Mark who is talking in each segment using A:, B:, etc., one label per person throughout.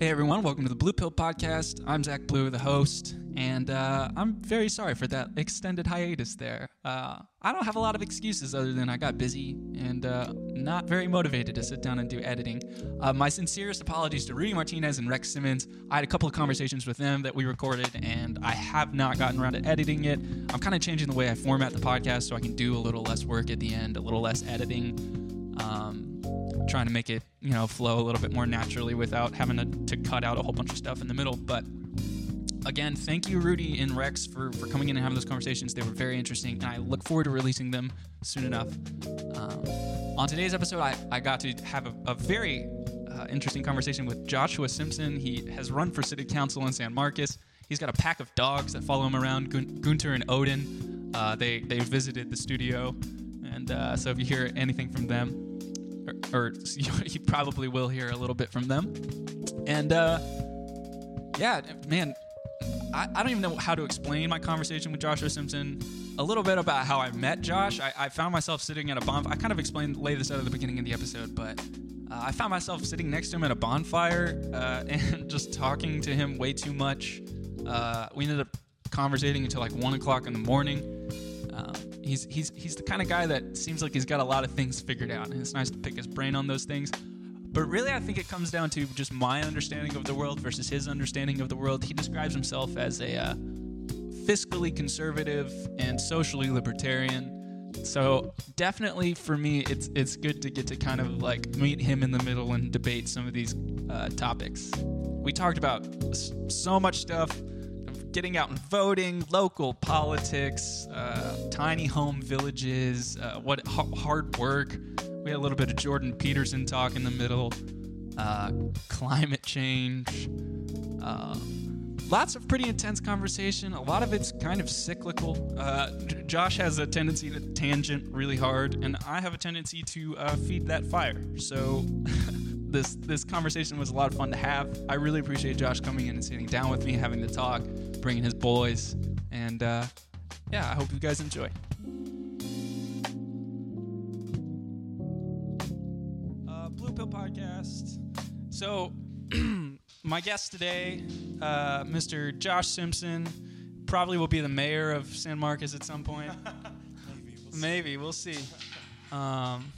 A: Hey everyone, welcome to the Blue Pill Podcast. I'm Zach Blue, the host, and uh, I'm very sorry for that extended hiatus there. Uh, I don't have a lot of excuses other than I got busy and uh, not very motivated to sit down and do editing. Uh, my sincerest apologies to Rudy Martinez and Rex Simmons. I had a couple of conversations with them that we recorded, and I have not gotten around to editing it. I'm kind of changing the way I format the podcast so I can do a little less work at the end, a little less editing. Trying to make it you know flow a little bit more naturally without having to, to cut out a whole bunch of stuff in the middle. But again thank you rudy and rex for, for coming in and having those conversations. They were very interesting and i look forward to releasing them soon enough. Um, on today's episode i, I got to have a, a very uh, interesting conversation with joshua simpson. He has run for city council in san marcos. He's got a pack of dogs that follow him around Gun- gunther and odin. Uh, they, they visited the studio and uh, so if you hear anything from them or, or you probably will hear a little bit from them. And uh, yeah, man, I, I, don't even know how to explain my conversation with Joshua Simpson. A little bit about how I met Josh. I, I found myself sitting at a bonfire. I kind of explained, lay this out at the beginning of the episode, but uh, I found myself sitting next to him at a bonfire uh, and just talking to him way too much. Uh, we ended up conversating until like one o'clock in the morning. Um, he's he's he's the kind of guy that seems like he's got a lot of things figured out, and it's nice to pick his brain on those things. But really, I think it comes down to just my understanding of the world versus his understanding of the world. He describes himself as a uh, fiscally conservative and socially libertarian. So definitely for me, it's it's good to get to kind of like meet him in the middle and debate some of these uh, topics. We talked about so much stuff getting out and voting, local politics, uh, tiny home villages, uh, what hard work. We had a little bit of Jordan Peterson talk in the middle, uh, climate change. Uh, lots of pretty intense conversation. A lot of it's kind of cyclical. Uh, Josh has a tendency to tangent really hard, and I have a tendency to uh, feed that fire. So. this this conversation was a lot of fun to have. I really appreciate Josh coming in and sitting down with me, having the talk bringing his boys. And uh, yeah, I hope you guys enjoy. Uh, Blue Pill Podcast. So, my guest today, uh, Mr. Josh Simpson, probably will be the mayor of San Marcos at some point.
B: Maybe. We'll see.
A: Maybe. We'll see. Um,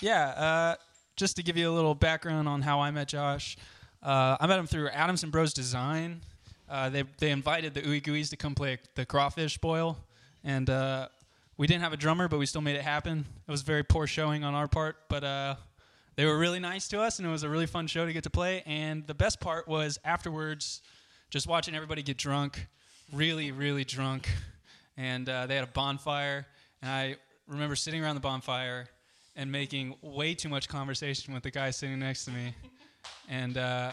A: yeah, uh, just to give you a little background on how I met Josh. Uh, I met him through Adams and Bros Design. Uh, they they invited the Ooey Gooeys to come play the crawfish boil, and uh, we didn't have a drummer, but we still made it happen. It was very poor showing on our part, but uh, they were really nice to us, and it was a really fun show to get to play. And the best part was afterwards, just watching everybody get drunk, really really drunk, and uh, they had a bonfire, and I remember sitting around the bonfire and making way too much conversation with the guy sitting next to me and uh,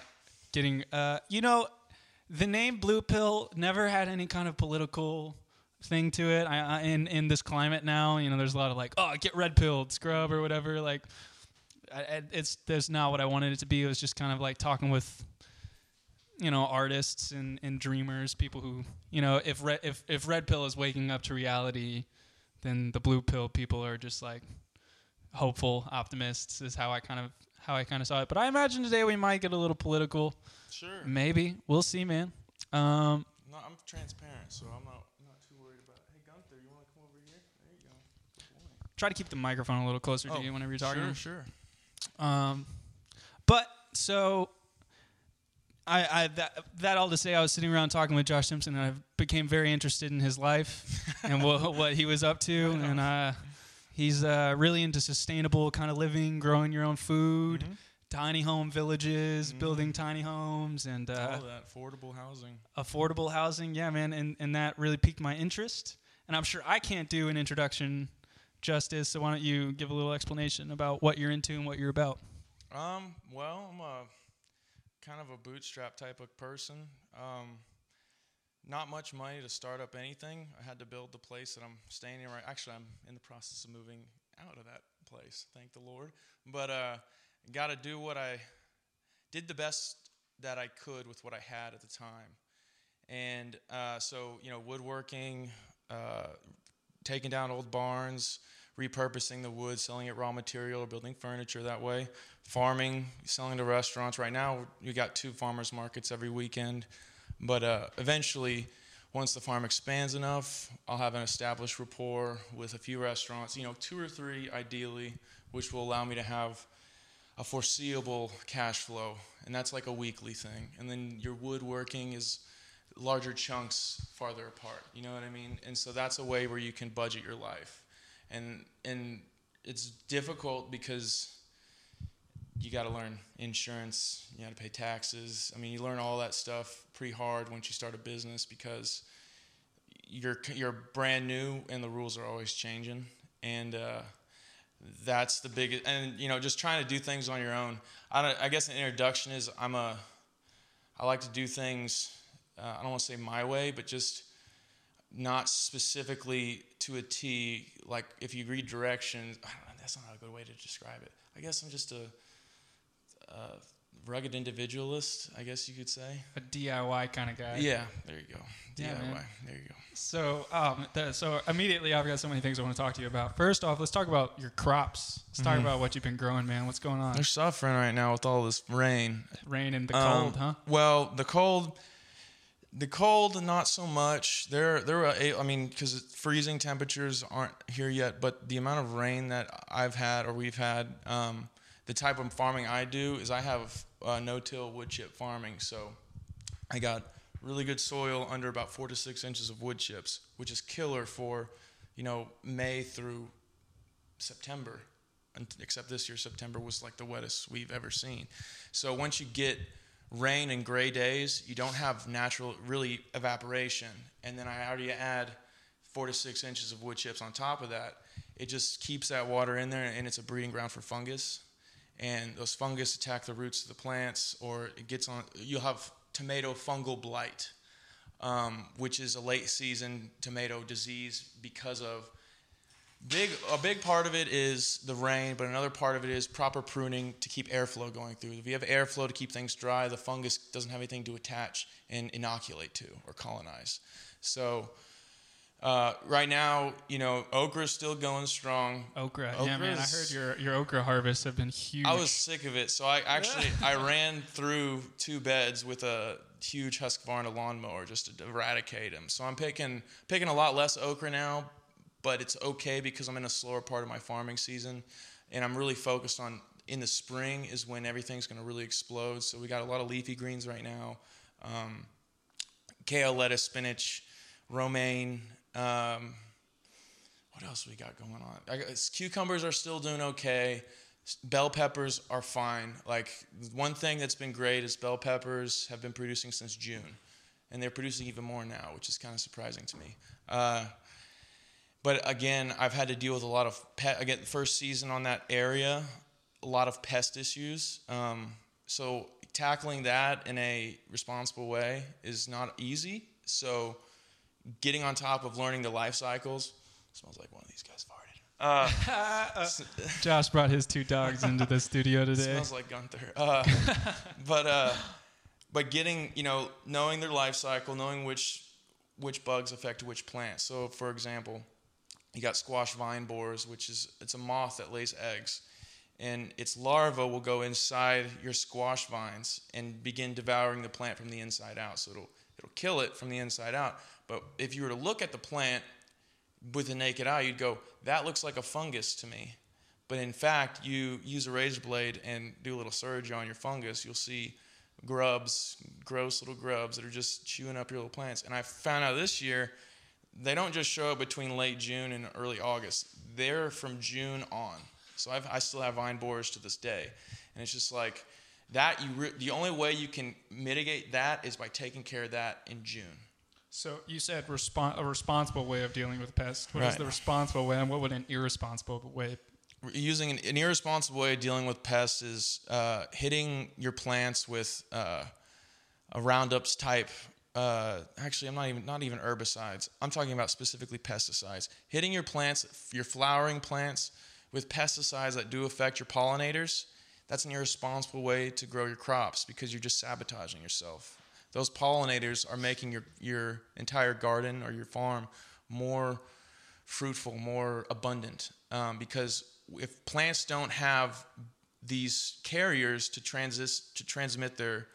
A: getting uh, you know the name blue pill never had any kind of political thing to it. I, I, in in this climate now you know there's a lot of like oh get red pilled scrub or whatever like I, it's there's not what i wanted it to be. It was just kind of like talking with you know artists and, and dreamers people who you know if red if, if red pill is waking up to reality then the blue pill people are just like hopeful optimists is how i kind of how I kind of saw it. But I imagine today we might get a little political.
B: Sure.
A: Maybe we'll see, man. Um,
B: no, I'm transparent, so I'm not not too worried about. It. Hey, Gunther, you want to come over here? There you go.
A: Try to keep the microphone a little closer
B: oh,
A: to you whenever you're talking.
B: Sure, sure.
A: Um, but so. I, I that that all to say, I was sitting around talking with Josh Simpson, and I became very interested in his life and what what he was up to, and uh, He's uh, really into sustainable kind of living, growing your own food, mm-hmm. tiny home villages, mm-hmm. building tiny homes, and
B: uh, all that affordable housing.
A: Affordable housing, yeah, man, and and that really piqued my interest. And I'm sure I can't do an introduction justice, so why don't you give a little explanation about what you're into and what you're about?
B: Um, well, I'm a kind of a bootstrap type of person. Um, not much money to start up anything. I had to build the place that I'm staying in right. Actually, I'm in the process of moving out of that place. Thank the Lord. But uh, got to do what I did the best that I could with what I had at the time. And uh, so, you know, woodworking, uh, taking down old barns, repurposing the wood, selling it raw material, or building furniture that way. Farming, selling to restaurants. Right now, we got two farmers markets every weekend, but uh, eventually, once the farm expands enough, I'll have an established rapport with a few restaurants. You know, two or three ideally, which will allow me to have a foreseeable cash flow, and that's like a weekly thing. And then your woodworking is larger chunks farther apart. You know what I mean? And so that's a way where you can budget your life. And and it's difficult because you got to learn insurance, you got to pay taxes. I mean, you learn all that stuff pretty hard once you start a business because you're you're brand new and the rules are always changing. And uh, that's the biggest. And you know, just trying to do things on your own. I. I guess an introduction is I'm a. I like to do things uh, I don't want to say my way, but just not specifically to a T. Like if you read directions, that's not a good way to describe it. I guess I'm just a, a, rugged individualist, I guess you could say.
A: A DIY kind of guy.
B: Yeah, there you go. DIY.
A: Man.
B: there you go.
A: So, um, the, so immediately I've got so many things I want to talk to you about. First off, let's talk about your crops. Let's talk
B: Mhm.
A: about what you've been growing, man. What's going on?
B: They're suffering right now with all this rain.
A: Rain and the
B: Um,
A: cold, huh?
B: Well, the cold, the cold, not so much. There, there. Were, a- I mean, because freezing temperatures aren't here yet, but the amount of rain that I've had or we've had, um, the type of farming I do is I have uh, no-till wood chip farming. So, I got really good soil under about four to six inches of wood chips, which is killer for, you know, May through September. Except this year, September was like the wettest we've ever seen. So once you get rain and gray days, you don't have natural, really evaporation. And then I already add four to six inches of wood chips on top of that. It just keeps that water in there, and it's a breeding ground for fungus. And those fungus attack the roots of the plants, or it gets on. You'll have tomato fungal blight, um, which is a late season tomato disease because of big a big part of it is the rain, but another part of it is proper pruning to keep airflow going through. If you have airflow to keep things dry, the fungus doesn't have anything to attach and inoculate to or colonize. So uh, right now, you know, okra is still going strong.
A: Okra. yeah, man. I heard your your okra harvests have been huge.
B: I was sick of it, so I actually I ran through two beds with a huge Husqvarna lawnmower just to eradicate them. So I'm picking picking a lot less okra now, but it's okay because I'm in a slower part of my farming season, and I'm really focused on in the spring is when everything's going to really explode. So we got a lot of leafy greens right now, um, kale, lettuce, spinach, romaine. Um, what else we got going on? Cucumbers are still doing okay. Bell peppers are fine. Like one thing that's been great is bell peppers have been producing since June, and they're producing even more now, which is kind of surprising to me. Uh, but again, I've had to deal with a lot of pet. Again, first season on that area, a lot of pest issues. Um, so tackling that in a responsible way is not easy. So getting on top of learning the life cycles smells like one of these guys farted. Uh,
A: Josh brought his two dogs into the studio today.
B: smells like Gunther. Uh, but uh, but getting you know knowing their life cycle, knowing which which bugs affect which plants. So for example, you got squash vine borers, which is it's a moth that lays eggs, and its larva will go inside your squash vines and begin devouring the plant from the inside out. So it'll it'll kill it from the inside out. But if you were to look at the plant with the naked eye, you'd go, that looks like a fungus to me. But in fact, you use a razor blade and do a little surgery on your fungus, you'll see grubs, gross little grubs that are just chewing up your little plants. And I found out this year, they don't just show up between late June and early August. They're from June on. So I've, I still have vine borers to this day. And it's just like that. You re- the only way you can mitigate that is by taking care of that in June.
A: So you said respon- a responsible way of dealing with pests. What is
B: Right.
A: the responsible way, and what would an irresponsible way?
B: using an, an irresponsible way of dealing with pests is uh, hitting your plants with uh, a Roundup's type. Uh, actually, I'm not even not even herbicides. I'm talking about specifically pesticides. Hitting your plants, your flowering plants, with pesticides that do affect your pollinators. That's an irresponsible way to grow your crops because you're just sabotaging yourself. Those pollinators are making your your entire garden or your farm more fruitful, more abundant. Um, because if plants don't have these carriers to transit to transmit their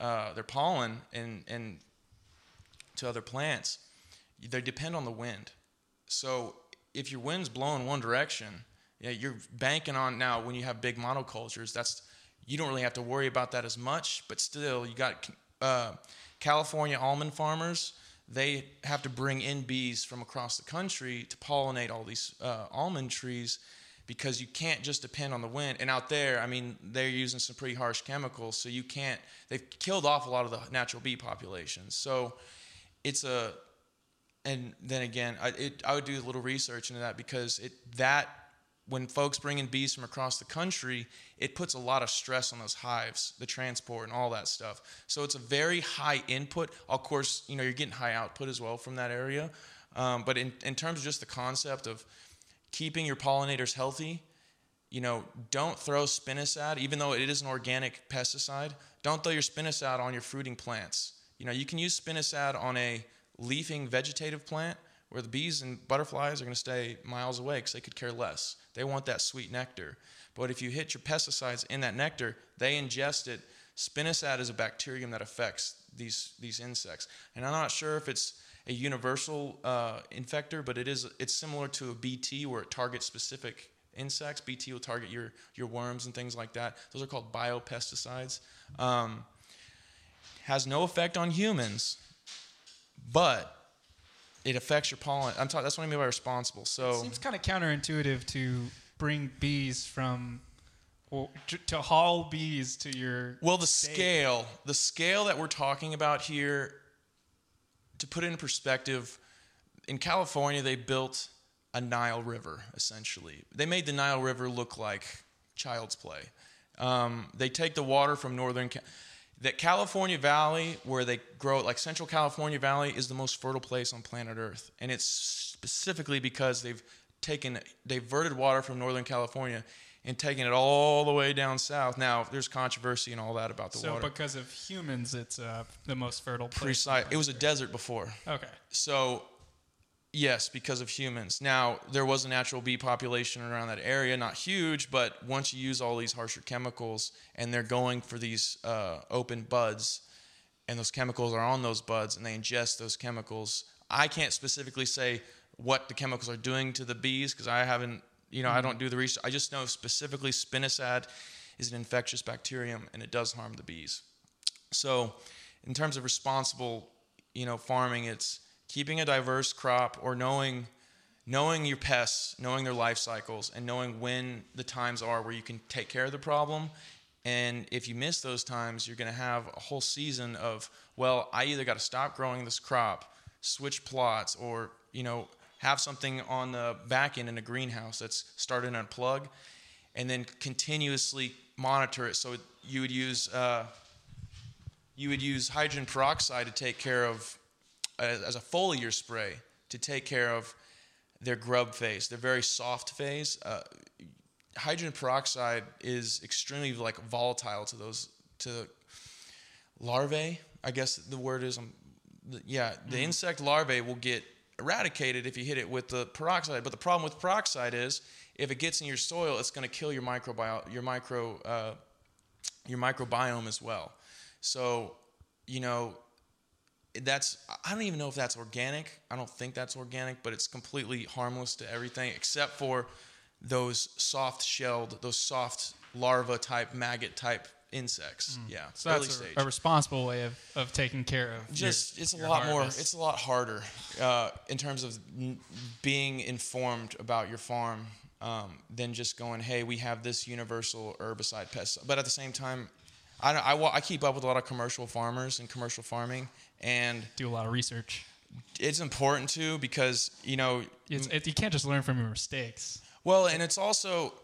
B: uh, their pollen and and to other plants, they depend on the wind. So if your wind's blowing one direction, yeah, you're banking on now when you have big monocultures. That's you don't really have to worry about that as much, but still you got uh, California almond farmers. They have to bring in bees from across the country to pollinate all these uh, almond trees because you can't just depend on the wind. And out there, I mean, they're using some pretty harsh chemicals, so you can't. They've killed off a lot of the natural bee populations. So it's a, and then again, I, it, I would do a little research into that because it that when folks bring in bees from across the country, it puts a lot of stress on those hives, the transport and all that stuff. So it's a very high input. Of course, you know you're getting high output as well from that area. Um, but in, in terms of just the concept of keeping your pollinators healthy, you know, don't throw spinosad, even though it is an organic pesticide. Don't throw your spinosad on your fruiting plants. You know, you can use spinosad on a leafing vegetative plant where the bees and butterflies are going to stay miles away because they could care less. They want that sweet nectar. But if you hit your pesticides in that nectar, they ingest it. Spinosad is a bacterium that affects these these insects, and I'm not sure if it's a universal uh, infector, but it is it's similar to a BT where it targets specific insects. BT will target your your worms and things like that. Those are called biopesticides. Um, has no effect on humans, but it affects your pollen. I'm talking. That's what I mean by responsible. So
A: it seems kind of counterintuitive to bring bees from or to, to haul bees to your
B: well the
A: state.
B: scale the scale that we're talking about here to put it in perspective, in California, they built a Nile River, essentially. They made the Nile River look like child's play. Um, they take the water from northern that California Valley, where they grow like Central California Valley, is the most fertile place on planet Earth, and it's specifically because they've taken diverted water from Northern California and taking it all the way down south. Now, there's controversy and all that about the
A: so
B: water.
A: So, because of humans, it's uh, the most fertile place.
B: Precise. It was a desert before.
A: Okay.
B: So, yes, because of humans. Now, there was a natural bee population around that area, not huge, but once you use all these harsher chemicals and they're going for these uh, open buds, and those chemicals are on those buds, and they ingest those chemicals. I can't specifically say what the chemicals are doing to the bees because I haven't you know, mm-hmm. I don't do the research. I just know specifically spinosad is an infectious bacterium and it does harm the bees. So, in terms of responsible, you know, farming, it's keeping a diverse crop or knowing knowing your pests, knowing their life cycles, and knowing when the times are where you can take care of the problem. And if you miss those times, you're going to have a whole season of, well, I either got to stop growing this crop, switch plots, or you know, have something on the back end in a greenhouse that's started on a plug, and then continuously monitor it. So you would use uh, you would use hydrogen peroxide to take care of as a foliar spray to take care of their grub phase, their very soft phase. Uh, hydrogen peroxide is extremely like volatile to those to larvae. I guess the word is, um, yeah, the mm-hmm. insect larvae will get eradicated if you hit it with the peroxide. But the problem with peroxide is if it gets in your soil, it's going to kill your microbiome, your micro, uh, your microbiome as well. So, you know, that's I don't even know if that's organic. I don't think that's organic, but it's completely harmless to everything except for those soft shelled, those soft larva type, maggot type insects. Mm. Yeah,
A: so that's a, a, responsible way of, of taking care of.
B: Just
A: your,
B: it's a
A: lot
B: harvest. more. It's a lot harder uh, in terms of n- being informed about your farm um, than just going, "Hey, we have this universal herbicide pest." But at the same time, I, I, I keep up with a lot of commercial farmers and commercial farming, and
A: do a lot of research.
B: It's important too because you know
A: it, you can't just learn from your mistakes.
B: Well, and it's also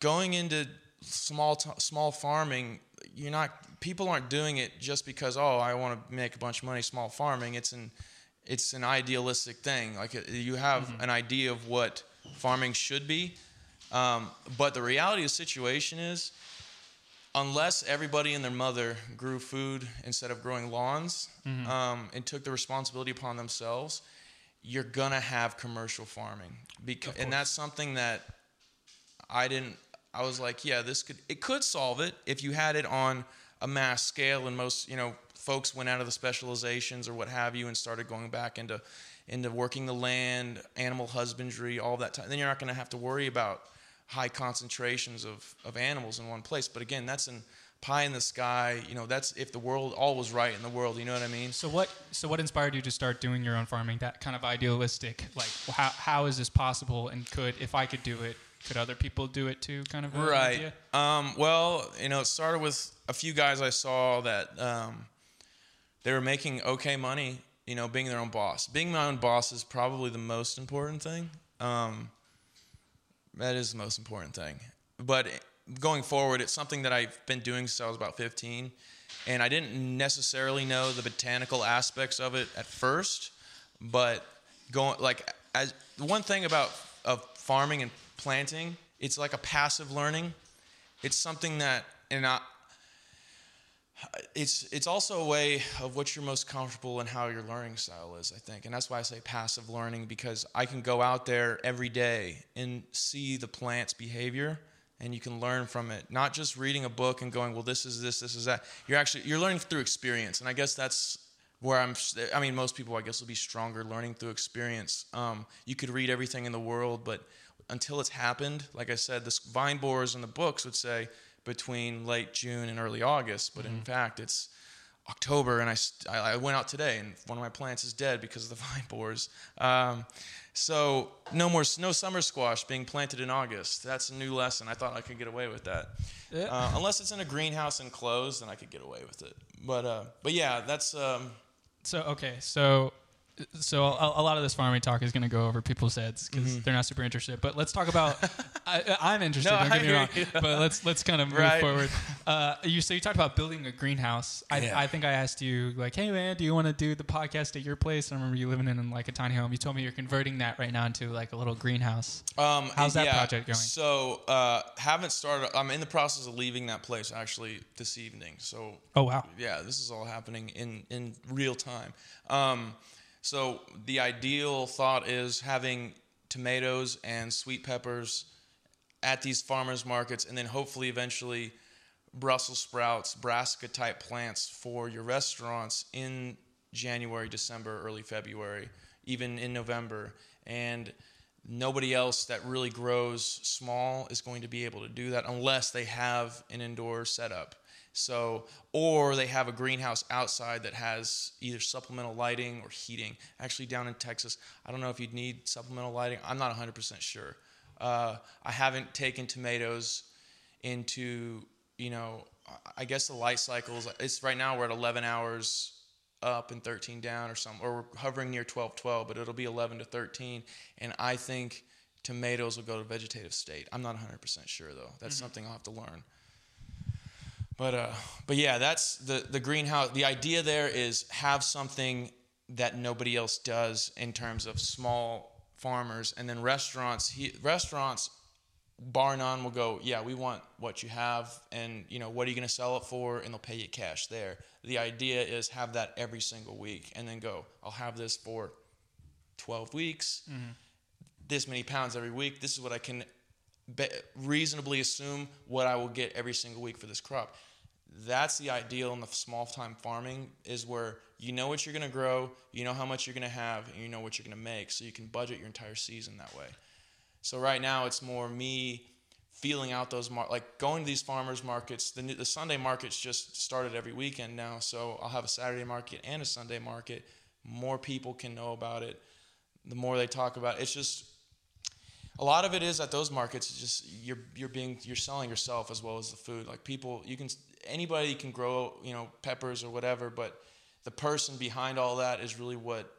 B: going into small t- small farming you're not people aren't doing it just because oh I want to make a bunch of money small farming it's an it's an idealistic thing like uh, you have mm-hmm. an idea of what farming should be um, but the reality of the situation is unless everybody and their mother grew food instead of growing lawns mm-hmm. um, and took the responsibility upon themselves you're gonna have commercial farming because, and that's something that I didn't. I was like, yeah, this could it could solve it if you had it on a mass scale, and most you know folks went out of the specializations or what have you and started going back into into working the land, animal husbandry, all that time. Then you're not to have to worry about high concentrations of of animals in one place. But again, that's in pie in the sky. You know, that's if the world all was right in the world. You know what I mean?
A: So what? So what inspired you to start doing your own farming? That kind of idealistic, like how how is this possible? And could if I could do it, could other people do it too? Kind of
B: right. Um, well, you know, it started with a few guys I saw that um, they were making okay money. You know, being their own boss. Being my own boss is probably the most important thing. Um, that is the most important thing. But going forward, it's something that I've been doing since I was about 15, and I didn't necessarily know the botanical aspects of it at first. But going like as one thing about of farming and planting, it's like a passive learning. It's something that and I, it's it's also a way of what you're most comfortable and how your learning style is, I think. And that's why I say passive learning because I can go out there every day and see the plant's behavior and you can learn from it. Not just reading a book and going, "Well, this is this, this is that." You're actually you're learning through experience. And I guess that's where I'm I mean, most people I guess will be stronger learning through experience. Um, you could read everything in the world, but until it's happened, like I said, the vine borers in the books would say between late June and early August, but in fact it's October, and I, I went out today, and one of my plants is dead because of the vine borers. Um, so no more no summer squash being planted in August. That's a new lesson. I thought I could get away with that,
A: Yeah.
B: uh, unless it's in a greenhouse and closed, then I could get away with it. But uh, but yeah, that's um,
A: So okay, so so a, a lot of this farming talk is going to go over people's heads because they're not super interested. But let's talk about. I, I'm interested.
B: Mm-hmm. No,
A: don't get me wrong.
B: you.
A: But let's let's kind of move
B: Right.
A: forward. Uh, you so you talked about building a greenhouse. I,
B: Yeah.
A: I think I asked you like, hey man, do you want to do the podcast at your place? I remember you living in like a tiny home. You told me you're converting that right now into like a little greenhouse.
B: Um,
A: How's that
B: yeah,
A: project going?
B: So uh, haven't started. I'm in the process of leaving that place actually this evening. So
A: Oh wow.
B: yeah, this is all happening in in real time. Um, so the ideal thought is having tomatoes and sweet peppers at these farmers markets, and then hopefully eventually Brussels sprouts, brassica type plants for your restaurants in January, December, early February, even in November. And nobody else that really grows small is going to be able to do that unless they have an indoor setup. So, or they have a greenhouse outside that has either supplemental lighting or heating. Actually, down in Texas, I don't know if you'd need supplemental lighting. I'm not 100% sure. Uh, I haven't taken tomatoes into, you know, I guess the light cycles. It's right now we're at 11 hours up and 13 down or something, or we're hovering near 12, 12, but it'll be 11 to 13. And I think tomatoes will go to vegetative state. I'm not 100% sure though. That's something I'll have to learn. But uh, but yeah, that's the the greenhouse. The idea there is have something that nobody else does in terms of small farmers, and then restaurants. He, restaurants, bar none, will go. Yeah, we want what you have, and you know what are you going to sell it for, and they'll pay you cash there. The idea is have that every single week, and then go. I'll have this for twelve weeks. This many pounds every week. This is what I can be, reasonably assume what I will get every single week for this crop. That's the ideal in the small time farming is where you know what you're going to grow, you know how much you're going to have, and you know what you're going to make, so you can budget your entire season that way. So right now it's more me feeling out those mar- like going to these farmers markets. The the Sunday markets just started every weekend now, so I'll have a Saturday market and a Sunday market. More people can know about it. The more they talk about it, it's just a lot of it is at those markets. Just you're you're being you're selling yourself as well as the food. Like people, you can anybody can grow you know peppers or whatever, but the person behind all that is really what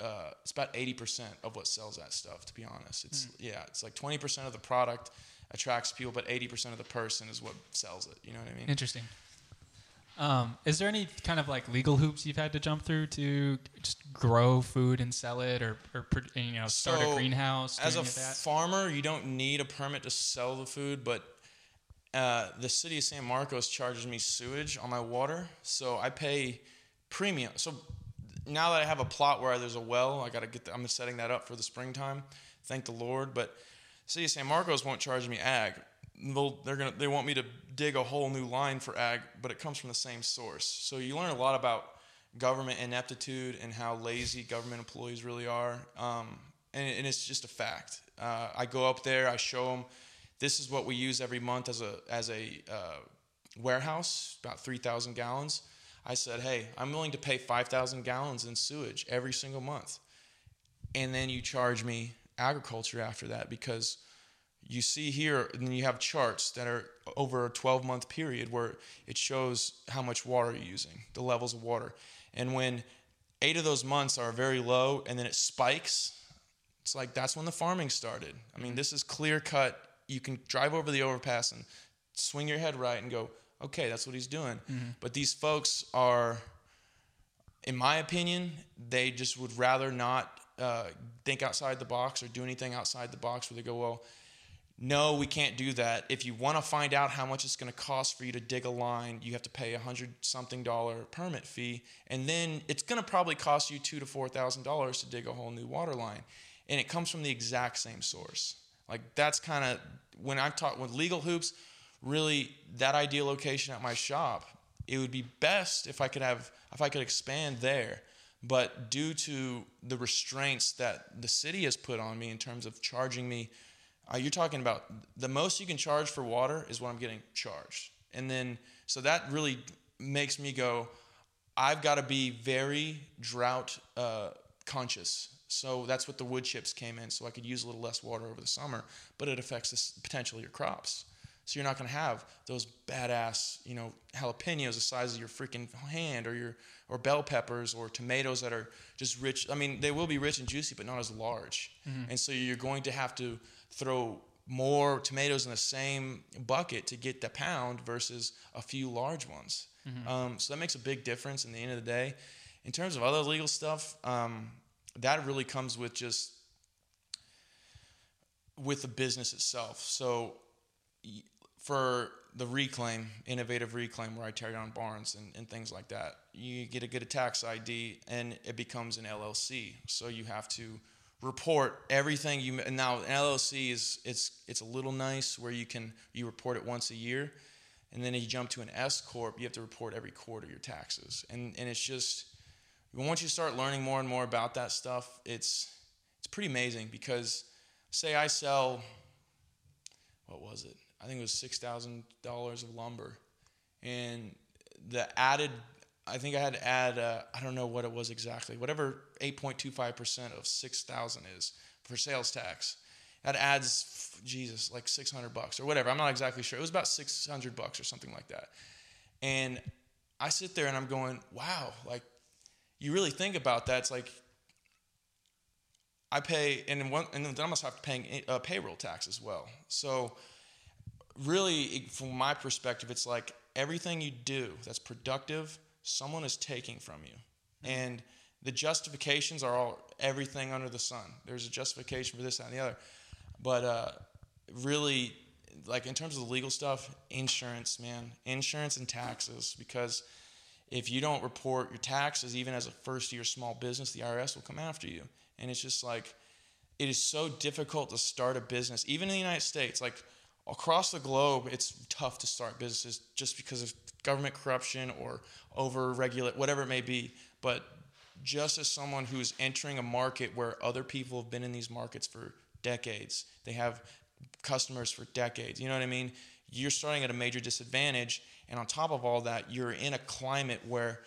B: uh, it's about 80% of what sells that stuff to be honest it's yeah it's like 20% of the product attracts people but 80% of the person is what sells it you know what i mean
A: Interesting. Um, is there any kind of like legal hoops you've had to jump through to just grow food and sell it, or, or you know start a greenhouse?
B: as a farmer you don't need a permit to sell the food but uh, the city of san marcos charges me sewage on my water so i pay premium so now that I have a plot where there's a well, I got to get. The, I'm setting that up for the springtime. Thank the Lord. But City of San Marcos won't charge me ag. They'll, they're gonna they want me to dig a whole new line for ag, but it comes from the same source. So you learn a lot about government ineptitude and how lazy government employees really are. Um, and, and, it's just a fact. Uh, I go up there, I show them, this is what we use every month as a as a uh, warehouse, about three thousand gallons. I said, hey, I'm willing to pay 5,000 gallons in sewage every single month. And then you charge me agriculture after that because you see here, and you have charts that are over a 12 month period where it shows how much water you're using, the levels of water. And when eight of those months are very low and then it spikes, it's like that's when the farming started. I mean, this is clear cut. You can drive over the overpass and swing your head right and go, okay, that's what he's doing. Mm-hmm. But these folks are, in my opinion, they just would rather not uh, think outside the box or do anything outside the box where they go, well, no, we can't do that. If you want to find out how much it's going to cost for you to dig a line, you have to pay a hundred something dollar permit fee, and then it's going to probably cost you two to four thousand dollars to dig a whole new water line, and it comes from the exact same source. Like that's kind of when I talk with legal hoops really that ideal location at my shop, it would be best if I could have if I could expand there. But due to the restraints that the city has put on me in terms of charging me, uh, you're talking about the most you can charge for water is what I'm getting charged. And then, so that really makes me go, I've got to be very drought uh, conscious. So that's what the wood chips came in, so I could use a little less water over the summer, but it affects this, potentially your crops. So you're not going to have those badass, you know, jalapenos the size of your freaking hand or your or bell peppers or tomatoes that are just rich. I mean, they will be rich and juicy, but not as large. Mm-hmm. And so you're going to have to throw more tomatoes in the same bucket to get the pound versus a few large ones. Mm-hmm. Um, so that makes a big difference in the end of the day. In terms of other legal stuff, um, that really comes with just with the business itself. So for the reclaim, innovative reclaim, where I tear down barns and, and things like that, you get a good tax ID and it becomes an LLC. So you have to report everything you now an LLC is it's it's a little nice where you can you report it once a year, and then you jump to an S corp, you have to report every quarter your taxes, and and it's just once you start learning more and more about that stuff, it's it's pretty amazing because say I sell what was it I think it was six thousand dollars of lumber, and the added. I think I had to add. Uh, I don't know what it was exactly. Whatever eight point two five percent of six thousand is for sales tax. That adds Jesus like six hundred bucks or whatever. I'm not exactly sure. It was about six hundred bucks or something like that. And I sit there and I'm going, wow, like you really think about that. It's like I pay, and, one, and then I must have to pay uh, payroll tax as well. So really, from my perspective, it's like everything you do that's productive, someone is taking from you. Mm-hmm. And the justifications are all everything under the sun. There's a justification for this, that, and the other. But uh, really, like in terms of the legal stuff, insurance, man, insurance and taxes, because if you don't report your taxes, even as a first year small business, the IRS will come after you. And it's just like, it is so difficult to start a business, even in the United States. Like, across the globe, it's tough to start businesses just because of government corruption or over regulate, whatever it may be. But just as someone who's entering a market where other people have been in these markets for decades, they have customers for decades. You know what I mean? You're starting at a major disadvantage. And on top of all that, you're in a climate where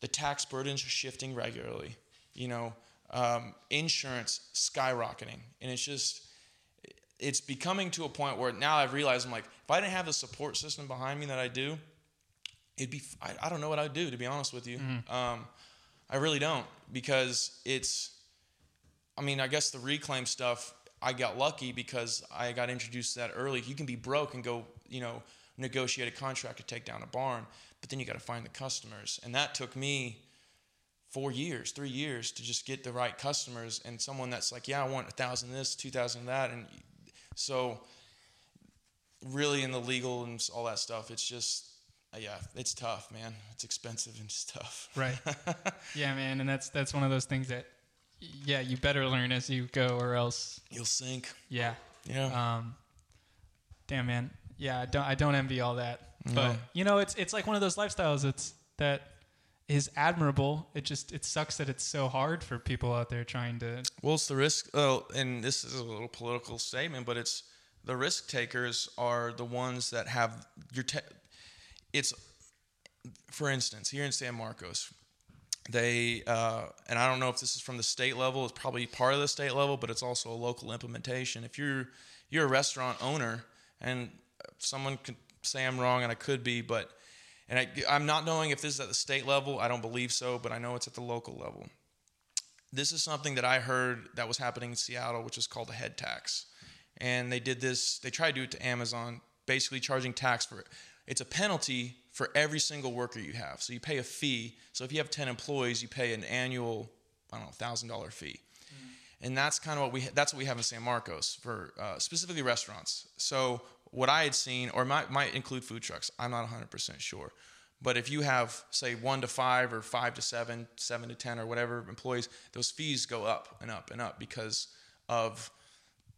B: the tax burdens are shifting regularly. You know, um, insurance skyrocketing. And it's just, it's becoming to a point where now I've realized I'm like, if I didn't have the support system behind me that I do, it'd be, I, I don't know what I'd do, to be honest with you. Mm-hmm. Um, I really don't because it's, I mean, I guess the reclaim stuff, I got lucky because I got introduced to that early. You can be broke and go, you know, negotiate a contract to take down a barn, but then you got to find the customers. And that took me four years, three years to just get the right customers and someone that's like, yeah, I want a thousand this, two thousand that, and so, really, in the legal and all that stuff, it's just uh, yeah, it's tough, man. It's expensive and it's tough.
A: Right. yeah, man, and that's that's one of those things that yeah, you better learn as you go or else
B: You'll sink.
A: yeah.
B: Yeah.
A: Um damn man. Yeah, I don't I don't envy all that. But you know, it's it's like one of those lifestyles it's that is admirable. It just it sucks that it's so hard for people out there trying to
B: Well, it's the risk. Oh, and this is a little political statement, but it's the risk takers are the ones that have your. Te- it's, for instance, here in San Marcos, they uh, and I don't know if this is from the state level. It's probably part of the state level, but it's also a local implementation. If you're you're a restaurant owner, and someone could say I'm wrong, and I could be, but and I, I'm not knowing if this is at the state level. I don't believe so, but I know it's at the local level this is something that I heard that was happening in Seattle, which is called a head tax. And they did this, they tried to do it to Amazon, basically charging tax for it. It's a penalty for every single worker you have. So you pay a fee. So if you have 10 employees, you pay an annual, I don't know, $1,000 fee. And that's kind of what we that's what we have in San Marcos for uh, specifically restaurants. So what I had seen, or might might include food trucks. I'm not 100% sure. But if you have, say, one to five or five to seven, seven to 10 or whatever employees, those fees go up and up and up because of,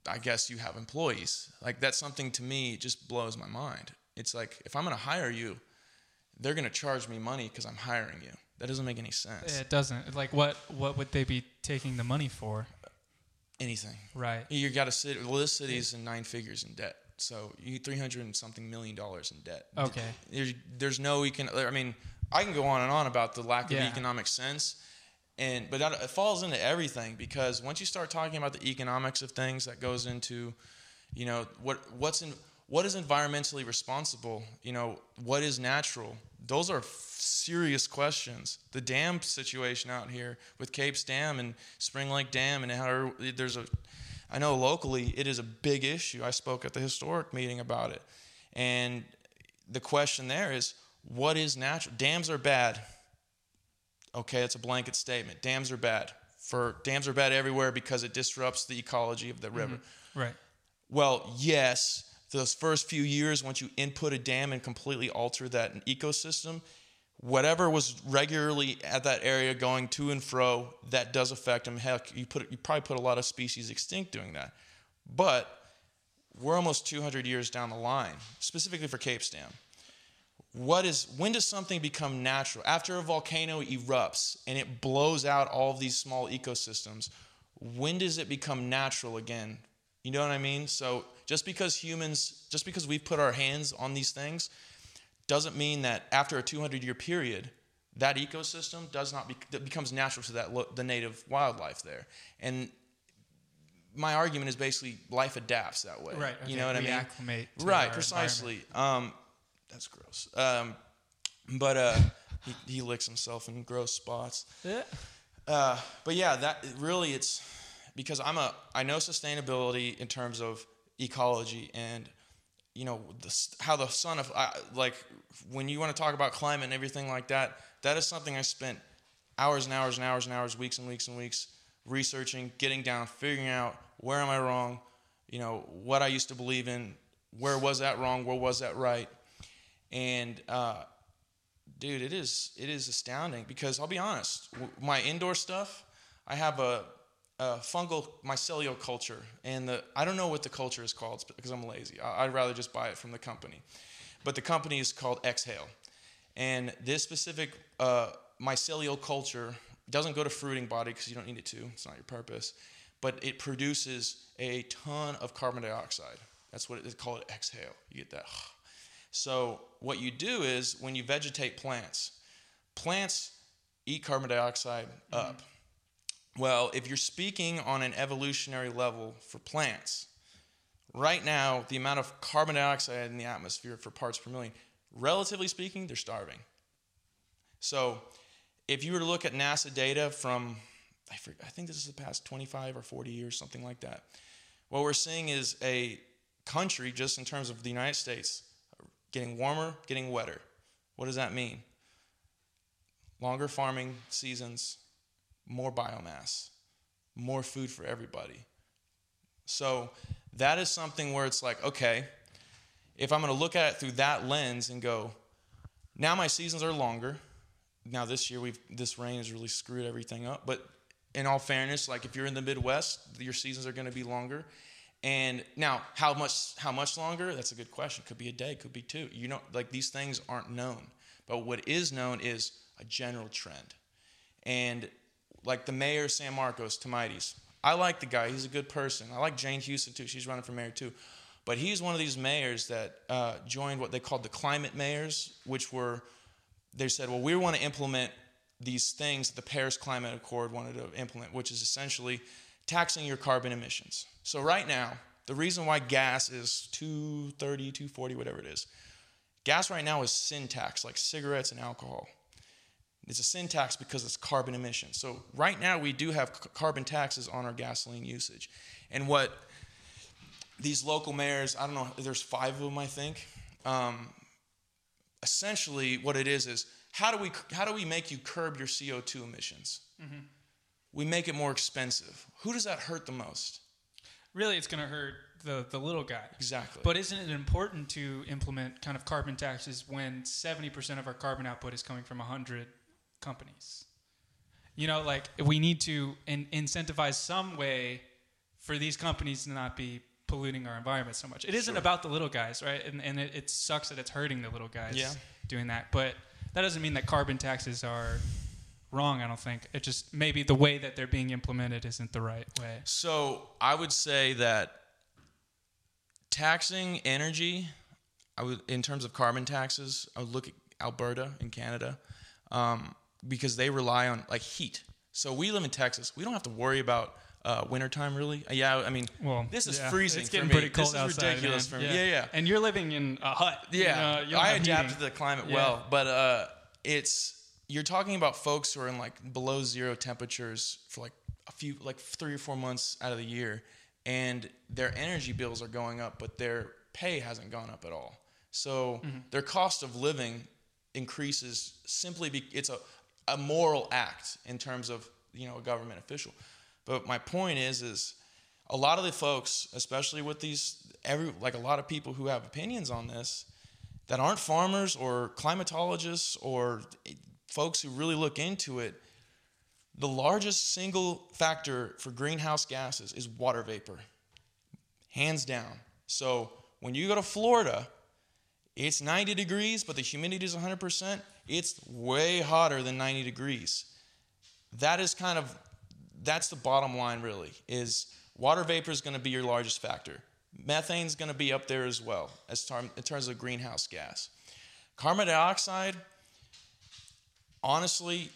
B: I guess, you have employees. Like, that's something to me, it just blows my mind. It's like, if I'm going to hire you, they're going to charge me money because I'm hiring you. That doesn't make any sense.
A: it doesn't like what what would they be taking the money for?
B: Anything.
A: Right.
B: You got to sit, well, this city's in nine figures in debt. So you 300 and something million dollars in debt.
A: Okay.
B: there's, there's no econ. I mean, I can go on and on about the lack
A: Yeah.
B: of economic sense, and but that it falls into everything because once you start talking about the economics of things, that goes into, you know, what what's in what is environmentally responsible. You know, what is natural. Those are serious questions. The dam situation out here with Capes Dam and Spring Lake Dam and how there's a I know locally it is a big issue. I spoke at the historic meeting about it. And the question there is what is natural? Dams are bad. Okay, it's a blanket statement. Dams are bad. For dams are bad everywhere because it disrupts the ecology of the river. Mm-hmm.
A: Right.
B: Well, yes, those first few years once you input a dam and completely alter that ecosystem, whatever was regularly at that area going to and fro, that does affect them. Heck, you put you probably put a lot of species extinct doing that. But we're almost 200 years down the line, specifically for cape Dam. What is when does something become natural? After a volcano erupts and it blows out all of these small ecosystems, when does it become natural again? You know what I mean? So just because humans, just because we've put our hands on these things, doesn't mean that after a 200 year period, that ecosystem does not be, that becomes natural to that lo- the native wildlife there. And my argument is basically life adapts that way.
A: Right.
B: You know what I mean?
A: acclimate to
B: right
A: our
B: precisely um that's gross um but uh he, he licks himself in gross spots
A: environment.
B: uh but yeah that really it's because i'm a i know sustainability in terms of ecology and you know the, how the sun of like when you want to talk about climate and everything like that that is something i spent hours and hours and hours and hours weeks and weeks and weeks researching getting down figuring out where am i wrong you know what i used to believe in where was that wrong where was that right? And uh, dude it is it is astounding because i'll be honest my indoor stuff i have a, a fungal mycelial culture and the i don't know what the culture is called because i'm lazy. I, i'd rather just buy it from the company. But the company is called exhale. And this specific uh, mycelial culture doesn't go to fruiting body because you don't need it to it's not your purpose but it produces a ton of carbon dioxide. That's what it is called exhale. You get that so what you do is when you vegetate plants, plants eat carbon dioxide up. Well, if you're speaking on an evolutionary level for plants, right now the amount of carbon dioxide in the atmosphere for parts per million, relatively speaking, they're starving. So if you were to look at NASA data from, I, forget, I think this is the past 25 or 40 years, something like that, what we're seeing is a country, just in terms of the United States, getting warmer, getting wetter. What does that mean? Longer farming seasons, more biomass, more food for everybody. So that is something where it's like, okay, if I'm going to look at it through that lens and go, Now my seasons are longer. Now this year we've this rain has really screwed everything up. But in all fairness, like if you're in the Midwest, your seasons are going to be longer. And now, how much how much longer? That's a good question. Could be a day, could be two. You know, like these things aren't known. But what is known is a general trend. And like the mayor of San Marcos, Thomaides, I like the guy. He's a good person. I like Jane Hughson too. She's running for mayor too. But he's one of these mayors that uh, joined what they called the climate mayors, which were, they said, well, we want to implement these things that the Paris Climate Accord wanted to implement, which is essentially taxing your carbon emissions. So right now, the reason why gas is 230, 240, whatever it is, gas right now is sin tax, like cigarettes and alcohol. It's a sin tax because it's carbon emissions. So right now we do have c- carbon taxes on our gasoline usage. And what these local mayors, I don't know, there's five of them, I think. Um, essentially, what it is is how do we how do we make you curb your CO2 emissions? Mm-hmm. We make it more expensive. Who does that hurt the most?
A: Really, it's going to hurt the, the little guy.
B: Exactly.
A: But isn't it important to implement kind of carbon taxes when 70% of our carbon output is coming from 100 companies? You know, like we need to in- incentivize some way for these companies to not be polluting our environment so much. It isn't
B: Sure.
A: about the little guys, right? And, and it, it sucks that it's hurting the little guys
B: Yeah.
A: doing that. But that doesn't mean that carbon taxes are wrong, I don't think. It just maybe the way that they're being implemented isn't the right way.
B: So I would say that taxing energy, I would in terms of carbon taxes, I would look at Alberta in Canada um, because they rely on like heat. So we live in Texas. We don't have to worry about uh, wintertime really. Uh, yeah, I mean,
A: Well,
B: this is
A: yeah,
B: freezing.
A: It's
B: for
A: getting
B: me.
A: pretty cold
B: this is
A: outside.
B: ridiculous
A: man.
B: for me. Yeah, yeah.
A: And you're living in a hut.
B: Yeah,
A: you don't
B: I adapted
A: heating.
B: to the climate
A: Yeah.
B: well, but uh, it's you're talking about folks who are in like below zero temperatures for like a few, like three or four months out of the year, and their energy bills are going up, but their pay hasn't gone up at all. So
A: Mm-hmm.
B: their cost of living increases simply be it's a a moral act in terms of you know a government official. But my point is is a lot of the folks, especially with these every like a lot of people who have opinions on this that aren't farmers or climatologists or folks who really look into it, the largest single factor for greenhouse gases is water vapor. Hands down. So when you go to Florida, it's 90 degrees, but the humidity is 100%. It's way hotter than 90 degrees. That is kind of that's the bottom line really is water vapor is going to be your largest factor. Methane is going to be up there as well as tar- in terms of greenhouse gas. Carbon dioxide honestly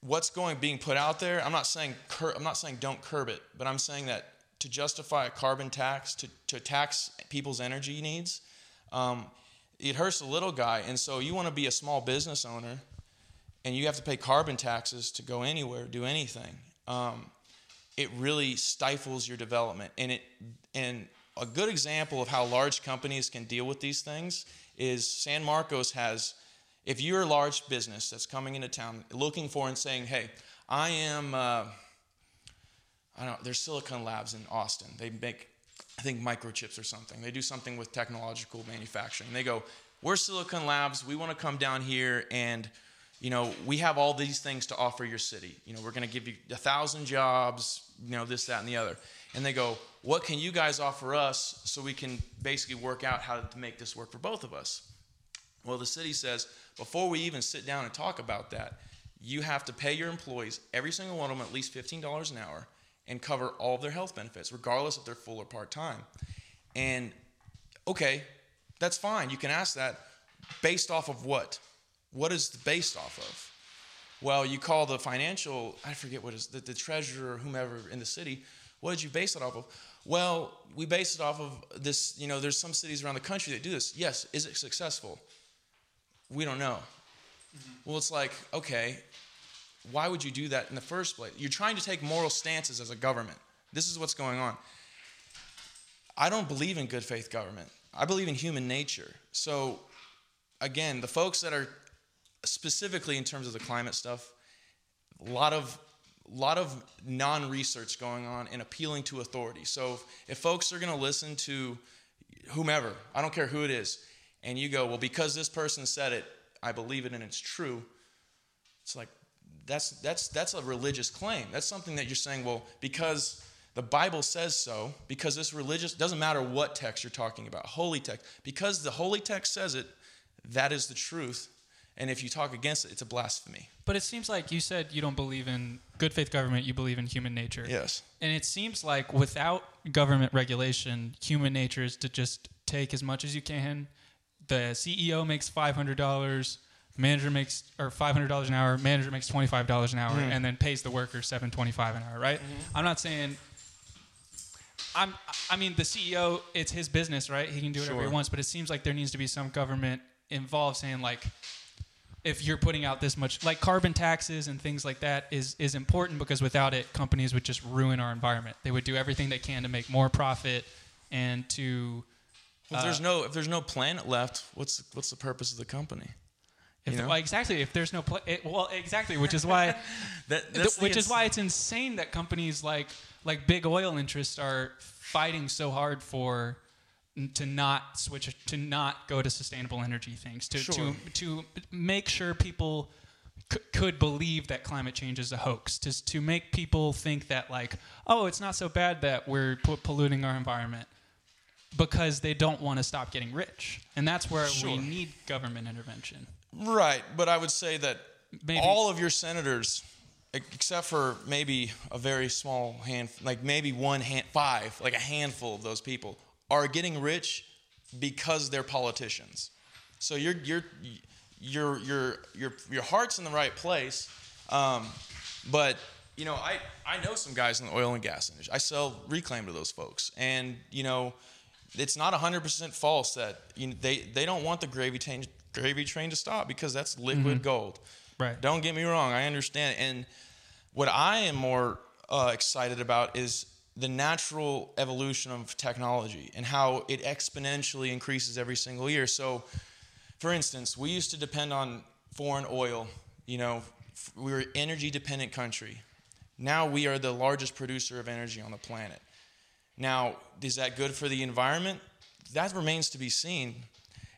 B: what's going being put out there i'm not saying cur- i'm not saying don't curb it but i'm saying that to justify a carbon tax to, to tax people's energy needs um, it hurts the little guy and so you want to be a small business owner and you have to pay carbon taxes to go anywhere do anything. Um, it really stifles your development and it and a good example of how large companies can deal with these things is san marcos has if you're a large business that's coming into town looking for and saying hey i am uh, i don't know there's silicon labs in austin. They make i think microchips or something. They do something with technological manufacturing. They go we're silicon labs. We want to come down here and you know we have all these things to offer your city. You know we're going to give you a thousand jobs you know this that and the other. And they go what can you guys offer us so we can basically work out how to make this work for both of us? Well, the city says before we even sit down and talk about that, you have to pay your employees, every single one of them, at least $15 an hour and cover all of their health benefits, regardless if they're full or part time. And okay, that's fine. You can ask that based off of what? What is it based off of? Well, you call the financial, I forget what is the, the treasurer or whomever in the city, what did you base it off of? Well, we base it off of this, you know, there's some cities around the country that do this. Yes, is it successful? We don't know. Mm-hmm. Well, it's like, okay, why would you do that in the first place? You're trying to take moral stances as a government. This is what's going on. I don't believe in good faith government. I believe in human nature. So, again, the folks that are specifically in terms of the climate stuff, a lot of lot of non-research going on and appealing to authority. So if, if folks are going to listen to whomever, I don't care who it is, and you go, well, because this person said it, I believe it and it's true. It's like that's that's that's a religious claim. That's something that you're saying, well, because the Bible says so, because this religious doesn't matter what text you're talking about, holy text, because the holy text says it, that is the truth. And if you talk against it, it's a blasphemy.
A: But it seems like you said you don't believe in good faith government, you believe in human nature.
B: Yes.
A: And it seems like without government regulation, human nature is to just take as much as you can. The CEO makes $500, manager makes or $500 an hour, manager makes $25 an hour
B: Mm-hmm.
A: and then pays the worker 725 an hour, right? I'm not saying I'm I mean the CEO, it's his business, right? He can do whatever he wants, but it seems like there needs to be some government involved saying like if you're putting out this much like carbon taxes and things like that is is important because without it companies would just ruin our environment they would do everything they can to make more profit and to
B: If there's no if there's no planet left, what's what's the purpose of the company?
A: If
B: know?
A: well, exactly if there's no pla it, well exactly which is why
B: That,
A: th-
B: the
A: which is why it's insane that companies like like big oil interests are fighting so hard for to not switch to not go to sustainable energy things to
B: Sure.
A: to to make sure people c- could believe that climate change is a hoax to to make people think that like oh it's not so bad that we're pu- polluting our environment because they don't want to stop getting rich and that's where we need government intervention
B: Right, but I would say that
A: Maybe-
B: all of your senators, except for maybe a very small hand, like maybe one hand, five, like a handful of those people, are getting rich because they're politicians. So your your your your your your heart's in the right place, um, but you know I I know some guys in the oil and gas industry. I sell reclaim to those folks, and you know it's not 100% false that you know, they they don't want the gravy train gravy train to stop because that's liquid gold.
A: Right.
B: Don't get me wrong, I understand. And what I am more uh, excited about is the natural evolution of technology and how it exponentially increases every single year. So, for instance, we used to depend on foreign oil. You know, f- we were an energy dependent country. Now we are the largest producer of energy on the planet. Now, is that good for the environment? That remains to be seen.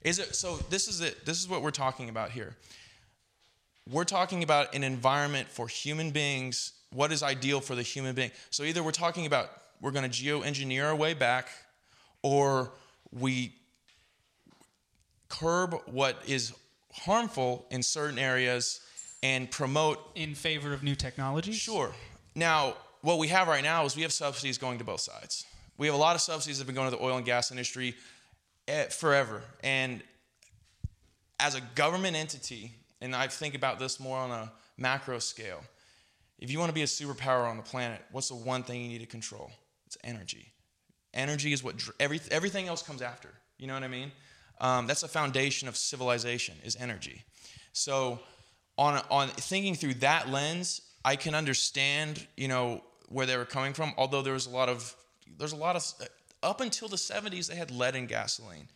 B: Is it so this is it this is what we're talking about here. We're talking about an environment for human beings, what is ideal for the human being. So either we're talking about we're going to geoengineer our way back or we curb what is harmful in certain areas and promote
A: in favor of new technologies
B: Sure. Now, what we have right now is we have subsidies going to both sides. We have a lot of subsidies that have been going to the oil and gas industry eh, forever. And as a government entity, and I think about this more on a macro scale, if you want to be a superpower on the planet, what's the one thing you need to control? It's energy. Energy is what every, everything else comes after. You know what I mean? Um, that's the foundation of civilization is energy. So, on on thinking through that lens, I can understand you know where they were coming from. Although there was a lot of there's a lot of up until the 70s they had lead in gasoline.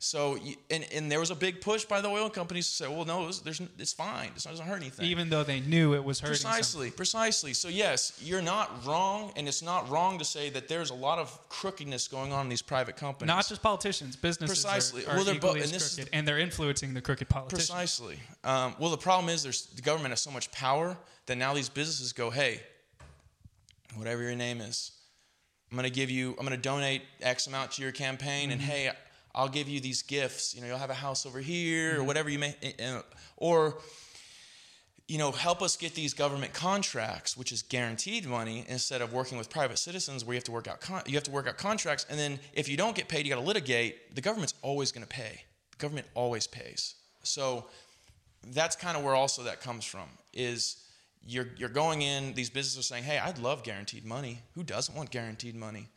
B: So and and there was a big push by the oil companies to say, well, no, it's, there's it's fine. It doesn't hurt anything.
A: even though they knew it was hurting
B: Precisely, precisely. So yes, you're not wrong, and it's not wrong to say that there's a lot of crookedness going on in these private companies.
A: Not just politicians, businesses
B: Precisely.
A: are, are
B: Well, they're
A: equally
B: bo- and this is-
A: crooked, and they're influencing the crooked politicians.
B: Precisely. Um, well, the problem is there's the government has so much power that now these businesses go, hey, whatever your name is, I'm going to give you, I'm going to donate X amount to your campaign, and mm-hmm. hey, I'll give you these gifts. You know, you'll have a house over here, or mm-hmm. whatever you may, uh, or you know, help us get these government contracts, which is guaranteed money, instead of working with private citizens where you have to work out con- you have to work out contracts, and then if you don't get paid, you got to litigate. The government's always going to pay. The government always pays. So that's kind of where also that comes from is you're you're going in. These businesses are saying, "Hey, I'd love guaranteed money. Who doesn't want guaranteed money?"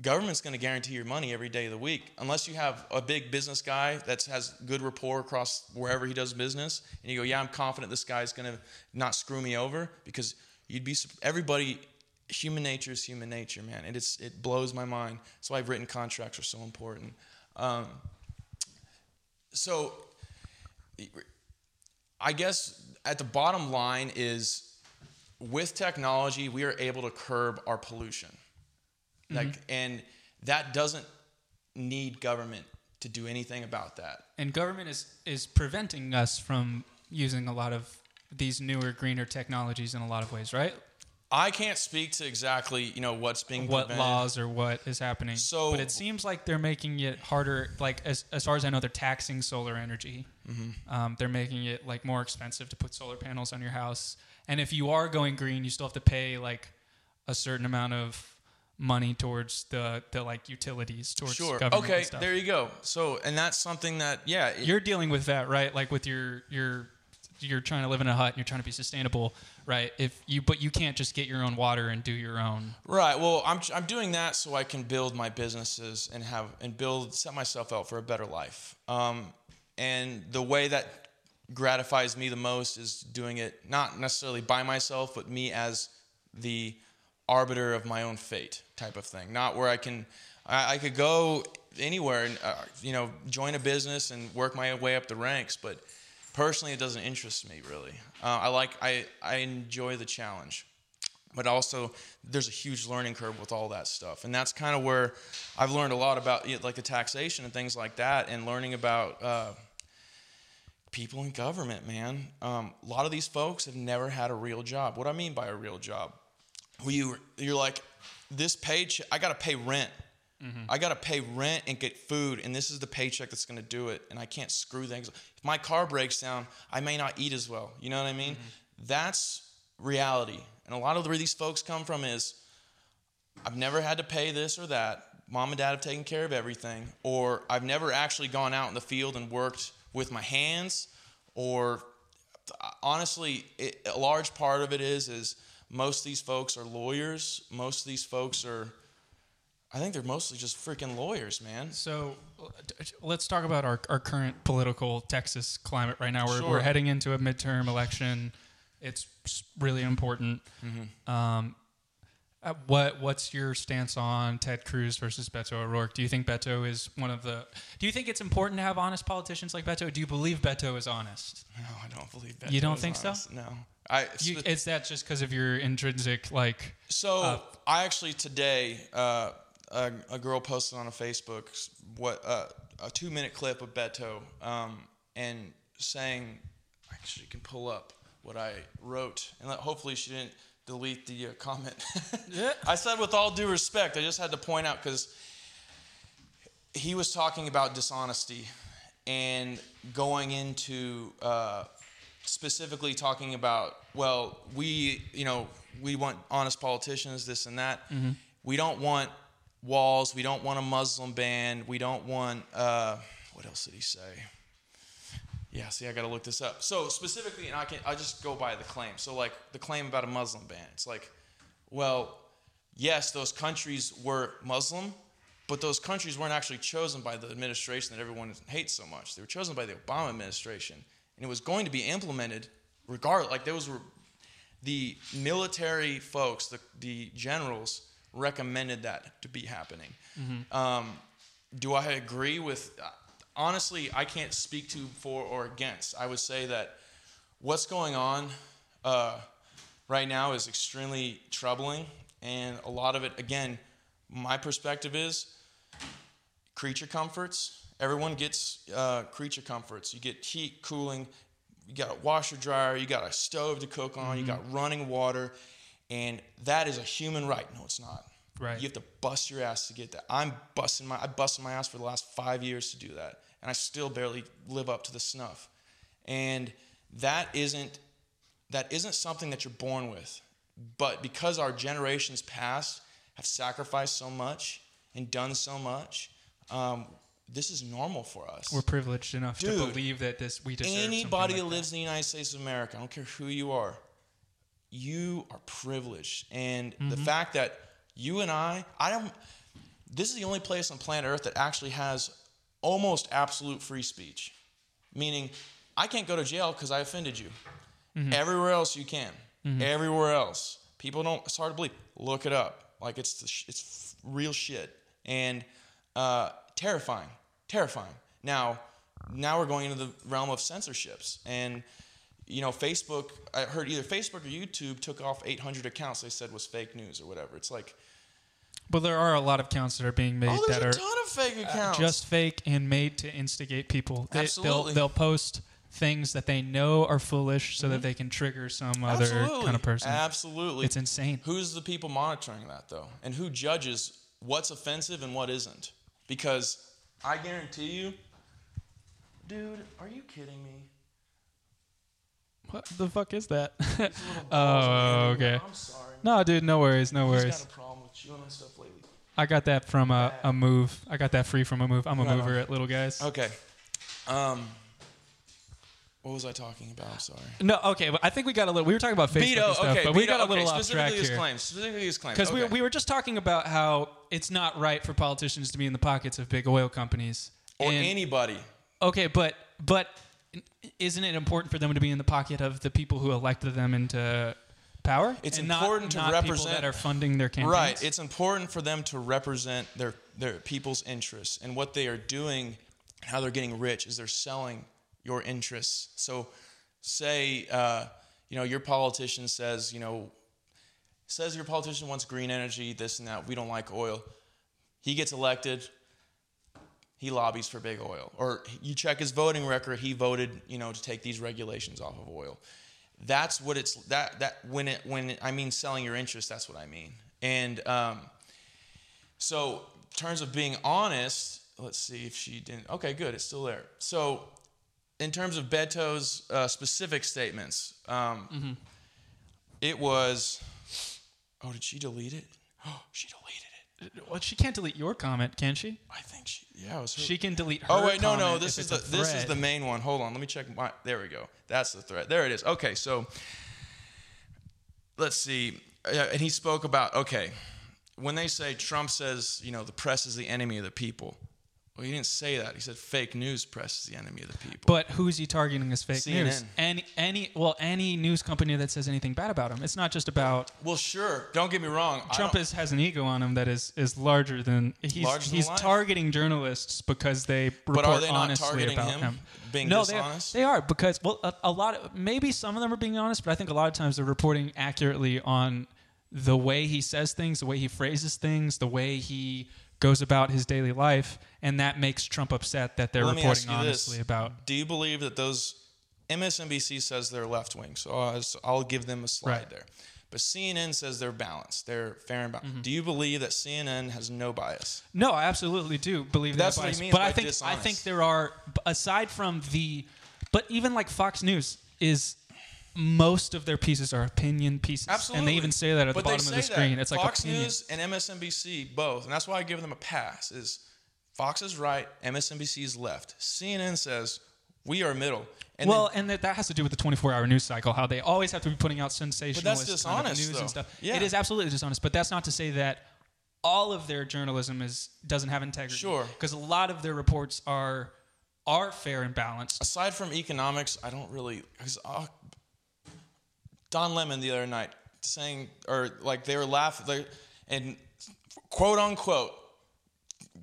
B: Government's going to guarantee your money every day of the week, unless you have a big business guy that has good rapport across wherever he does business, and you go, "Yeah, I'm confident this guy's going to not screw me over," because you'd be everybody. Human nature is human nature, man, and it's it blows my mind. That's why I've written contracts are so important. Um, so, I guess at the bottom line is with technology, we are able to curb our pollution. Mm-hmm. Like, and that doesn't need government to do anything about that.
A: And government is is preventing us from using a lot of these newer, greener technologies in a lot of ways, right?
B: I can't speak to exactly you know what's being
A: what
B: prevented.
A: laws or what is happening.
B: So-
A: but it seems like they're making it harder. Like as as far as I know, they're taxing solar energy.
B: Mm-hmm.
A: Um, they're making it like more expensive to put solar panels on your house. And if you are going green, you still have to pay like a certain amount of money towards the the like utilities towards
B: Sure.
A: government.
B: Okay. There you go. So, and that's something that yeah. it-
A: you're dealing with that, right? Like with your your you're trying to live in a hut and you're trying to be sustainable, right? If you but you can't just get your own water and do your own.
B: Right. Well, I'm I'm doing that so I can build my businesses and have and build set myself up for a better life. Um, and the way that gratifies me the most is doing it not necessarily by myself, but me as the arbiter of my own fate, type of thing. Not where I can I, I could go anywhere and uh, you know join a business and work my way up the ranks, but personally, it doesn't interest me really. Uh, I like I I enjoy the challenge but also there's a huge learning curve with all that stuff. And that's kind of where i've learned a lot about you know, like the taxation and things like that and learning about uh, people in government man. Um, a lot of these folks have never had a real job. What i mean by a real job where you, you're like this paycheck i gotta pay rent Mm-hmm. I got to pay rent and get food, and this is the paycheck that's going to do it. And I can't screw things. If my car breaks down, I may not eat as well. You know what I mean? Mm-hmm. That's reality. And a lot of where these folks come from is I've never had to pay this or that. Mom and dad have taken care of everything. Or I've never actually gone out in the field and worked with my hands. Or honestly, it, a large part of it is is most of these folks are lawyers. Most of these folks are, I think they're mostly just freaking lawyers, man.
A: So uh, let's talk about our, our current political Texas climate right now. We're,
B: Sure.
A: we're heading into a midterm election. It's really important. Um, uh, what what's your stance on Ted Cruz versus Beto O'Rourke? Do you think Beto is one of the? Do you think it's important to have honest politicians like Beto? Do you believe Beto is honest?
B: No, I don't believe that.
A: You don't think so?
B: No. I,
A: You, is that just because of your intrinsic like?
B: So
A: Uh,
B: I actually today uh, a, a girl posted on a Facebook what uh, a two minute clip of Beto um, and saying actually you can pull up what I wrote and hopefully she didn't delete the uh, comment.
A: Yeah.
B: I said with all due respect, I just had to point out because he was talking about dishonesty and going into uh, specifically talking about well we you know we want honest politicians this and that we don't want walls. We don't want a muslim ban. We don't want uh, what else did he say? Yeah see i gotta look this up. So specifically and i can i just go by the claim. So like the claim about a muslim ban. It's like well yes those countries were muslim but those countries weren't actually chosen by the administration that everyone hates so much. They were chosen by the Obama administration, and it was going to be implemented regardless. Like those were the military folks, the, the generals recommended that to be happening. Um, do I agree with? uh, Honestly, I can't speak to for or against. I would say that what's going on uh, right now is extremely troubling, and a lot of it, again, my perspective is creature comforts. Everyone gets uh, creature comforts. You get heat, cooling. You got a washer dryer. You got a stove to cook on. You got running water, and that is a human right. No, it's not.
A: Right.
B: You have to bust your ass to get that. I'm busting my I busted my ass for the last five years to do that, and I still barely live up to the snuff. And that isn't that isn't something that you're born with. But because our generations past have sacrificed so much and done so much, um, this is normal for us.
A: We're privileged enough to believe that this we deserve.
B: Anybody
A: like
B: that
A: that.
B: lives in the United States of America, I don't care who you are, you are privileged. And the
A: Mm-hmm.
B: fact that you and I, I don't, this is the only place on planet Earth that actually has almost absolute free speech. Meaning, I can't go to jail because I offended you.
A: Mm-hmm.
B: Everywhere else you can. Everywhere else. People don't, it's hard to believe. Look it up. Like it's, the sh- it's real shit. And uh, terrifying. Terrifying. Now, now we're going into the realm of censorships. And, you know, Facebook, I heard either Facebook or YouTube took off 800 accounts they said was fake news or whatever. It's like,
A: But there are a lot of accounts that are being made
B: Oh, there's
A: that
B: a
A: are
B: ton of fake accounts.
A: just fake and made to instigate people. They,
B: Absolutely.
A: They'll, they'll post things that they know are foolish so that they can trigger some other
B: Mm-hmm. Absolutely.
A: kind of person.
B: Absolutely.
A: It's insane.
B: Who's the people monitoring that though? And who judges what's offensive and what isn't? Because I guarantee you, dude, are you kidding me?
A: What the fuck is that?
B: These little balls
A: oh,
B: on the end.
A: okay.
B: I'm sorry.
A: No, dude, no worries, no worries.
B: got a problem with chewing on stuff lately?
A: I got that from a, a move. I got that free from a move. I'm a
B: Right on.
A: mover at Little Guys.
B: Okay. Um, what was I talking about? I'm sorry.
A: No, okay, but I think we got a little. We were talking about Facebook
B: Beto,
A: and stuff,
B: okay,
A: but we
B: Beto,
A: got a
B: okay,
A: little off track
B: specifically his
A: here.
B: claims. Specifically his claims.
A: Because
B: okay.
A: we, we were just talking about how it's not right for politicians to be in the pockets of big oil companies.
B: or
A: And-
B: anybody.
A: Okay, but but isn't it important for them to be in the pocket of the people who elected them into power?
B: It's
A: And not-
B: important to
A: not people
B: represent-
A: that are funding their campaigns.
B: Right. It's important for them to represent their their people's interests and what they are doing, how they're getting rich is they're selling your interests. So, say uh, you know your politician says you know says your politician wants green energy, this and that. We don't like oil. He gets elected. He lobbies for big oil, or you check his voting record. He voted, you know, to take these regulations off of oil. That's what it's that that when it when it, I mean selling your interest. That's what I mean. And um, so, in terms of being honest, let's see if she didn't. Okay, good. It's still there. So, in terms of Beto's uh, specific statements, um, it was. Oh, did she delete it? Oh, she deleted it.
A: Well, she can't delete your comment, can she?
B: I think she. Yeah, her.
A: She can delete her.
B: Oh wait, no, no. This is the this is the main one. Hold on, let me check my. There we go. That's the thread. There it is. Okay, so let's see. Uh, and he spoke about okay, when they say Trump says you know the press is the enemy of the people. Well, he didn't say that. He said fake news press is the enemy of the people.
A: But who's he targeting as fake
B: CNN.
A: news? Any any well any news company that says anything bad about him. It's not just about
B: well, sure. Don't get me wrong.
A: Trump is, has an ego on him that is is larger than he's
B: Larger than
A: he's
B: life.
A: targeting journalists because they report
B: are they not
A: honestly about
B: him,
A: him.
B: being
A: no,
B: dishonest?
A: They, they are because well a, a lot of maybe some of them are being honest, but I think a lot of times they're reporting accurately on the way he says things, the way he phrases things, the way he goes about his daily life, and that makes Trump upset that they're
B: Let me ask
A: reporting
B: you this.
A: honestly about.
B: Do you believe that those MSNBC says they're left wing, so I'll, I'll give them a slide
A: Right.
B: there. But CNN says they're balanced, they're fair and
A: Mm-hmm.
B: balanced. Do you believe that CNN has no bias?
A: No, I absolutely do believe
B: That's
A: that.
B: what he
A: bias.
B: means
A: but
B: by
A: I think I
B: dishonest.
A: think there are aside from the, but even like Fox News is most of their pieces are opinion pieces,
B: Absolutely.
A: and they even say that at
B: But
A: the bottom of the screen.
B: that.
A: It's like
B: Fox
A: opinion.
B: News and MSNBC both, and that's why I give them a pass. Is Fox is right, MSNBC is left. CNN says we are middle. And
A: well,
B: then,
A: and that, that has to do with the 24-hour news cycle. How they always have to be putting out sensationalist of
B: dishonest,
A: news
B: though.
A: and stuff.
B: Yeah.
A: It is absolutely dishonest, but that's not to say that all of their journalism is doesn't have integrity.
B: Sure.
A: because a lot of their reports are are fair and balanced.
B: aside from economics, I don't really. Cause, uh, Don Lemon the other night saying, or like they were laughing, and quote unquote,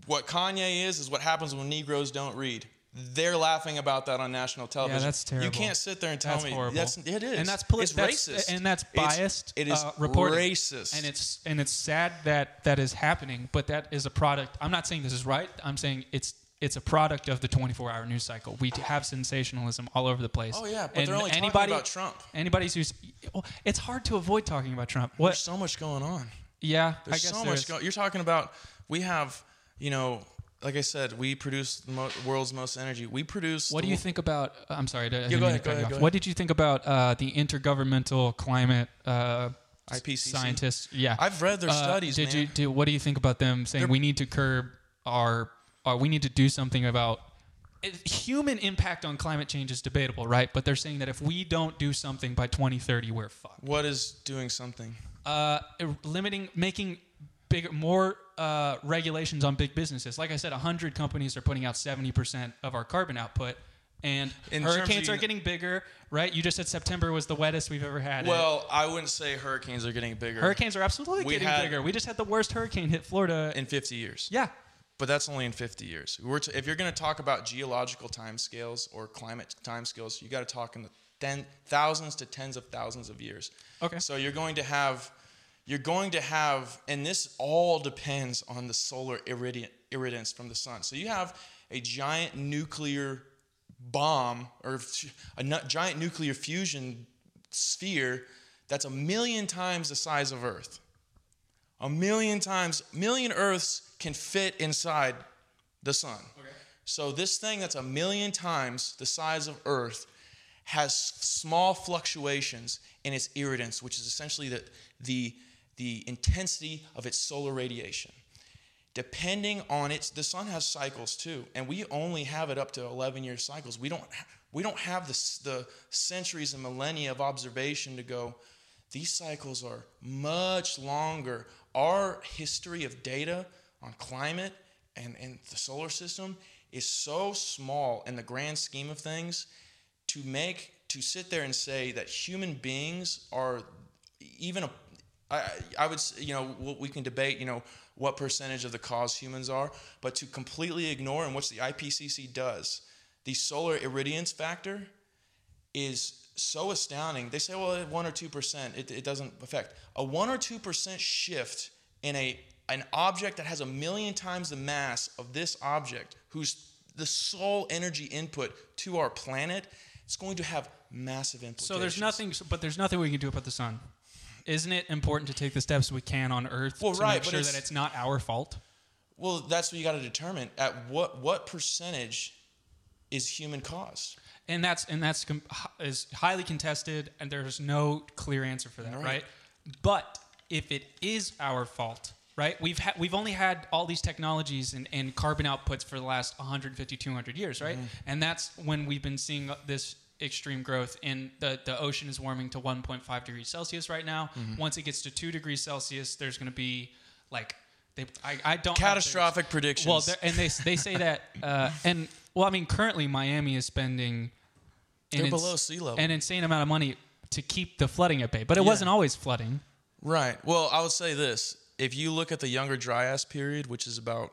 B: what Kanye is is what happens when Negroes don't read. They're laughing about that on national television.
A: Yeah,
B: that's
A: terrible.
B: You can't sit there and tell
A: That's
B: me
A: horrible.
B: that's it is,
A: and that's, poli-
B: it's
A: that's
B: racist,
A: and that's
B: It's-
A: biased.
B: it is
A: uh, reporting.
B: racist,
A: and it's and it's sad that that is happening. But that is a product. I'm not saying this is right. I'm saying it's it's a product of the 24-hour news cycle. We have sensationalism all over the place.
B: Oh, yeah, but
A: and
B: they're only talking about Trump.
A: Anybody who's well, it's hard to avoid talking about Trump. What?
B: There's so much going on.
A: yeah,
B: There's
A: I guess
B: so
A: there's,
B: much going. You're talking about we have, you know, like I said, we produce the mo- world's most energy. We produce.
A: What do you think about? I'm sorry. I didn't
B: go ahead,
A: to
B: go
A: cut you
B: ahead,
A: off.
B: go ahead.
A: What did you think about uh, the intergovernmental climate uh,
B: IPCC?
A: scientists? Yeah,
B: I've read their
A: Uh,
B: studies,
A: Did
B: man.
A: you? Do, what do you think about them saying
B: They're-
A: we need to curb our, or we need to do something about? it- Human impact on climate change is debatable, right? But they're saying that if we don't do something by 2030, we're fucked.
B: What is doing something?
A: Uh, limiting, making bigger, more uh, regulations on big businesses. Like I said, 100 companies are putting out 70% of our carbon output. And
B: In
A: hurricanes are getting bigger, right? You just said September was the wettest we've ever had.
B: Well, I wouldn't say hurricanes are getting bigger.
A: hurricanes are absolutely
B: We
A: getting bigger. We just had the worst hurricane hit Florida.
B: in 50 years.
A: yeah,
B: But that's only in 50 years. If you're going to talk about geological timescales or climate timescales, you got to talk in the ten, thousands to tens of thousands of years.
A: Okay.
B: So you're going to have, you're going to have, and this all depends on the solar irradiant, irradiance from the sun. So you have a giant nuclear bomb or a giant nuclear fusion sphere that's a million times the size of Earth. A million times, million Earths can fit inside the sun. Okay. So this thing that's a million times the size of Earth has small fluctuations in its irradiance, which is essentially the, the, the intensity of its solar radiation. Depending on its, the sun has cycles too, and we only have it up to 11 year cycles. We don't, we don't have the, the centuries and millennia of observation to go, these cycles are much longer. Our history of data on climate and, and the solar system is so small in the grand scheme of things to make to sit there and say that human beings are even a I, I would you know we can debate you know what percentage of the cause humans are but to completely ignore and what the IPCC does the solar irradiance factor is so astounding. They say, well, one or two percent, it, it doesn't affect. A one or two percent shift in a an object that has a million times the mass of this object, whose the sole energy input to our planet, it's going to have massive implications.
A: So there's nothing, but there's nothing we can do about the sun. Isn't it important to take the steps we can on Earth well, to right, make sure that it's not our fault?
B: Well, that's what you got to determine. At what what percentage is human caused?
A: And that's and that's is highly contested, and there's no clear answer for that, right? right? But if it is our fault, right? We've ha- we've only had all these technologies and, and carbon outputs for the last 150, 200 years, right? Mm-hmm. And that's when we've been seeing this extreme growth in the, the ocean is warming to 1.5 degrees Celsius right now. Mm-hmm. Once it gets to 2 degrees Celsius, there's going to be like they, I, I don't
B: catastrophic predictions.
A: Well, and they they say that uh, and well, I mean, currently Miami is spending
B: they're below sea level.
A: An insane amount of money to keep the flooding at bay. But it yeah. wasn't always flooding.
B: Right. Well, I would say this. If you look at the Younger Dryas period, which is about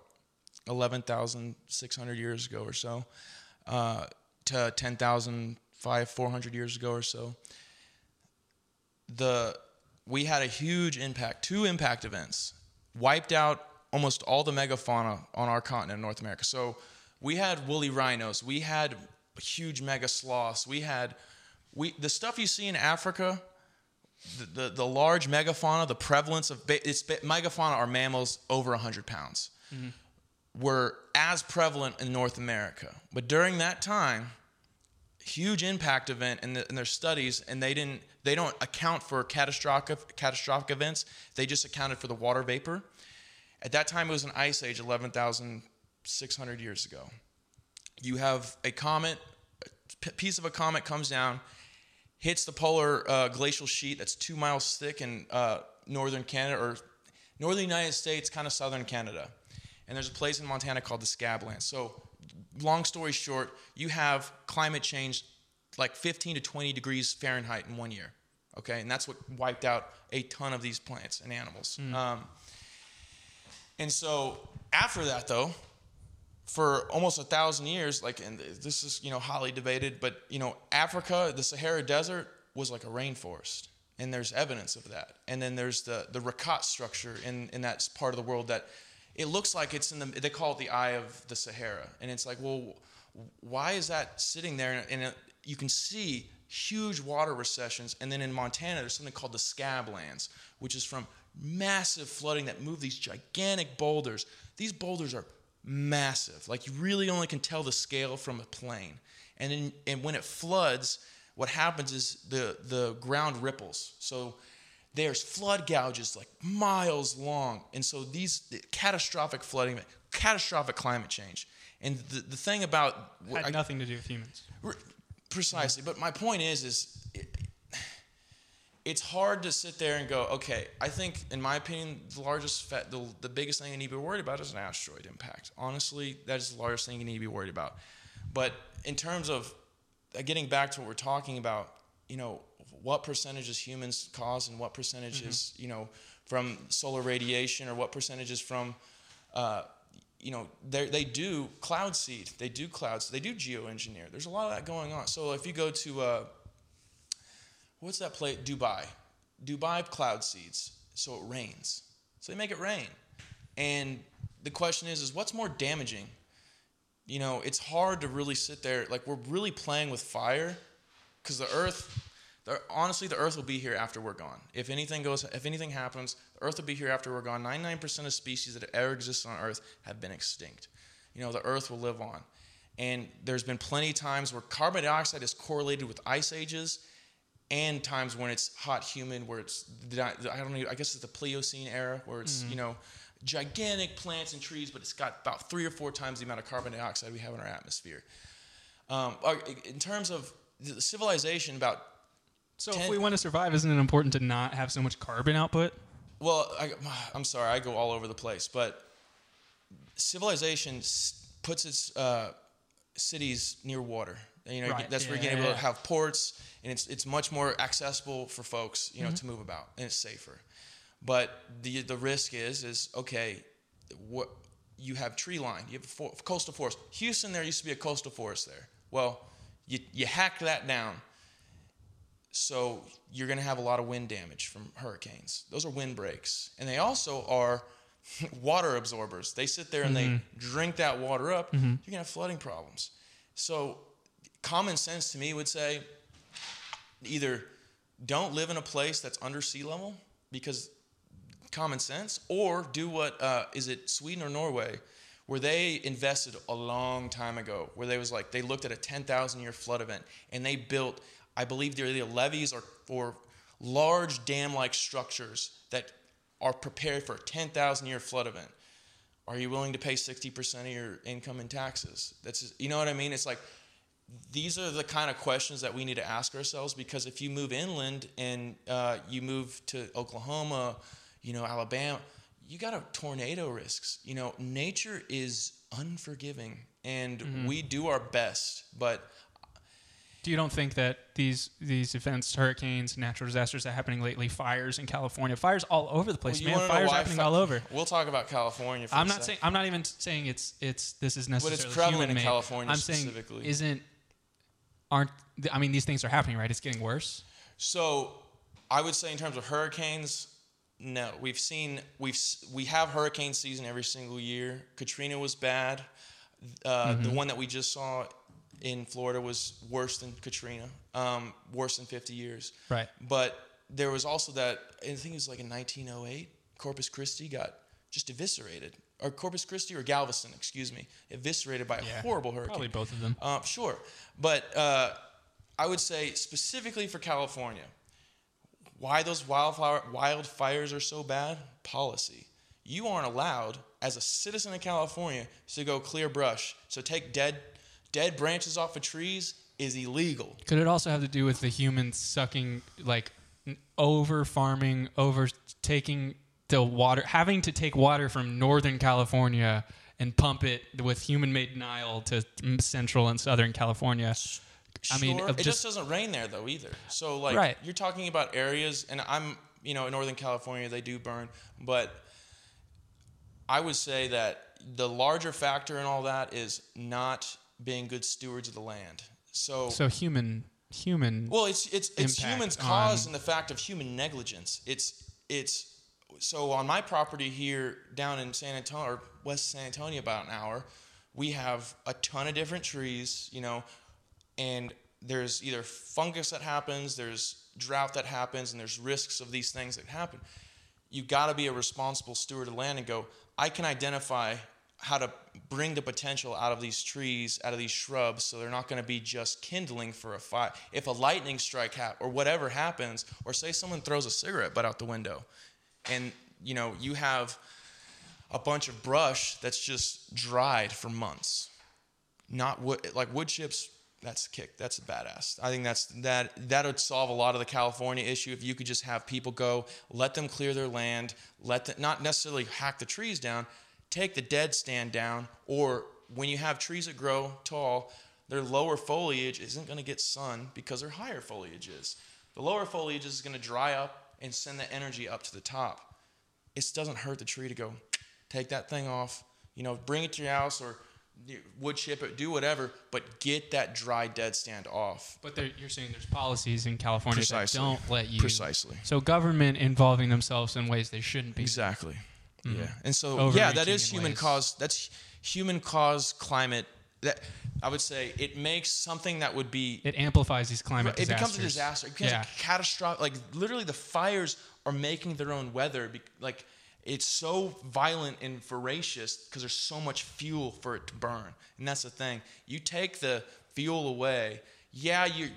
B: 11,600 years ago or so, uh, to 10,400 years ago or so, the we had a huge impact, two impact events, wiped out almost all the megafauna on our continent, North America. So we had woolly rhinos, we had huge mega sloths. We had we the stuff you see in Africa, the, the, the large megafauna, the prevalence of it's megafauna are mammals over 100 pounds, mm-hmm. were as prevalent in North America. But during that time, huge impact event in, the, in, their studies, and they didn't they don't account for catastrophic catastrophic events. They just accounted for the water vapor. At that time, it was an ice age, 11,600 years ago you have a comet, a piece of a comet comes down, hits the polar uh, glacial sheet that's two miles thick in uh, northern Canada or northern United States, kind of southern Canada. And there's a place in Montana called the Scablands. So, long story short, you have climate change like 15 to 20 degrees Fahrenheit in one year. Okay, and that's what wiped out a ton of these plants and animals. Mm. Um, and so after that, though, for almost a thousand years, like, and this is, you know, highly debated, but, you know, Africa, the Sahara Desert was like a rainforest. And there's evidence of that. And then there's the, the Richat structure in, in that part of the world that it looks like it's in the, they call it the eye of the Sahara. And it's like, well, why is that sitting there? And it, you can see huge water recessions. And then in Montana, there's something called the Scablands, which is from massive flooding that moved these gigantic boulders. These boulders are massive. Like you really only can tell the scale from a plane. And, in, and when it floods, what happens is the, the ground ripples. So there's flood gouges like miles long. And so these the catastrophic flooding, catastrophic climate change. And the, the thing about
A: had I, nothing to do with humans.
B: Precisely. But my point is, is it's hard to sit there and go, okay, I think, in my opinion, the largest, the, the biggest thing you need to be worried about is an asteroid impact. Honestly, that is the largest thing you need to be worried about. But in terms of uh, getting back to what we're talking about, you know, what percentage is humans cause and what percentage mm-hmm. is, you know, from solar radiation or what percentage is from, uh, you know, they do cloud seed, they do clouds, they do geoengineer. There's a lot of that going on. So if you go to, uh, what's that place? Dubai. Dubai cloud seeds. so it rains. So they make it rain. And the question is, is what's more damaging? You know, it's hard to really sit there like we're really playing with fire because the earth the, honestly the earth will be here after we're gone if anything goes if anything happens the earth will be here after we're gone 99% of species that ever existed on earth have been extinct you know the earth will live on and there's been plenty of times where carbon dioxide is correlated with ice ages and times when it's hot humid where it's i don't know i guess it's the pliocene era where it's mm-hmm. you know gigantic plants and trees but it's got about three or four times the amount of carbon dioxide we have in our atmosphere. Um, in terms of the civilization about
A: so ten, if we want to survive isn't it important to not have so much carbon output?
B: Well I, i'm sorry i go all over the place but civilization puts its uh, cities near water you know right. that's yeah, where you're able to have ports and it's it's much more accessible for folks you know mm-hmm. to move about and it's safer. But the the risk is is okay what you have tree line you have a for, coastal forest. Houston there used to be a coastal forest there. Well you, you hack that down so you're going to have a lot of wind damage from hurricanes. Those are wind breaks, and they also are water absorbers. They sit there and mm-hmm. they drink that water up. Mm-hmm. you're going to have flooding problems. So common sense to me would say either don't live in a place that's under sea level because common sense, or do what uh, is it Sweden or Norway, where they invested a long time ago, where they was like they looked at a 10,000 year flood event and they built, I believe they're either levees or, or large dam like structures that are prepared for a 10,000 year flood event. Are you willing to pay 60% of your income in taxes? That's you know what I mean? It's like these are the kind of questions that we need to ask ourselves because if you move inland and uh, you move to Oklahoma, you know, Alabama, you got a tornado risks. You know, nature is unforgiving and mm-hmm. we do our best, but
A: do you don't think that these these events, hurricanes, natural disasters that are happening lately, fires in California, fires all over the place, well, man, fires happening fi- all over.
B: We'll talk about California.
A: I'm not saying I'm not even saying it's it's this is necessarily
B: but it's prevalent
A: in
B: California
A: I'm saying isn't aren't I mean these things are happening, right? It's getting worse.
B: So I would say in terms of hurricanes, no, we've seen we've we have hurricane season every single year. Katrina was bad. Uh, mm-hmm. The one that we just saw in Florida was worse than Katrina, um, worse than 50 years.
A: Right.
B: But there was also that I think it was like in 1908, Corpus Christi got just eviscerated, or Corpus Christi or Galveston, excuse me, eviscerated by a yeah, horrible hurricane.
A: Probably both of them.
B: Uh, sure, but uh, I would say specifically for California, why those wildfire, wildfires are so bad? Policy. You aren't allowed, as a citizen of California, to go clear brush. So take dead, dead branches off of trees is illegal.
A: Could it also have to do with the humans sucking, like, over farming, over taking the water, having to take water from Northern California and pump it with human-made Nile to Central and Southern California?
B: I mean, it just, just, doesn't rain there though either. So like right. you're talking about areas, and I'm you know in Northern California they do burn, but I would say that the larger factor in all that is not being good stewards of the land. So
A: so human human.
B: Well, it's it's it's humans caused in the fact of human negligence. It's it's so on my property here down in San Antonio or West San Antonio, about an hour, we have a ton of different trees. You know, and there's either fungus that happens, there's drought that happens, and there's risks of these things that happen. You've got to be a responsible steward of land and go, I can identify how to bring the potential out of these trees, out of these shrubs, so they're not going to be just kindling for a fire. If a lightning strike happens, or whatever happens, or say someone throws a cigarette butt out the window, and you know you have a bunch of brush that's just dried for months, not wood like wood chips that's a kick. That's a badass. I think that's that that would solve a lot of the California issue if you could just have people go, let them clear their land, let them not necessarily hack the trees down, take the dead stand down, or when you have trees that grow tall, their lower foliage isn't going to get sun because their higher foliage is. The lower foliage is going to dry up and send that energy up to the top. It doesn't hurt the tree to go take that thing off, you know, bring it to your house or wood chip it, do whatever, but get that dry dead stand off.
A: But there, you're saying there's policies in California
B: Precisely.
A: that don't let you.
B: Precisely.
A: So government involving themselves in ways they shouldn't be.
B: Exactly.
A: Mhm.
B: Yeah. And so yeah, that is human
A: ways.
B: cause. That's human cause climate. That I would say it makes something that would be
A: It amplifies these climate
B: it becomes a disaster. It becomes
A: Yeah.
B: a catastrophic. Like literally, the fires are making their own weather. Be- Like it's so violent and voracious because there's so much fuel for it to burn. And that's the thing. You take the fuel away. Yeah, you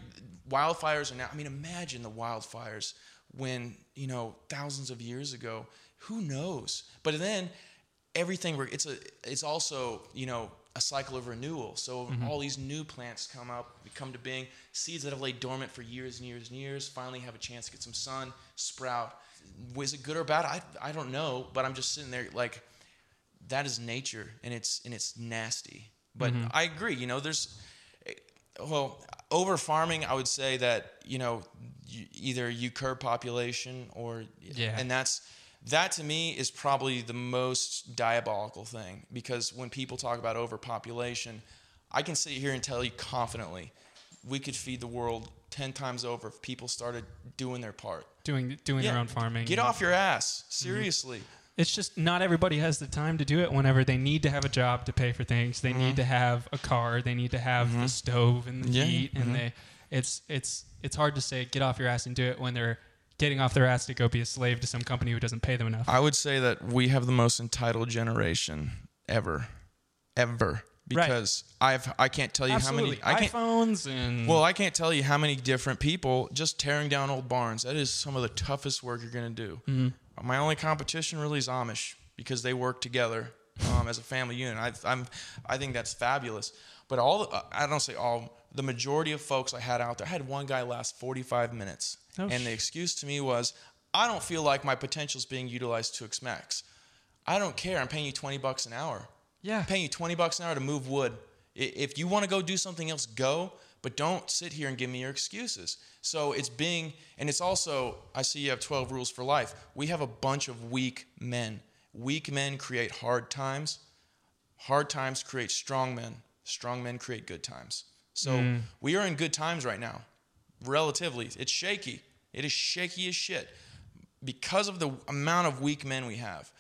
B: wildfires are now. I mean, imagine the wildfires when you know thousands of years ago. Who knows? But then everything. It's a. It's also you know a cycle of renewal. So
A: Mm-hmm.
B: all these new plants come up, come to being. Seeds that have laid dormant for years and years and years finally have a chance to get some sun, sprout. Was it good or bad? I I don't know. But I'm just sitting there like that is nature and it's and it's nasty. But
A: Mm-hmm.
B: I agree. You know, there's well over farming. I would say that you know you, either you curb population or
A: Yeah.
B: and that's that to me is probably the most diabolical thing because when people talk about overpopulation, I can sit here and tell you confidently, we could feed the world ten times over if people started doing their part.
A: doing doing
B: Yeah,
A: their own farming.
B: Get off your ass, seriously.
A: It's just not everybody has the time to do it whenever they need to have a job to pay for things. They need to have a car. They need to have the stove and the
B: Mm-hmm. Yeah,
A: heat. And
B: mhm.
A: they, it's it's it's hard to say get off your ass and do it when they're getting off their ass to go be a slave to some company who doesn't pay them enough.
B: I would say that we have the most entitled generation ever, ever.
A: Right.
B: Because I've I can't tell you
A: Absolutely.
B: how many I
A: iPhones and
B: well I can't tell you how many different people just tearing down old barns. That is some of the toughest work you're gonna do.
A: Mm-hmm.
B: My only competition really is Amish because they work together um, as a family unit. I, I'm I think that's fabulous. But all the, I don't say all the majority of folks I had out there. I had one guy last 45 minutes,
A: Oh,
B: and the excuse to me was, I don't feel like my potential is being utilized to its max. I don't care. I'm paying you 20 bucks an hour.
A: yeah.
B: I'm paying you 20 bucks an hour to move wood. If you want to go do something else, go, but don't sit here and give me your excuses. So it's being, and it's also, I see you have 12 rules for life. We have a bunch of weak men. Weak men create hard times. Hard times create strong men. Strong men create good times. So we are in good times right now, relatively. It's shaky. It is shaky as shit because of the amount of weak men we have.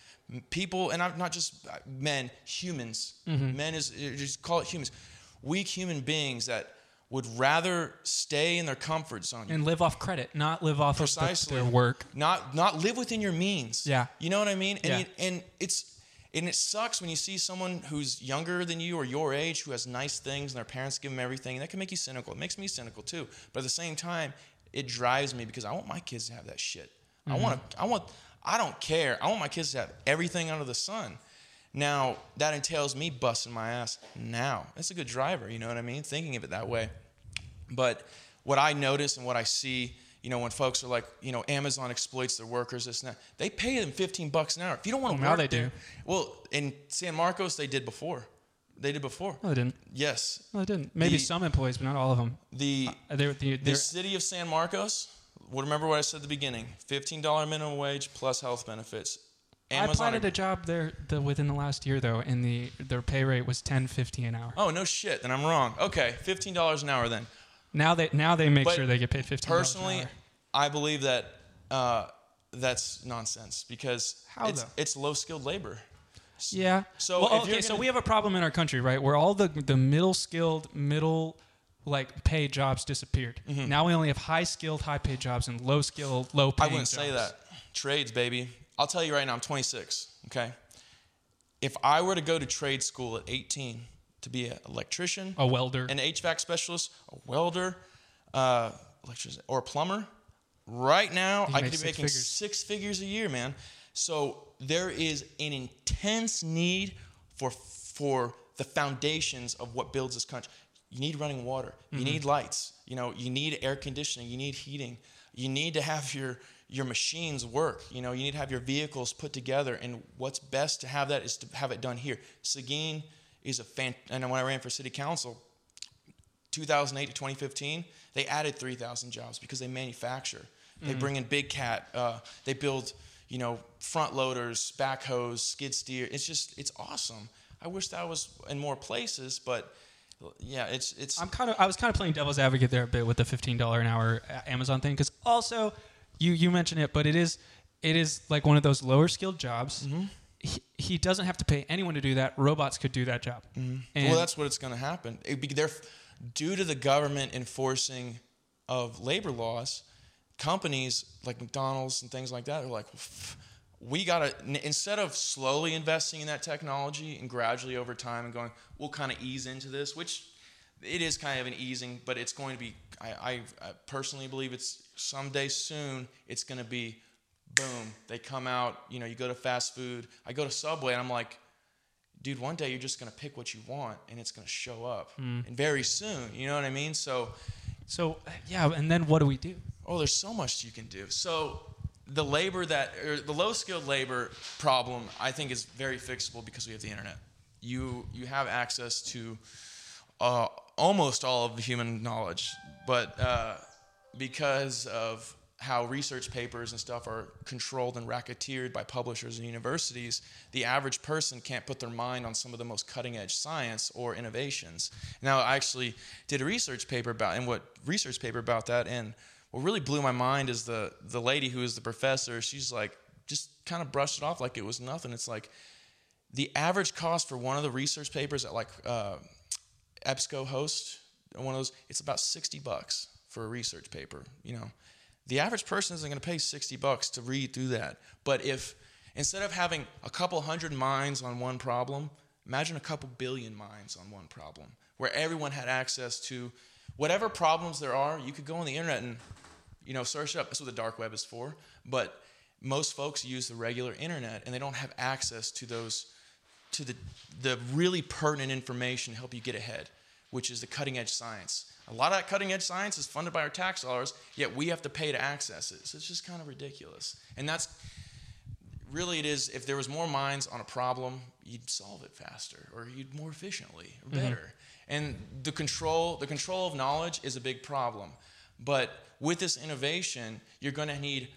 B: People, and I'm not just uh, men, humans. Men is uh, just call it humans. Weak human beings that would rather stay in their comfort zone.
A: and live off credit, not live off
B: Precisely.
A: of the, their work.
B: not not live within your means.
A: Yeah.
B: You know what I mean? And
A: Yeah.
B: you, and it's and it sucks when you see someone who's younger than you or your age who has nice things and their parents give them everything. And that can make you cynical. It makes me cynical too. But at the same time, it drives me because I want my kids to have that shit. I mm-hmm. want to I want I don't care. I want my kids to have everything under the sun. Now, that entails me busting my ass now. That's a good driver, you know what I mean? Thinking of it that way. But what I notice and what I see, you know, when folks are like, you know, Amazon exploits their workers, this and that, they pay them 15 bucks an hour. If you don't want to
A: Well, now
B: work
A: they
B: there,
A: do.
B: well, in San Marcos, they did before. They did before.
A: No, they didn't.
B: Yes.
A: No, they didn't. Maybe
B: The-
A: some employees, but not all of them.
B: The
A: Uh, They're, they're,
B: the city of San Marcos, well, remember what I said at the beginning $15 minimum wage plus health benefits.
A: I applied at a job there the, within the last year though, and the their pay rate was ten fifty an hour.
B: Oh, no shit. Then I'm wrong. Okay, $15 an hour then.
A: Now they now they make
B: But
A: sure they get paid fifteen.
B: Personally, I believe that uh, that's nonsense because
A: How,
B: it's,
A: though?
B: it's low skilled labor.
A: Yeah.
B: So
A: well, okay,
B: you're
A: so we have a problem in our country, right? Where all the the middle skilled, middle like pay jobs disappeared. Now we only have high skilled, high paid jobs and low skilled, low
B: Mm-hmm. I
A: paid.
B: wouldn't say that. Trades, baby. I'll tell you right now, I'm 26. Okay. If I were to go to trade school at 18 to be an electrician,
A: A welder.
B: an HVAC specialist, a welder, uh, electrician, or a plumber, right now I could be
A: six
B: making
A: figures.
B: six figures a year, man. So there is an intense need for for the foundations of what builds this country. You need running water. You need lights. You know, you need air conditioning. You need heating. You need to have your your machines work. You know, you need to have your vehicles put together. And what's best to have that is to have it done here. Seguin is a fan. And when I ran for city council, 2008 to 2015, they added 3,000 jobs because they manufacture. They bring in big cat. Uh, they build, you know, front loaders, backhoes, skid steer. It's just, it's awesome. I wish that was in more places, but yeah, it's it's.
A: I'm kind of I was kind of playing devil's advocate there a bit with the fifteen dollar an hour Amazon thing because also you you mentioned it, but it is it is like one of those lower skilled jobs. Mm-hmm. He, he, doesn't have to pay anyone to do that. Robots could do that job.
B: Mm-hmm. well, that's what it's going to happen. Be, they're due to the government enforcing of labor laws. Companies like McDonald's and things like that are like, we got to instead of slowly investing in that technology and gradually over time and going we'll kind of ease into this which it is kind of an easing but it's going to be I, I, I personally believe it's someday soon it's going to be boom they come out you know you go to fast food. I go to subway and i'm like dude one day you're just going to pick what you want and it's going to show up. Mm. and very soon you know what i mean? So
A: so yeah and then what do we do?
B: Oh there's so much you can do. So the labor that or the low skilled labor problem I think is very fixable because we have the internet. You you have access to uh, almost all of the human knowledge, but uh, because of how research papers and stuff are controlled and racketeered by publishers and universities, the average person can't put their mind on some of the most cutting edge science or innovations. Now, I actually did a research paper about, and what research paper about that, and what really blew my mind is the the lady who is the professor. She's like just kind of brushed it off like it was nothing. It's like the average cost for one of the research papers at like uh, EBSCOhost, one of those, it's about sixty bucks for a research paper. You know, the average person isn't going to pay sixty bucks to read through that. But if instead of having a couple hundred minds on one problem, imagine a couple billion minds on one problem, where everyone had access to whatever problems there are. You could go on the internet and you know, search it up. That's what the dark web is for. But most folks use the regular internet and they don't have access to those to the the really pertinent information to help you get ahead, which is the cutting edge science. A lot of that cutting edge science is funded by our tax dollars, yet we have to pay to access it. So it's just kind of ridiculous. And that's really it is if there was more minds on a problem, you'd solve it faster or you'd more efficiently or mm-hmm. better. Mm-hmm. And the control the control of knowledge is a big problem. But with this innovation, you're going to need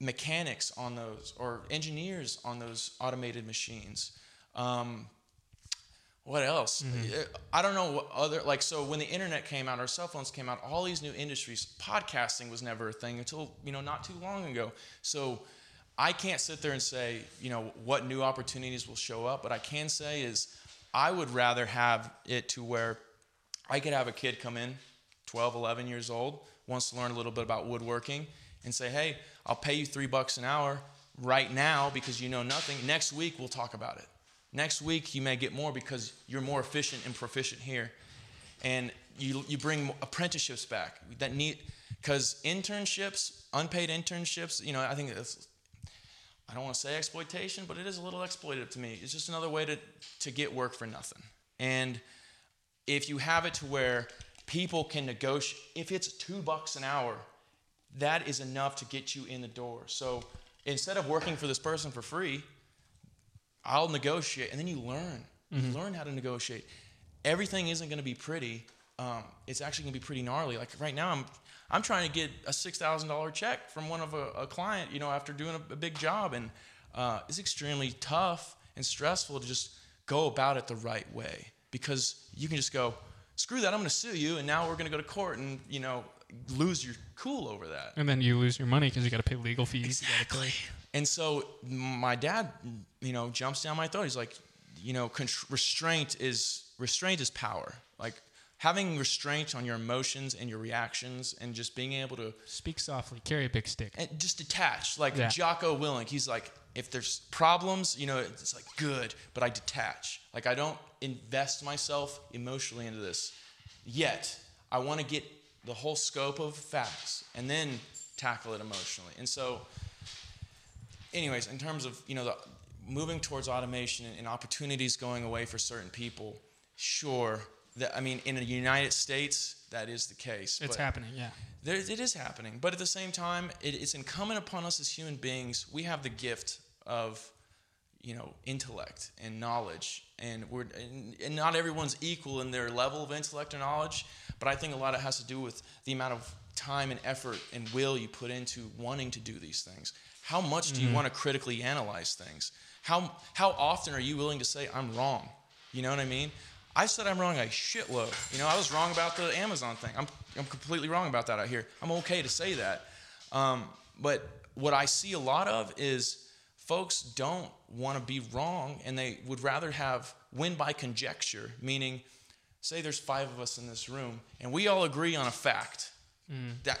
B: mechanics on those or engineers on those automated machines. Um, what else? Mm-hmm. I don't know what other like so when the internet came out, our cell phones came out, all these new industries, podcasting was never a thing until, you know, not too long ago. So I can't sit there and say, you know, what new opportunities will show up, but I can say is I would rather have it to where I could have a kid come in 12, 11 years old, wants to learn a little bit about woodworking, and say, hey, I'll pay you three bucks an hour right now because you know nothing. Next week, we'll talk about it. Next week, you may get more because you're more efficient and proficient here. And you, you bring apprenticeships back that need, because internships, unpaid internships, you know, I think it's, I don't want to say exploitation, but it is a little exploitative to me. It's just another way to, to get work for nothing. And if you have it to where people can negotiate. If it's two bucks an hour, that is enough to get you in the door. So instead of working for this person for free, I'll negotiate, and then you learn. Mm-hmm. You learn how to negotiate. Everything isn't going to be pretty. Um, it's actually going to be pretty gnarly. Like right now, I'm I'm trying to get a six thousand dollar check from one of a, a, client, you know, after doing a, a big job, and uh, it's extremely tough and stressful to just go about it the right way because you can just go, screw that, I'm going to sue you, and now we're going to go to court and, you know, lose your cool over that.
A: And then you lose your money because you got to pay legal fees.
B: Exactly. And so my dad, you know, jumps down my throat. He's like, you know, restraint is restraint is power. Like having restraint on your emotions and your reactions, and just being able to
A: speak softly, carry a big stick,
B: and just detach. Like yeah. Jocko Willink, he's like, if there's problems, you know, it's like good, but I detach. Like I don't invest myself emotionally into this yet. I want to get the whole scope of facts and then tackle it emotionally. And so, anyways, in terms of you know the moving towards automation and, opportunities going away for certain people, sure. That, I mean, in the United States, that is the case.
A: It's happening, yeah.
B: There, it is happening. But at the same time, it, it's incumbent upon us as human beings. We have the gift of you know intellect and knowledge and we're and, and, not everyone's equal in their level of intellect or knowledge but i think a lot of it has to do with the amount of time and effort and will you put into wanting to do these things how much do you mm-hmm. want to critically analyze things how how often are you willing to say i'm wrong You know what I mean? I said I'm wrong a shitload. You know, I was wrong about the Amazon thing. I'm, I'm completely wrong about that out here. I'm okay to say that. Um, but what I see a lot of is folks don't want to be wrong and they would rather have win by conjecture, meaning, say there's five of us in this room and we all agree on a fact mm. that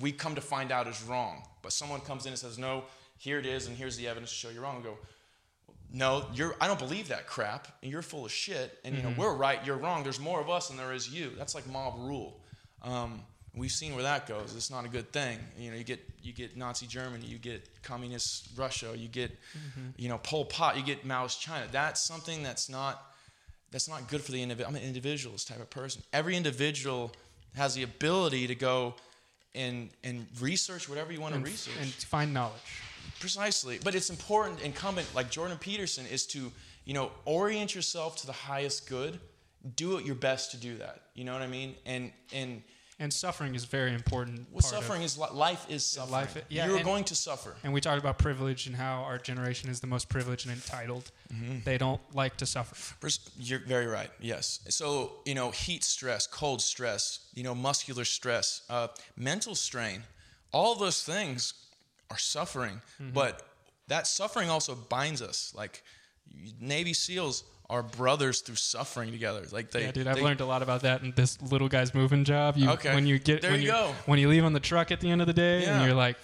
B: we come to find out is wrong. But someone comes in and says, no, here it is, and here's the evidence to show you're wrong. And go, no, you're, I don't believe that crap, and you're full of shit. And you know, mm-hmm. we're right, you're wrong. There's more of us than there is you. That's like mob rule. Um, we've seen where that goes. It's not a good thing. You know, you get you get Nazi Germany, you get communist Russia, you get mm-hmm. you know Pol Pot, you get Mao's China. That's something that's not that's not good for the individual. I'm an individualist type of person. Every individual has the ability to go and and research whatever you want
A: and,
B: to research
A: and find knowledge.
B: Precisely, but it's important. Incumbent like Jordan Peterson is to you know orient yourself to the highest good. Do it your best to do that. You know what I mean? And and
A: and suffering is very important.
B: Well, suffering is life is suffering. Life, yeah, You're going to suffer.
A: And we talked about privilege and how our generation is the most privileged and entitled. Mm-hmm. They don't like to suffer.
B: You're very right. Yes. So you know, heat stress, cold stress, you know, muscular stress, uh, mental strain, all those things are suffering. Mm-hmm. But that suffering also binds us. Like Navy SEALs are brothers through suffering together. Like they,
A: yeah, dude, I've they, learned a lot about that in this little guy's moving job. You,
B: okay,
A: when you get
B: there
A: when
B: you go.
A: When you leave on the truck at the end of the day, yeah. and you're like,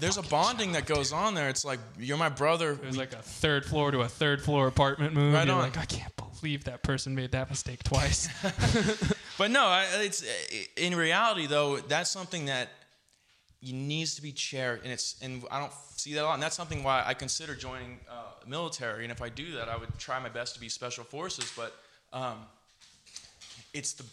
B: there's a bonding that goes on there. It's like you're my brother.
A: It was like a third floor to a third floor apartment move. Right you're on. like, I can't believe that person made that mistake twice.
B: but no, I, it's in reality though. That's something that needs to be cherished, and it's and I don't see that a lot. And that's something why I consider joining uh, military. And if I do that, I would try my best to be special forces. But um, it's the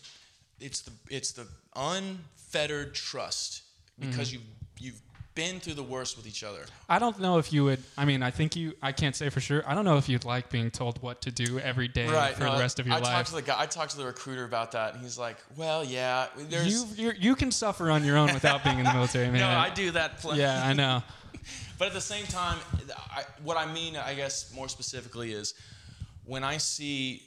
B: it's the it's the unfettered trust because mm-hmm. you've you've been through the worst with each other.
A: I don't know if you would. I mean, I think you. I can't say for sure. I don't know if you'd like being told what to do every day right, for no, the rest of your
B: I
A: life.
B: Talked to the guy, I talked to the recruiter about that, and he's like, "Well, yeah, there's
A: you. you can suffer on your own without being in the military, man.
B: no, I do that.
A: Plenty. Yeah, I know.
B: but at the same time, I, what I mean, I guess, more specifically, is when I see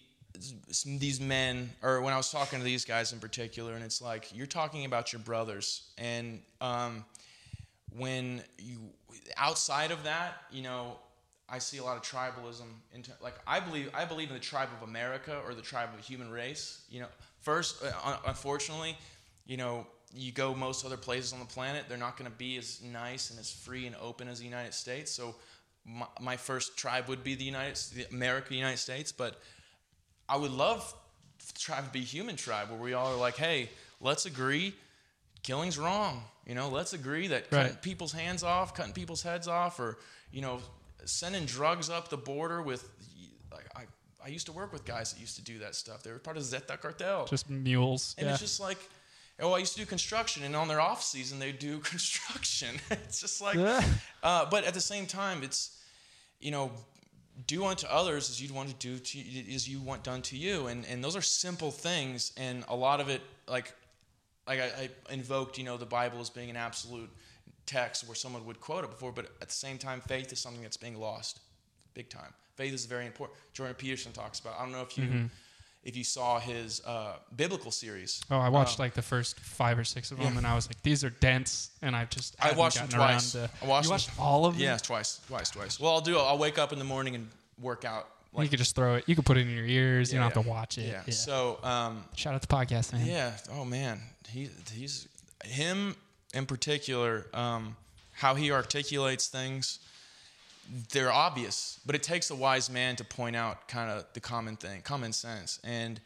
B: these men, or when I was talking to these guys in particular, and it's like you're talking about your brothers, and um, when you outside of that, you know, I see a lot of tribalism. Into, like I believe, I believe in the tribe of America or the tribe of the human race. You know, first, uh, unfortunately, you know, you go most other places on the planet, they're not going to be as nice and as free and open as the United States. So, my, my first tribe would be the United, the America, United States. But I would love the tribe to be human tribe, where we all are like, hey, let's agree, killing's wrong. You know, let's agree that right. cutting people's hands off, cutting people's heads off, or you know, sending drugs up the border with. Like I, I used to work with guys that used to do that stuff. They were part of Zeta cartel.
A: Just mules.
B: And
A: yeah.
B: it's just like, oh, I used to do construction, and on their off season they do construction. it's just like, uh, but at the same time, it's, you know, do unto others as you'd want to do to as you want done to you, and and those are simple things, and a lot of it like like I, I, invoked, you know, the Bible as being an absolute text where someone would quote it before, but at the same time, faith is something that's being lost, big time. Faith is very important. Jordan Peterson talks about. I don't know if you mm-hmm. if you saw his uh, biblical series.
A: Oh, I watched uh, like the first five or six of them, yeah. and I was like, these are dense, and I've just I watched them twice. To, I watched, you watched all of them.
B: Yeah, twice, twice, twice. Well, I'll do. I'll wake up in the morning and work out
A: like, you could just throw it. You could put it in your ears. Yeah, you don't yeah. have to watch it.
B: Yeah. yeah. So um,
A: shout out the podcast, man.
B: Yeah. Oh man, he he's him in particular. Um, how he articulates things, they're obvious, but it takes a wise man to point out kind of the common thing, common sense, and.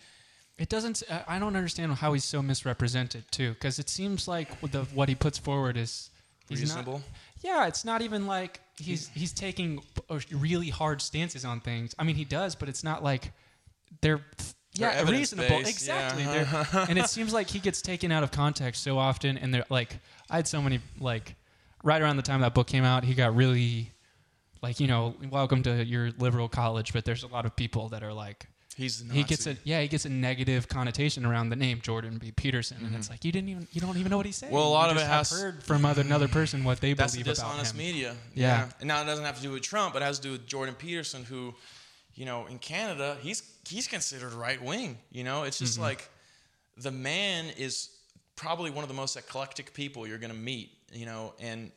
A: It doesn't. I don't understand how he's so misrepresented too, because it seems like the what he puts forward is
B: reasonable.
A: Not, yeah, it's not even like he's he's taking really hard stances on things. I mean, he does, but it's not like they're yeah reasonable. Exactly. Yeah. and it seems like he gets taken out of context so often. And they're like, I had so many like right around the time that book came out, he got really like you know, welcome to your liberal college. But there's a lot of people that are like
B: He's
A: he gets a yeah he gets a negative connotation around the name Jordan B. Peterson, mm-hmm. and it's mm-hmm. like you didn't even you don't even know what he's saying.
B: Well, a lot
A: you
B: of it has
A: heard from other, another person what they
B: that's
A: believe
B: the dishonest
A: about
B: him. media.
A: Yeah. yeah.
B: and now it doesn't have to do with Trump, but it has to do with Jordan Peterson, who you know, in Canada, he's he's considered right wing. You know, it's just mm-hmm. like the man is probably one of the most eclectic people you're going to meet. You know, and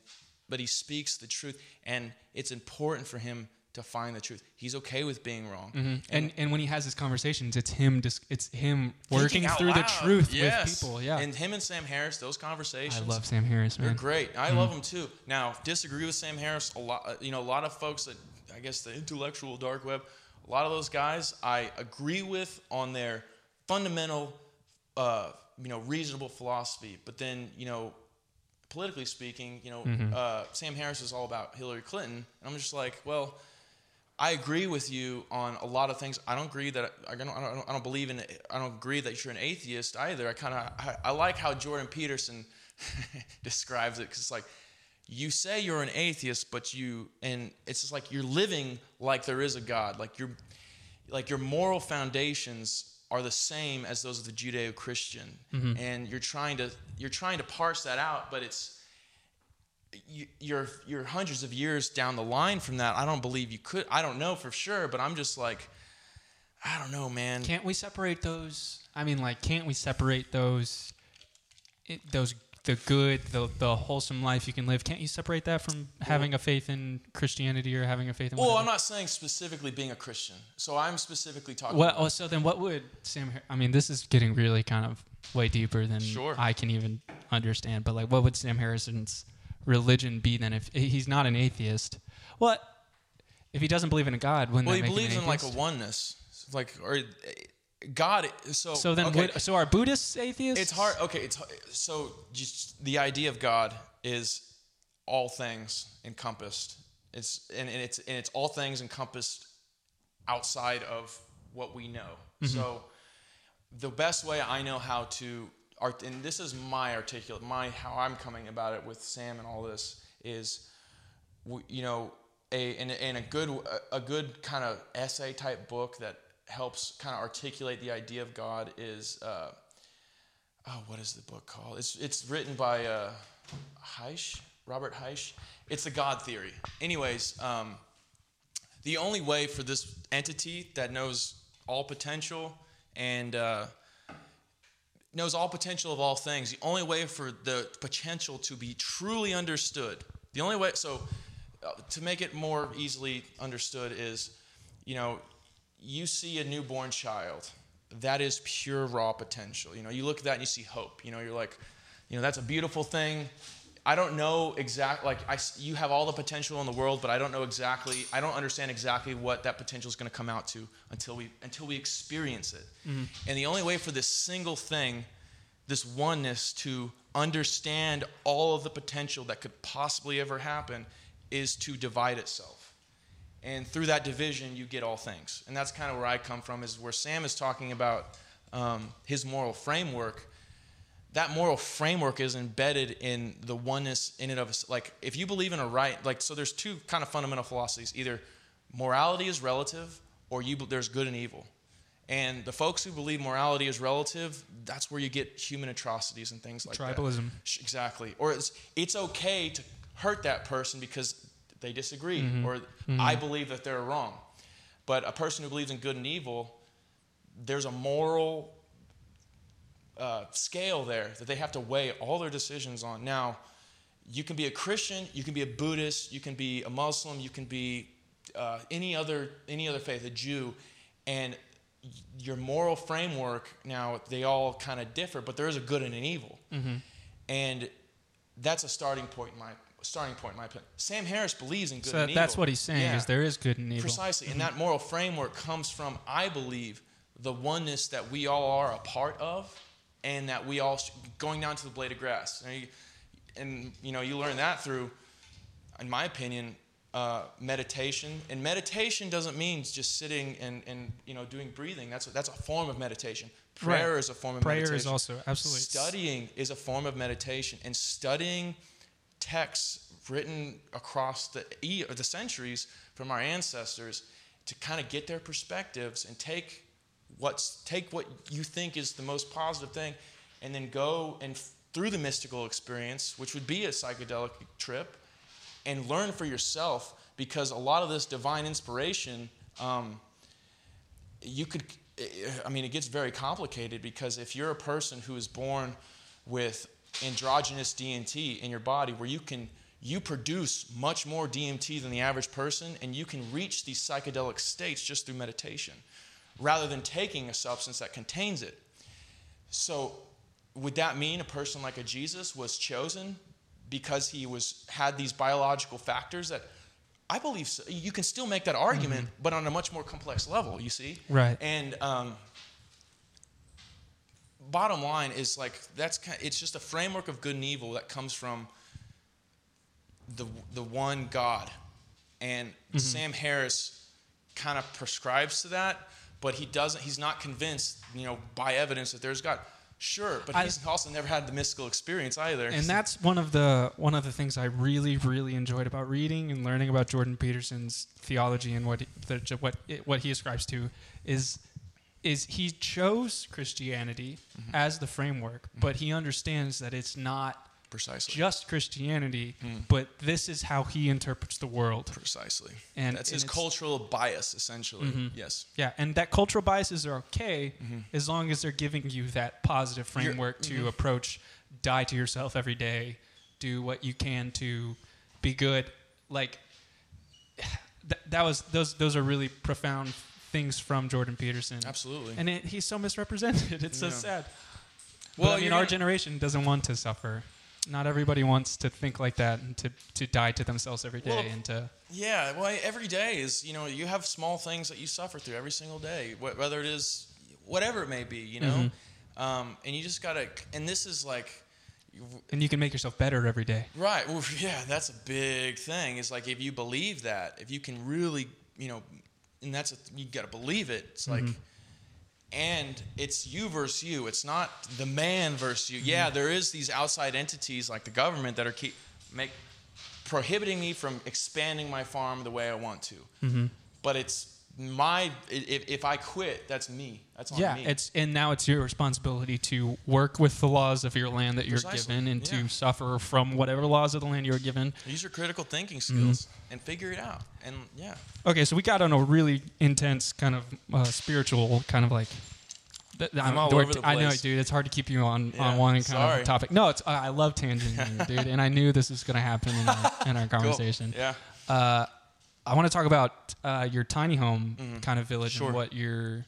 B: but he speaks the truth, and it's important for him to find the truth. He's okay with being wrong.
A: Mm-hmm. And, and, and when he has his conversations, it's him just it's him working through loud. the truth yes. with people. Yeah.
B: And him and Sam Harris, those conversations.
A: I love Sam Harris, man.
B: They're great. I mm-hmm. love him too. Now, disagree with Sam Harris a lot. Uh, you know, a lot of folks that I guess the intellectual dark web, a lot of those guys I agree with on their fundamental, uh, you know, reasonable philosophy. But then, you know, politically speaking, you know, mm-hmm. uh, Sam Harris is all about Hillary Clinton, and I'm just like, well I agree with you on a lot of things. I don't agree that I don't, I don't, I don't believe in. I don't agree that you're an atheist either. I kind of I, I, like how Jordan Peterson describes it because it's like you say you're an atheist, but you and it's just like you're living like there is a God. Like your like your moral foundations are the same as those of the Judeo-Christian, mm-hmm. and you're trying to you're trying to parse that out, but it's you're you're hundreds of years down the line from that. I don't believe you could. I don't know for sure, but I'm just like, I don't know, man.
A: Can't we separate those? I mean, like, can't we separate those? It, those the good, the the wholesome life you can live. Can't you separate that from having a faith in Christianity or having a faith in?
B: Well. I'm not saying specifically being a Christian. So I'm specifically talking.
A: Well, oh, so then what would Sam? I mean, this is getting really kind of way deeper than
B: sure.
A: I can even understand. But like, what would Sam Harris's religion be then if he's not an atheist? What if he doesn't believe in a God? Wouldn't
B: well,
A: he
B: believes in like a oneness, like or God. So
A: so then okay. would, so are Buddhists atheists?
B: It's hard. Okay, it's so just the idea of God is all things encompassed. It's and, and it's and it's all things encompassed outside of what we know. Mm-hmm. So the best way I know how to art, and this is my articulate, my how I'm coming about it with Sam and all this is, you know, a and a good a good kind of essay type book that helps kind of articulate the idea of God is, uh, oh, what is the book called? It's it's written by uh, Haisch, Robert Haisch. It's the God theory. Anyways, um, the only way for this entity that knows all potential and uh, knows all potential of all things. The only way for the potential to be truly understood, the only way, so uh, to make it more easily understood is, you know, you see a newborn child. That is pure raw potential. You know, you look at that and you see hope. You know, you're like, you know, that's a beautiful thing. I don't know exactly, like, I, you have all the potential in the world, but I don't know exactly, I don't understand exactly what that potential is going to come out to until we, until we experience it. Mm-hmm. And the only way for this single thing, this oneness, to understand all of the potential that could possibly ever happen is to divide itself. And through that division, you get all things. And that's kind of where I come from, is where Sam is talking about um, his moral framework that moral framework is embedded in the oneness in and of us. Like, if you believe in a right, like, so there's two kind of fundamental philosophies either morality is relative or you, there's good and evil. And the folks who believe morality is relative, that's where you get human atrocities and things like
A: Tribalism.
B: that. Tribalism. Exactly. Or it's, it's okay to hurt that person because they disagree mm-hmm. or mm-hmm. I believe that they're wrong. But a person who believes in good and evil, there's a moral uh, scale there that they have to weigh all their decisions on. Now, you can be a Christian, you can be a Buddhist, you can be a Muslim, you can be uh, any other any other faith, a Jew, and your moral framework. Now they all kind of differ, but there is a good and an evil, mm-hmm. and that's a starting point in my starting point in my opinion. Sam Harris believes in good
A: so
B: and
A: evil. that's what he's saying yeah. is there is good and evil.
B: Precisely, mm-hmm. and that moral framework comes from, I believe, the oneness that we all are a part of and that we all going down to the blade of grass. And you, and, you know, you learn that through, in my opinion, uh, meditation. And meditation doesn't mean just sitting and, and you know doing breathing. That's a, that's a form of meditation. Prayer right. is a form of
A: Prayer
B: meditation.
A: Prayer is also absolutely.
B: Studying is a form of meditation, and studying texts written across the e- or the centuries from our ancestors to kind of get their perspectives and take what's take what you think is the most positive thing and then go and through the mystical experience which would be a psychedelic trip and learn for yourself because a lot of this divine inspiration um, you could I mean, it gets very complicated because if you're a person who is born with endogenous DMT in your body, where you can you produce much more DMT than the average person, and you can reach these psychedelic states just through meditation, rather than taking a substance that contains it. So, would that mean a person like a Jesus was chosen because he was had these biological factors that I believe so. you can still make that argument, mm-hmm. but on a much more complex level. You see,
A: right?
B: And um, bottom line is like that's kind of, it's just a framework of good and evil that comes from the the one God, and mm-hmm. Sam Harris kind of prescribes to that, but he doesn't. He's not convinced, you know, by evidence that there's God. Sure, but he's I, also never had the mystical experience either.
A: And that's one of the one of the things I really really enjoyed about reading and learning about Jordan Peterson's theology and what he, the, what what he ascribes to is is he chose Christianity mm-hmm. as the framework, mm-hmm. but he understands that it's not
B: Precisely.
A: Just Christianity, mm. but this is how he interprets the world.
B: Precisely. And that's and his cultural bias, essentially. Mm-hmm. Yes.
A: Yeah, and that cultural biases are okay mm-hmm. as long as they're giving you that positive framework to mm-hmm. approach, die to yourself every day, do what you can to be good. Like th- that was those those are really profound things from Jordan Peterson.
B: Absolutely.
A: And it, he's so misrepresented. It's yeah. so sad. Well, but, I mean, our generation doesn't want to suffer not everybody wants to think like that and to, to die to themselves every day well, and to
B: yeah well every day is you know you have small things that you suffer through every single day whether it is whatever it may be you know mm-hmm. um, and you just gotta and this is like
A: and you can make yourself better every day
B: right well yeah that's a big thing it's like if you believe that if you can really you know and that's a, you gotta believe it it's mm-hmm. like and it's you versus you. It's not the man versus you. Mm-hmm. Yeah, there is these outside entities like the government that are keep make prohibiting me from expanding my farm the way I want to. Mm-hmm. But it's my if, if I quit, that's me. That's on
A: yeah,
B: me.
A: it's and now it's your responsibility to work with the laws of your land that you're Precisely. given and yeah. to suffer from whatever laws of the land you're given.
B: Use your critical thinking skills mm-hmm. and figure it out. And yeah.
A: Okay, so we got on a really intense kind of uh, spiritual kind of like
B: I'm all over the place. I
A: know, dude. It's hard to keep you on, yeah, on one kind sorry. of topic. No, it's I love tangenting, dude, and I knew this was going to happen in our, in our conversation.
B: Cool. Yeah.
A: Uh, I want to talk about uh, your tiny home mm-hmm. kind of village sure. and what your.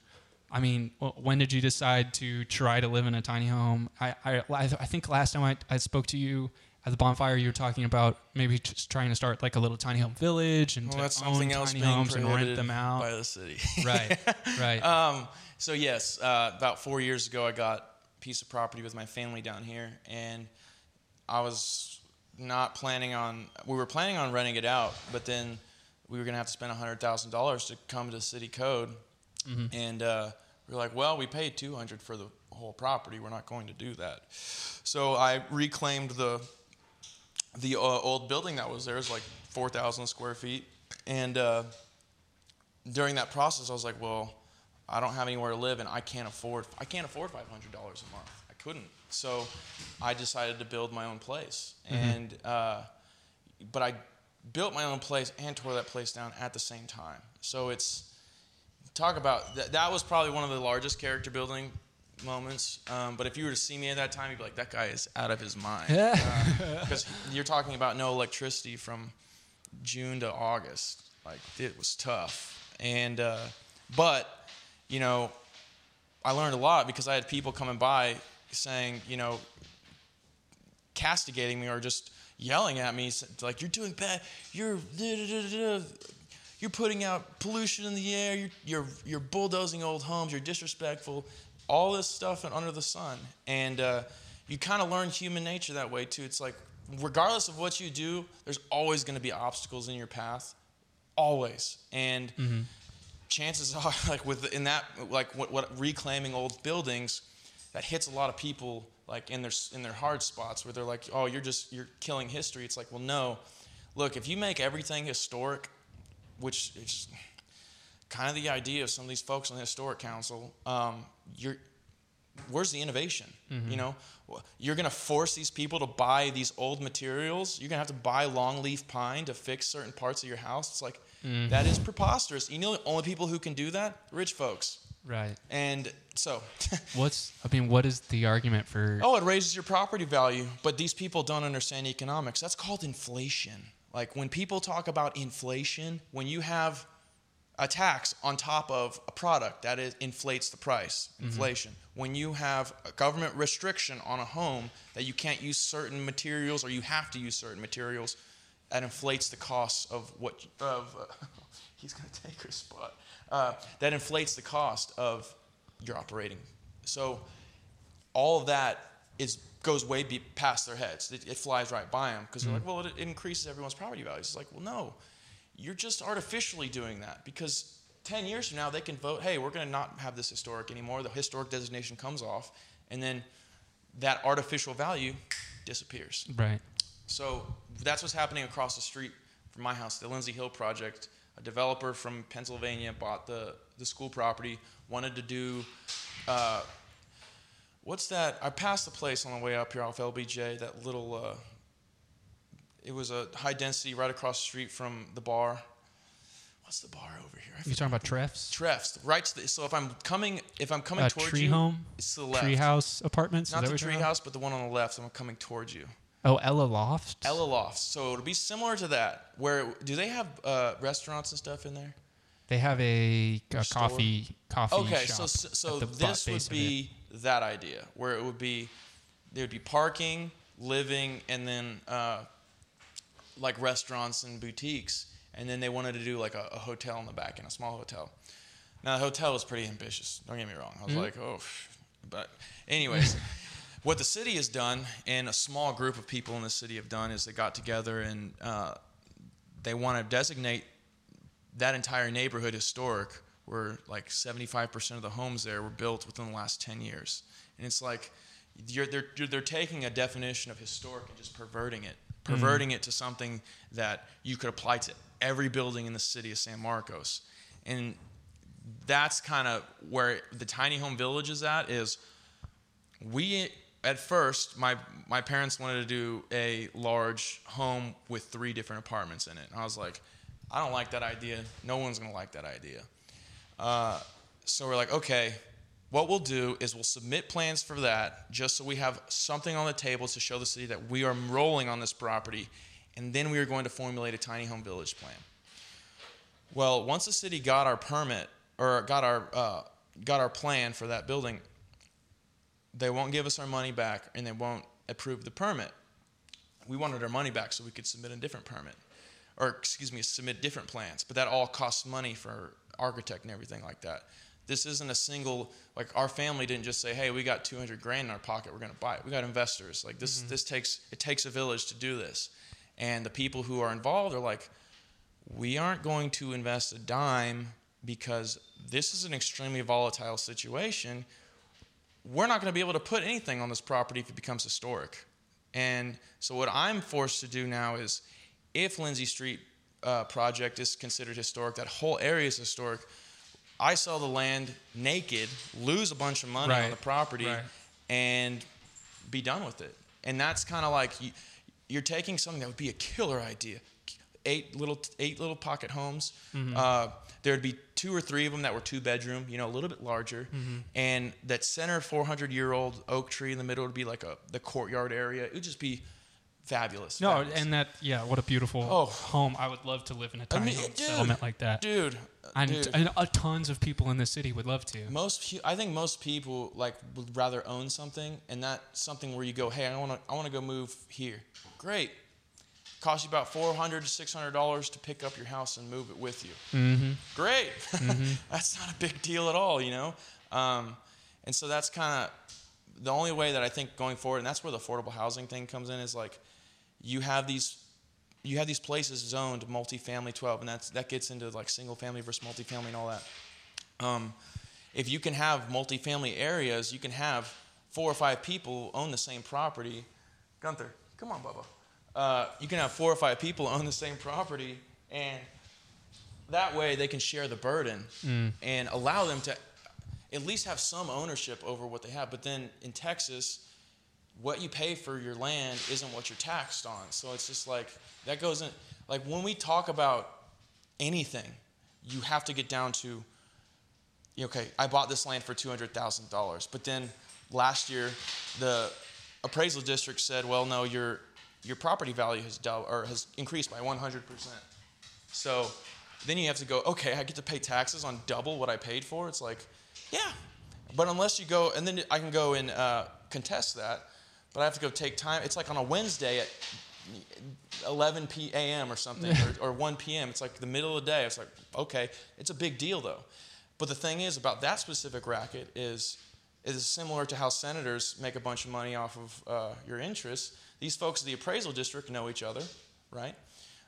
A: I mean, when did you decide to try to live in a tiny home? I I, I think last time I, I spoke to you at the bonfire, you were talking about maybe just trying to start like a little tiny home village and well, to own tiny homes and rent them out
B: by the city.
A: right, right.
B: Um, so yes, uh, about four years ago, I got a piece of property with my family down here, and I was not planning on. We were planning on renting it out, but then we were going to have to spend $100,000 to come to city code. Mm-hmm. And uh, we are like, well, we paid 200 for the whole property. We're not going to do that. So I reclaimed the the uh, old building that was there. It was like 4,000 square feet. And uh, during that process, I was like, well, I don't have anywhere to live and I can't afford I can't afford $500 a month. I couldn't. So I decided to build my own place. Mm-hmm. And uh, but I built my own place and tore that place down at the same time. So it's talk about that. That was probably one of the largest character building moments. Um, but if you were to see me at that time, you'd be like, that guy is out of his mind. Because uh, you're talking about no electricity from June to August. Like it was tough. And uh, but you know, I learned a lot because I had people coming by saying, you know, castigating me or just yelling at me like you're doing bad. You're you're putting out pollution in the air. You're, you're, you're bulldozing old homes. You're disrespectful. All this stuff and under the sun. And uh, you kind of learn human nature that way too. It's like regardless of what you do there's always going to be obstacles in your path. Always. And mm-hmm. chances are like with in that like what, what reclaiming old buildings that hits a lot of people like in their in their hard spots where they're like, oh, you're just you're killing history. It's like, well, no. Look, if you make everything historic, which is kind of the idea of some of these folks on the historic council, um, you're where's the innovation? Mm-hmm. You know, you're going to force these people to buy these old materials. You're going to have to buy longleaf pine to fix certain parts of your house. It's like mm-hmm. that is preposterous. You know, the only people who can do that, rich folks.
A: Right.
B: And so,
A: what's I mean, what is the argument for?
B: Oh, it raises your property value, but these people don't understand economics. That's called inflation. Like when people talk about inflation, when you have a tax on top of a product that is, inflates the price, mm-hmm. inflation. When you have a government restriction on a home that you can't use certain materials or you have to use certain materials, that inflates the cost of what of uh, he's going to take her spot. Uh, that inflates the cost of your operating. So all of that is goes way be, past their heads. It, it flies right by them because mm-hmm. they're like, well, it, it increases everyone's property values. It's like, well, no you're just artificially doing that because 10 years from now they can vote hey we're going to not have this historic anymore the historic designation comes off and then that artificial value disappears
A: right
B: so that's what's happening across the street from my house the lindsay hill project a developer from pennsylvania bought the, the school property wanted to do uh, what's that i passed the place on the way up here off lbj that little uh, it was a high density right across the street from the bar. What's the bar over here?
A: You're talking about Treff's?
B: Treff's, right? The, so if I'm coming, if I'm coming
A: uh,
B: towards
A: tree
B: you,
A: home,
B: it's to the left.
A: Treehouse Apartments.
B: Not the tree treehouse, but the one on the left. I'm coming towards you.
A: Oh, Ella Loft.
B: Ella Loft. So it'll be similar to that. Where do they have uh, restaurants and stuff in there?
A: They have a, a coffee coffee
B: okay, so so this would be that idea where it would be there would be parking, living, and then uh, like restaurants and boutiques, and then they wanted to do like a, a hotel in the back in a small hotel. Now the hotel was pretty ambitious. Don't get me wrong. I was mm-hmm. like, oh, but anyways. what the city has done and a small group of people in the city have done is they got together and uh, they want to designate that entire neighborhood historic where like 75% of the homes there were built within the last 10 years and it's like they're, they're taking a definition of historic and just perverting it perverting mm. it to something that you could apply to every building in the city of San Marcos. And that's kind of where the tiny home village is at is we at first my my parents wanted to do a large home with three different apartments in it. And I was like, I don't like that idea. No one's gonna like that idea. Uh, so we're like, okay, what we'll do is we'll submit plans for that just so we have something on the table to show the city that we are rolling on this property and then we are going to formulate a tiny home village plan well once the city got our permit or got our uh, got our plan for that building they won't give us our money back and they won't approve the permit we wanted our money back so we could submit a different permit or excuse me submit different plans but that all costs money for architect and everything like that this isn't a single like our family didn't just say, "Hey, we got 200 grand in our pocket, we're going to buy it." We got investors. Like this mm-hmm. this takes it takes a village to do this. And the people who are involved are like, "We aren't going to invest a dime because this is an extremely volatile situation. We're not going to be able to put anything on this property if it becomes historic." And so what I'm forced to do now is if Lindsay Street uh, project is considered historic, that whole area is historic I sell the land naked, lose a bunch of money right. on the property, right. and be done with it. And that's kind of like you, you're taking something that would be a killer idea. Eight little eight little pocket homes. Mm-hmm. Uh, there'd be two or three of them that were two bedroom, you know, a little bit larger, mm-hmm. and that center 400 year old oak tree in the middle would be like a the courtyard area. It would just be fabulous.
A: No,
B: fabulous.
A: and that yeah, what a beautiful oh. home. I would love to live in a tiny I mean, home dude, settlement like that,
B: dude.
A: And,
B: dude.
A: and uh, tons of people in the city would love to.
B: Most, I think most people like would rather own something, and not something where you go, hey, I want to, I want to go move here. Great, cost you about four hundred to six hundred dollars to pick up your house and move it with you.
A: Mm-hmm.
B: Great, mm-hmm. that's not a big deal at all, you know. Um, and so that's kind of the only way that I think going forward, and that's where the affordable housing thing comes in, is like you have these you have these places zoned multifamily 12 and that's that gets into like single family versus multifamily and all that um, if you can have multifamily areas you can have four or five people own the same property gunther come on bubba uh, you can have four or five people own the same property and that way they can share the burden mm. and allow them to at least have some ownership over what they have. But then in Texas, what you pay for your land isn't what you're taxed on. So it's just like that goes in. Like when we talk about anything, you have to get down to, okay, I bought this land for two hundred thousand dollars, but then last year the appraisal district said, well, no, your your property value has doubled or has increased by one hundred percent. So then you have to go, okay, I get to pay taxes on double what I paid for. It's like, yeah, but unless you go, and then I can go and uh, contest that, but I have to go take time. It's like on a Wednesday at 11 p.m. or something, or, or 1 p.m. It's like the middle of the day. It's like, okay, it's a big deal though. But the thing is about that specific racket is is similar to how senators make a bunch of money off of uh, your interest. These folks at the appraisal district know each other, right?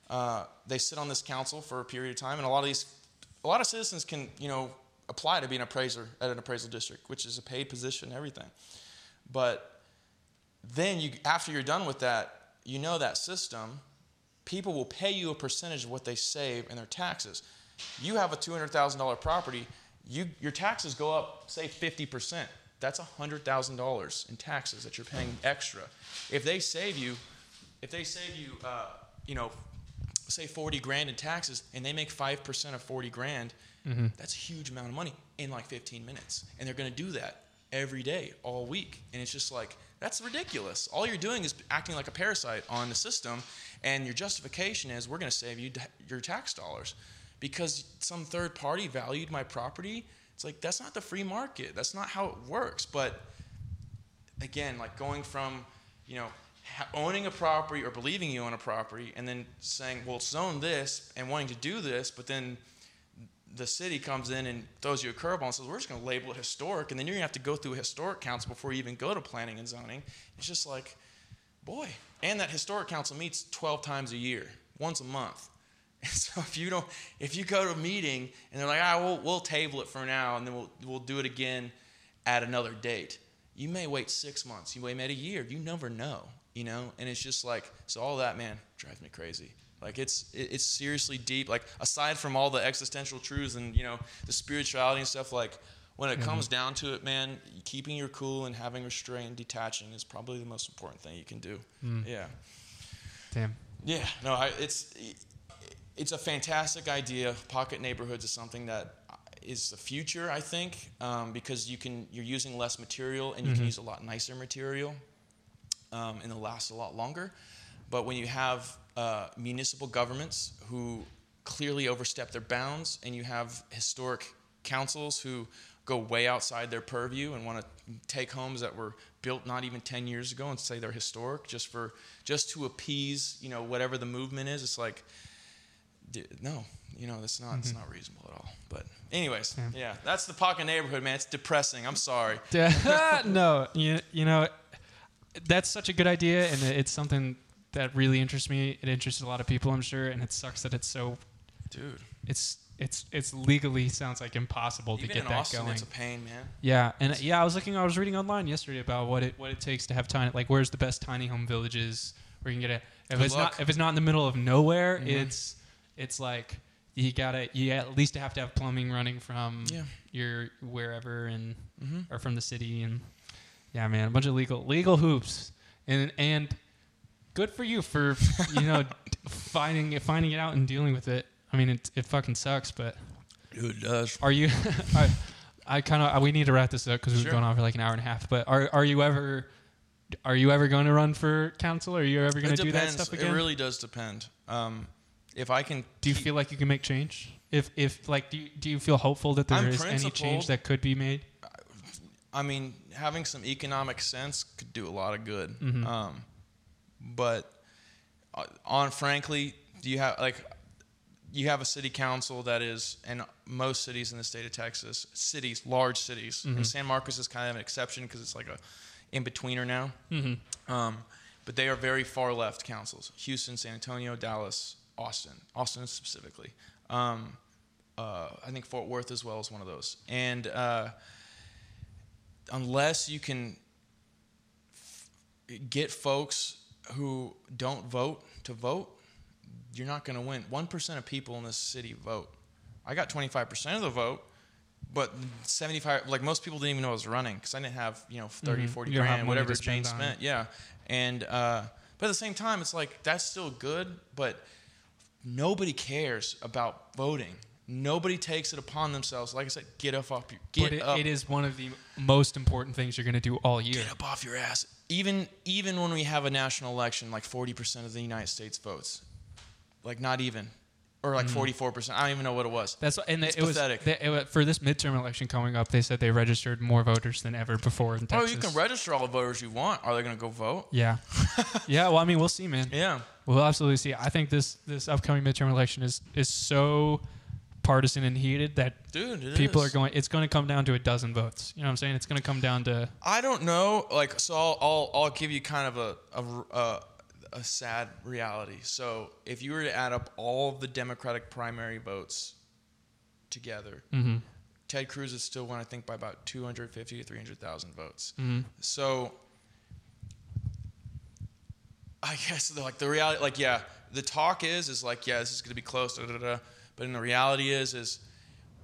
B: Uh, they sit on this council for a period of time, and a lot of these, a lot of citizens can, you know, apply to be an appraiser at an appraisal district, which is a paid position, everything. But then you, after you're done with that, you know that system. People will pay you a percentage of what they save in their taxes. You have a $200,000 property, you, your taxes go up, say 50%. That's $100,000 in taxes that you're paying extra. If they save you, if they save you, uh, you know, say 40 grand in taxes and they make 5% of 40 grand, mm-hmm. that's a huge amount of money in like 15 minutes. And they're going to do that every day, all week. And it's just like, that's ridiculous. All you're doing is acting like a parasite on the system, and your justification is we're going to save you your tax dollars because some third party valued my property. It's like that's not the free market. That's not how it works. But again, like going from, you know, owning a property or believing you own a property and then saying, well, it's zone this and wanting to do this, but then the city comes in and throws you a curveball and says, we're just going to label it historic. And then you're going to have to go through a historic council before you even go to planning and zoning. It's just like, boy. And that historic council meets 12 times a year, once a month. And so if you don't, if you go to a meeting and they're like, ah, we'll, we'll table it for now and then we'll, we'll do it again at another date. You may wait six months. You may wait a year. You never know, you know? And it's just like, so all that, man, drives me crazy. Like it's it's seriously deep. Like aside from all the existential truths and you know the spirituality and stuff, like when it mm-hmm. comes down to it, man, keeping your cool and having restraint and detaching is probably the most important thing you can do. Mm. Yeah.
A: Damn.
B: Yeah. No, I, it's it's a fantastic idea. Pocket neighborhoods is something that is the future, I think, um, because you can you're using less material and you mm-hmm. can use a lot nicer material, um, and it'll last a lot longer. But when you have uh, municipal governments who clearly overstep their bounds, and you have historic councils who go way outside their purview and want to take homes that were built not even 10 years ago and say they're historic just for just to appease you know whatever the movement is it's like no you know that's not mm-hmm. it's not reasonable at all but anyways yeah. yeah. that's the pocket neighborhood man it's depressing i'm sorry
A: no you, you know that's such a good idea and it's something that really interests me. It interests a lot of people, I'm sure, and it sucks that it's so.
B: Dude.
A: It's it's it's legally sounds like impossible
B: Even
A: to get that
B: Austin,
A: going.
B: It's a pain, man.
A: Yeah, and yeah, I was looking, I was reading online yesterday about what it what it takes to have tiny, like where's the best tiny home villages where you can get it. If Good it's luck. not if it's not in the middle of nowhere, mm-hmm. it's it's like you gotta you at least have to have plumbing running from yeah. your wherever and mm-hmm. or from the city and yeah, man, a bunch of legal legal hoops and and good for you for you know finding it, finding it out and dealing with it. I mean, it it fucking sucks, but
B: it does.
A: Are you? I, I kind of we need to wrap this up because we've been going on for like an hour and a half. But are are you ever? Are you ever going to run for council? Are you ever going to do that stuff again?
B: It really does depend. Um, if I can,
A: do you feel like you can make change? If if like do you, do you feel hopeful that there I'm is any change that could be made?
B: I mean, having some economic sense could do a lot of good. Mm-hmm. Um, but uh, on frankly, do you have like you have a city council that is, in most cities in the state of Texas, cities, large cities, mm-hmm. and San Marcos is kind of an exception because it's like a in betweener now. Mm-hmm. Um, but they are very far left councils: Houston, San Antonio, Dallas, Austin, Austin specifically. Um, uh, I think Fort Worth as well is one of those. And uh, unless you can f- get folks who don't vote to vote, you're not going to win. 1% of people in this city vote. I got 25% of the vote, but 75 like most people didn't even know I was running because I didn't have you know 30 mm-hmm. 40 you grand whatever Jane spent yeah and uh, but at the same time it's like that's still good but nobody cares about voting nobody takes it upon themselves like I said get up off your get
A: but it,
B: up
A: it is one of the most important things you're going to do all year
B: get up off your ass even even when we have a national election like 40% of the United States votes like not even or like mm. forty four percent. I don't even know what it was.
A: That's and it's it pathetic. was they, it, for this midterm election coming up. They said they registered more voters than ever before in Texas.
B: Oh, you can register all the voters you want. Are they going to go vote?
A: Yeah, yeah. Well, I mean, we'll see, man.
B: Yeah,
A: we'll absolutely see. I think this this upcoming midterm election is is so partisan and heated that
B: Dude,
A: people
B: is.
A: are going. It's going to come down to a dozen votes. You know what I'm saying? It's going to come down to.
B: I don't know. Like, so I'll I'll, I'll give you kind of a a, a a sad reality. So if you were to add up all the Democratic primary votes together,
A: mm-hmm.
B: Ted Cruz is still won, I think, by about 250 to 300,000 votes.
A: Mm-hmm.
B: So I guess the, like the reality, like yeah, the talk is is like yeah, this is going to be close, da, da, da, but in the reality is is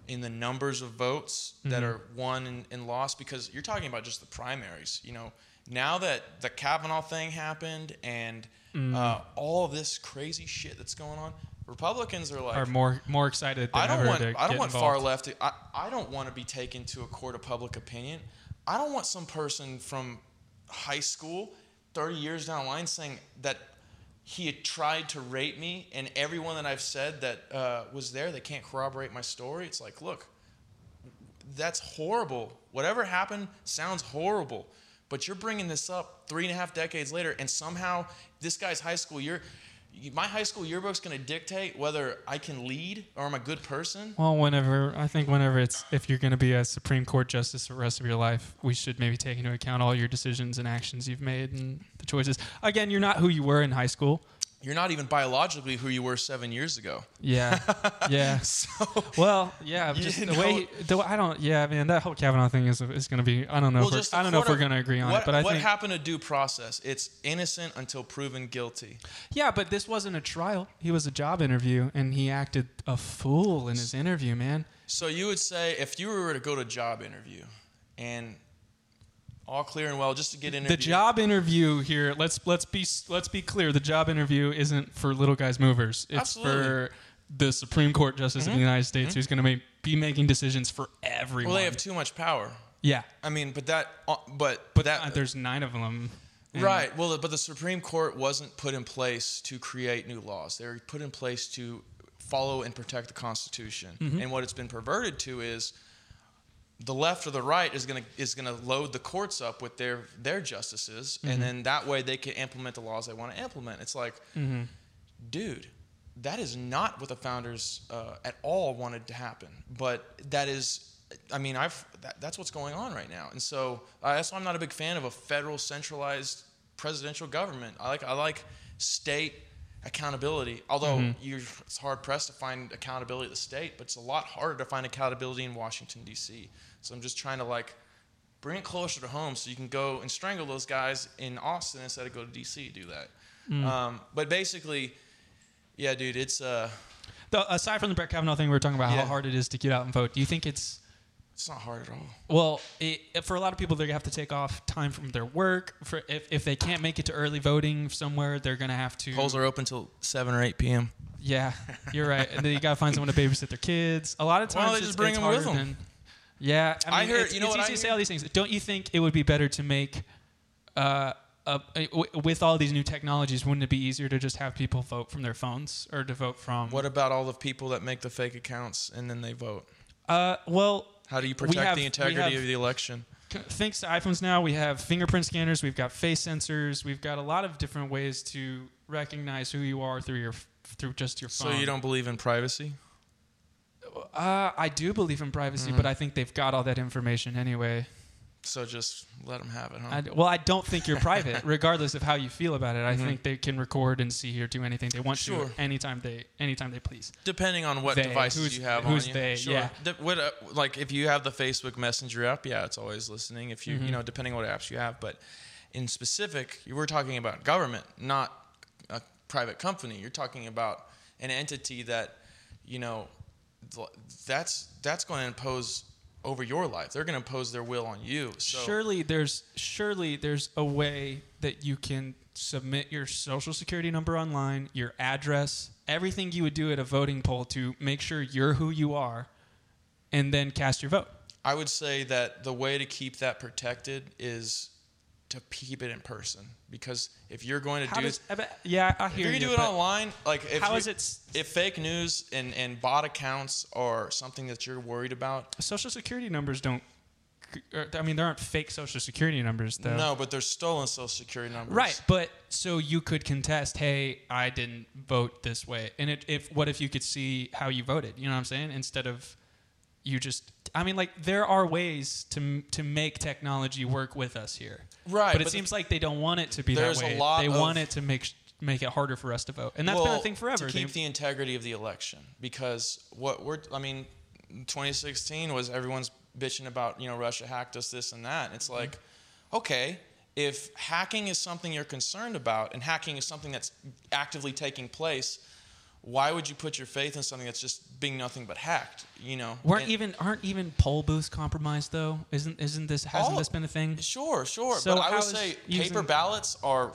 B: in the numbers of votes mm-hmm. that are won and, and lost because you're talking about just the primaries. You know, now that the Kavanaugh thing happened and mm. uh, all this crazy shit that's going on. Republicans are like
A: are more more excited. I
B: don't want
A: I
B: don't want
A: involved.
B: far left. To, I I don't want to be taken to a court of public opinion. I don't want some person from high school, 30 years down the line, saying that he had tried to rape me, and everyone that I've said that uh, was there, they can't corroborate my story. It's like, look, that's horrible. Whatever happened sounds horrible. But you're bringing this up three and a half decades later, and somehow this guy's high school year, my high school yearbook's going to dictate whether I can lead or I'm a good person.
A: Well, whenever I think whenever it's if you're going to be a Supreme Court justice for the rest of your life, we should maybe take into account all your decisions and actions you've made and the choices. Again, you're not who you were in high school
B: you're not even biologically who you were seven years ago.
A: Yeah, yeah.
B: so,
A: well, yeah. Just the way, the I don't. Yeah, man, that whole Kavanaugh thing is is going to be. I don't know. Well, if I don't know if we're going to agree on
B: what,
A: it, but I
B: what
A: think
B: happened to due process? It's innocent until proven guilty.
A: Yeah, but this wasn't a trial. He was a job interview, and he acted a fool in his interview, man.
B: So you would say if you were to go to a job interview, and all clear and well just to get interviewed.
A: The job interview here, let's let's be let's be clear. The job interview isn't for little guys movers. It's
B: Absolutely.
A: for the Supreme Court Justice mm-hmm. of the United States mm-hmm. who's going to be making decisions for everyone.
B: Well, they have too much power.
A: Yeah.
B: I mean, but that uh, but
A: but
B: that
A: there's 9 of them.
B: Right. Well, but the Supreme Court wasn't put in place to create new laws. They were put in place to follow and protect the Constitution.
A: Mm-hmm.
B: And what it's been perverted to is the left or the right is going to is going to load the courts up with their their justices mm-hmm. and then that way they can implement the laws they want to implement it's like
A: mm-hmm.
B: dude that is not what the founders uh, at all wanted to happen but that is i mean i've that, that's what's going on right now and so uh, that's why i'm not a big fan of a federal centralized presidential government i like i like state accountability. Although mm-hmm. it's hard pressed to find accountability at the state, but it's a lot harder to find accountability in Washington D.C. So I'm just trying to like bring it closer to home so you can go and strangle those guys in Austin instead of go to DC do that. Mm. Um, but basically, yeah, dude, it's uh.
A: The, aside from the Brett Kavanaugh thing, we were talking about yeah. how hard it is to get out and vote. Do you think it's
B: it's not hard at all.
A: Well, it, for a lot of people, they have to take off time from their work. For if, if they can't make it to early voting somewhere, they're gonna have to.
B: Polls are open till seven or eight p.m.
A: Yeah, you're right. and then you gotta find someone to babysit their kids. A lot of times,
B: well, they just bring them with them. Than,
A: yeah, I, mean,
B: I heard.
A: It's,
B: you know
A: it's
B: what
A: easy
B: I
A: to say all these things. Don't you think it would be better to make, uh, uh, with all these new technologies, wouldn't it be easier to just have people vote from their phones or to vote from?
B: What about all the people that make the fake accounts and then they vote?
A: Uh, well,
B: how do you protect have, the integrity of the election?
A: Thanks to iPhones now, we have fingerprint scanners, we've got face sensors, we've got a lot of different ways to recognize who you are through your through just your phone.
B: So you don't believe in privacy?
A: Uh, I do believe in privacy, mm-hmm. but I think they've got all that information anyway.
B: So just let them have it, huh?
A: I, well, I don't think you're private, regardless of how you feel about it. I mm-hmm. think they can record and see or do anything they want
B: sure.
A: to anytime they anytime they please.
B: Depending on what
A: they,
B: devices you have
A: who's
B: on you. Sure.
A: Yeah.
B: De- what, uh, like if you have the Facebook Messenger app, yeah, it's always listening. If you mm-hmm. you know, depending on what apps you have, but in specific, you were talking about government, not a private company. You're talking about an entity that, you know, that's that's going to impose over your life. They're going to impose their will on you. So
A: surely there's surely there's a way that you can submit your social security number online, your address, everything you would do at a voting poll to make sure you're who you are, and then cast your vote.
B: I would say that the way to keep that protected is to peep it in person because if you're going to
A: How
B: do
A: does, yeah, I hear
B: if you
A: you.
B: do it online, like if
A: how
B: you-
A: is it
B: if fake news and and bot accounts are something that you're worried about,
A: social security numbers don't. Er, I mean, there aren't fake social security numbers though.
B: no, but there's stolen social security numbers.
A: Right, but so you could contest, hey, I didn't vote this way, and it, if what if you could see how you voted? You know what I'm saying? Instead of you just, I mean, like there are ways to to make technology work with us here.
B: Right,
A: but it
B: but
A: seems like they don't want it to be
B: There's
A: that
B: a
A: way. they want it to make make it harder for us to vote, and that's been a
B: Well,
A: thing forever.
B: To
A: They-
B: keep the integrity of the election, because what we're, I mean, 2016 was everyone's bitching about, you know, Russia hacked us, this and that. And it's
A: Mm-hmm.
B: like, okay, if hacking is something you're concerned about, and hacking is something that's actively taking place, why would you put your faith in something that's just being nothing but hacked? You know,
A: weren't
B: And-
A: even aren't even poll booths compromised though? Isn't isn't this hasn't
B: All-
A: this been a thing?
B: Sure, sure.
A: So
B: but I would say
A: using-
B: paper ballots are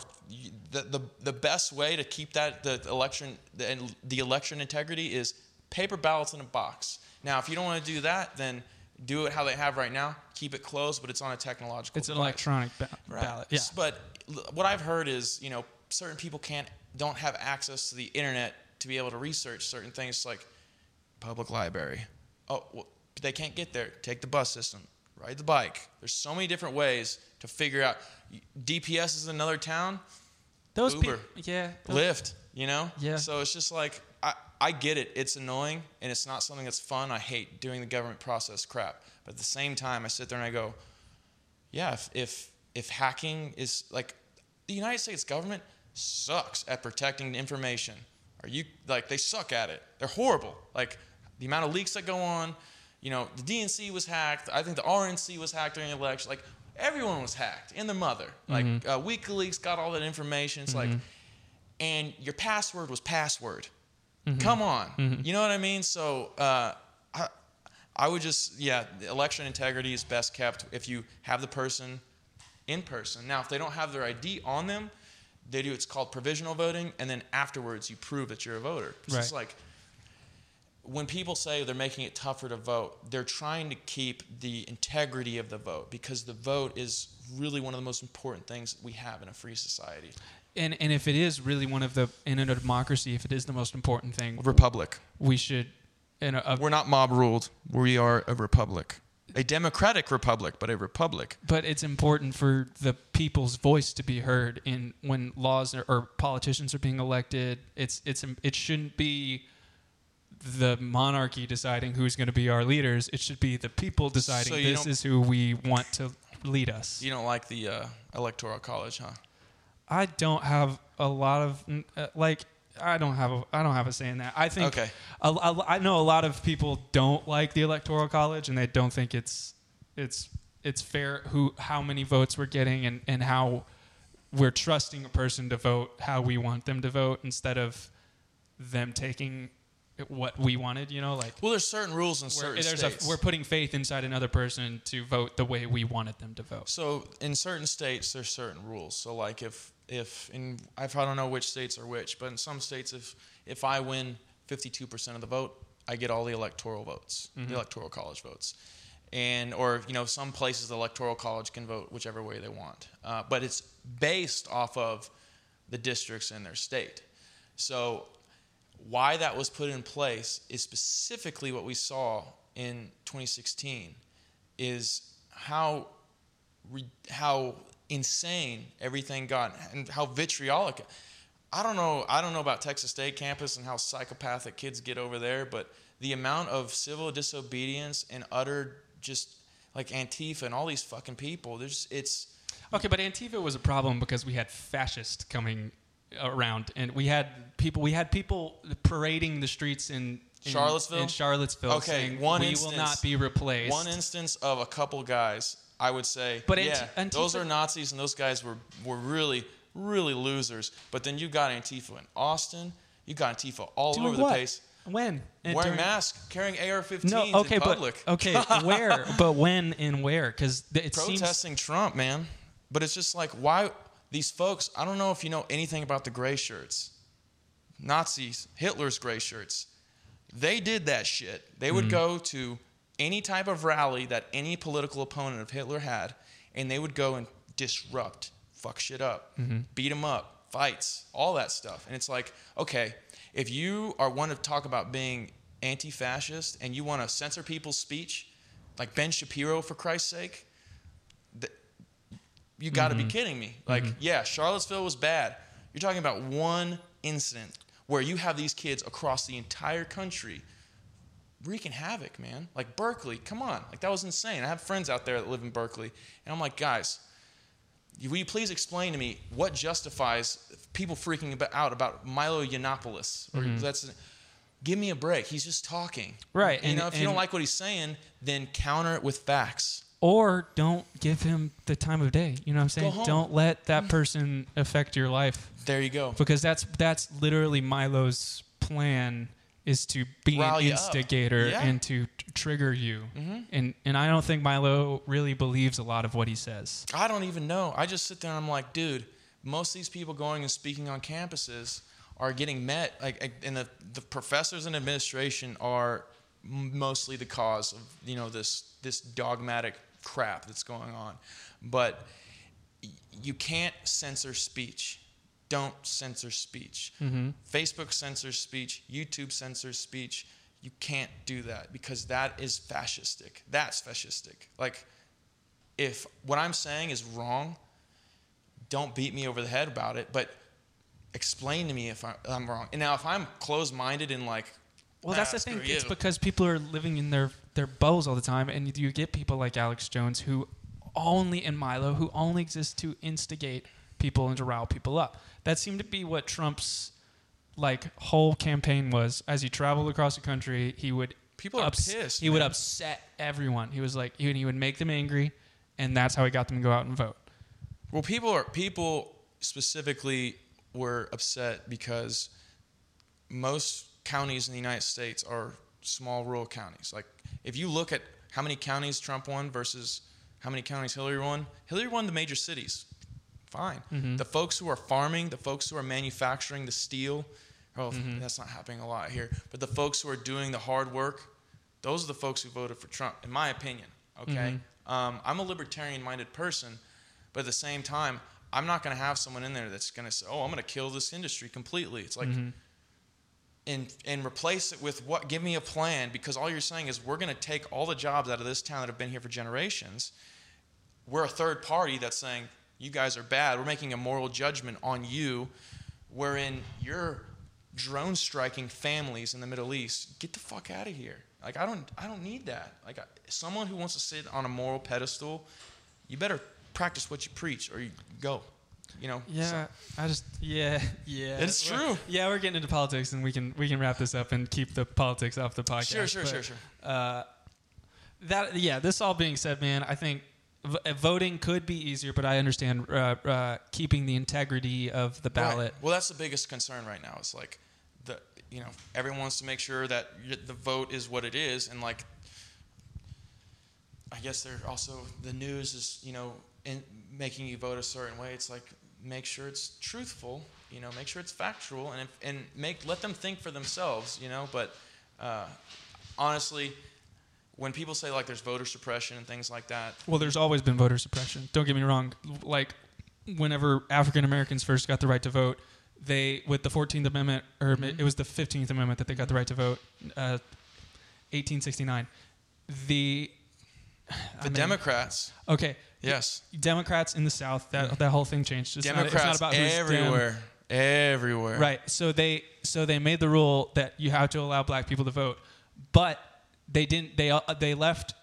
B: the, the the best way to keep that the election the, and the election integrity is paper ballots in a box. Now, if you don't want to do that, then do it how they have right now. Keep it closed, but it's on a technological.
A: It's an
B: device.
A: electronic ba-
B: Right.
A: ballot. Yeah.
B: But what I've heard is, you know, certain people can't don't have access to the internet to be able to research certain things like public library. Oh, well, they can't get there. Take the bus system. Ride the bike. There's so many different ways to figure out. DPS is another town.
A: Those
B: Uber.
A: people, yeah. those-
B: Lyft. You know.
A: Yeah.
B: So it's just like I I get it. It's annoying and it's not something that's fun. I hate doing the government process crap. But at the same time, I sit there and I go, yeah, if if if hacking is like the United States government sucks at protecting information. Are you like they suck at it? They're horrible. Like the amount of leaks that go on. You know, the DNC was hacked. I think the RNC was hacked during the election. Like everyone was hacked, and the mother. Like uh, WikiLeaks got all that information. It's like, and your password was password. Come on, you know what I mean? So uh, I, I would just yeah, the election integrity is best kept if you have the person in person. Now, if they don't have their ID on them, they do. It's called provisional voting, and then afterwards you prove that you're a voter. It's just
A: Right.
B: like when people say they're making it tougher to vote, they're trying to keep the integrity of the vote because the vote is really one of the most important things we have in a free society.
A: and and if it is really one of the in a democracy, if it is the most important thing,
B: Republic.
A: we should. In a, a,
B: We're not mob ruled. We are a republic. A democratic republic, but a republic.
A: but it's important for the people's voice to be heard in when laws are, or politicians are being elected. It's it's it shouldn't be the monarchy deciding who's going to be our leaders. It should be the people deciding
B: So
A: this is who we want to lead us.
B: You don't like the uh, electoral college, huh?
A: I don't have a lot of uh, like I don't have a I don't have a say in that. I think
B: Okay.
A: a- a- I know a lot of people don't like the electoral college and they don't think it's it's it's fair who how many votes we're getting and and how we're trusting a person to vote how we want them to vote instead of them taking what we wanted. You know, like
B: Well, there's certain rules in certain states.
A: a, we're putting faith inside another person to vote the way we wanted them to vote.
B: So in certain states, there's certain rules. So like if if in I don't know which states are which, but in some states, if if I win 52% of the vote, I get all the electoral votes, the electoral college votes, and or you know some places the electoral college can vote whichever way they want, uh, but it's based off of the districts in their state. So why that was put in place is specifically what we saw in 2016 is how how insane everything got and how vitriolic I don't know I don't know about Texas State campus and how psychopathic kids get over there but the amount of civil disobedience and utter just like Antifa and all these fucking people there's it's
A: Okay, but Antifa was a problem because we had fascists coming around, and we had people. We had people parading the streets in, in
B: Charlottesville?
A: In Charlottesville,
B: Okay,
A: saying
B: one
A: we
B: instance-
A: will not be replaced.
B: one instance of a couple guys I would say
A: But
B: yeah
A: Anti-
B: those are Nazis and those guys were were really really losers but then you got Antifa in Austin you got Antifa all over the
A: what?
B: place
A: When? And
B: Wearing
A: during-
B: masks, carrying AR-15s
A: No, okay,
B: in
A: but
B: public,
A: okay, where? But when and where? Because it seems
B: protesting Trump, man. But it's just like why these folks. I don't know if you know anything about the gray shirts, Nazis, Hitler's gray shirts. They did that shit. They would hmm. go to any type of rally that any political opponent of Hitler had, and they would go and disrupt, fuck shit up, mm-hmm. beat them up, fights, all that stuff. And it's like, okay, if you are one to talk about being anti-fascist and you want to censor people's speech, like Ben Shapiro, for Christ's sake, you got to be mm-hmm. kidding me. Mm-hmm. Like, yeah, Charlottesville was bad. You're talking about one incident where you have these kids across the entire country wreaking havoc, man. Like Berkeley, come on. Like that was insane. I have friends out there that live in Berkeley, and I'm like, guys, will you please explain to me what justifies people freaking out about Milo Yiannopoulos? Or mm-hmm. that's give me a break. He's just talking,
A: Right,
B: You
A: and-
B: know, if you don't like what he's saying, then counter it with facts.
A: Or don't give him the time of day. You know what I'm saying? Don't let that person affect your life
B: There you go.
A: because that's that's literally Milo's plan is to be
B: Rile
A: an instigator
B: Yeah. Mm-hmm.
A: and to t- trigger you. And and I don't think Milo really believes a lot of what he says.
B: I don't even know. I just sit there and I'm like, dude, most of these people going and speaking on campuses are getting met like, and the the professors and administration are mostly the cause of you know this this dogmatic crap that's going on, but you can't censor speech. Don't censor speech. Facebook censors speech. YouTube censors speech. You can't do that because that is fascistic. That's fascistic. Like, if what I'm saying is wrong, don't beat me over the head about it, but explain to me if I, I'm wrong. And now, if I'm closed minded and like,
A: Well, that's
B: "Ah,
A: the thing. It's
B: you,"
A: because people are living in their their bubbles all the time, and you get people like Alex Jones who only and Milo who only exists to instigate people and to rile people up. That seemed to be what Trump's like whole campaign was. As he traveled across the country, he would
B: People are
A: ups-
B: pissed,
A: He would upset everyone. He was like he he would make them angry, and that's how he got them to go out and vote.
B: Well, people are people specifically were upset because most counties in the United States are small rural counties. Like if you look at how many counties Trump won versus how many counties Hillary won, Hillary won the major cities. Fine. Mm-hmm. The folks who are farming, the folks who are manufacturing the steel, oh, mm-hmm. that's not happening a lot here. But the folks who are doing the hard work, those are the folks who voted for Trump, in my opinion. Okay. Mm-hmm. Um, I'm a libertarian-minded person, but at the same time, I'm not going to have someone in there that's going to say, "Oh, I'm going to kill this industry completely." It's like, and and replace it with what? Give me a plan, because all you're saying is we're going to take all the jobs out of this town that have been here for generations. We're a third party that's saying you guys are bad. We're making a moral judgment on you, wherein you're drone striking families in the Middle East. Get the fuck out of here. Like I don't I don't need that. Like I, someone who wants to sit on a moral pedestal, you better practice what you preach or you go. You know.
A: Yeah, I just yeah yeah.
B: It's true.
A: Yeah, we're getting into politics, and we can we can wrap this up and keep the politics off the podcast.
B: Sure, sure,
A: but,
B: sure, sure.
A: Uh, that yeah. This all being said, man, I think v- uh, voting could be easier, but I understand uh, uh, keeping the integrity of the ballot.
B: Right. Well, that's the biggest concern right now. It's like the you know everyone wants to make sure that the vote is what it is, and like I guess they're also the news is you know in making you vote a certain way. It's like make sure it's truthful, you know, make sure it's factual, and if, and make let them think for themselves, you know. But uh, honestly, when people say like there's voter suppression and things like that,
A: Well, there's always been voter suppression. Don't get me wrong. Like, whenever African Americans first got the right to vote, they with the Fourteenth Amendment, or
B: Mm-hmm.
A: it was the Fifteenth Amendment that they got the right to vote, uh, 1869. The
B: the
A: I mean,
B: Democrats,
A: Okay,
B: yes,
A: Democrats in the South. That that whole thing changed. It's not-
B: Democrats
A: it's not, about who's Dem-
B: everywhere, everywhere,
A: Right. So they so they made the rule that you have to allow black people to vote, but they didn't. They uh, they left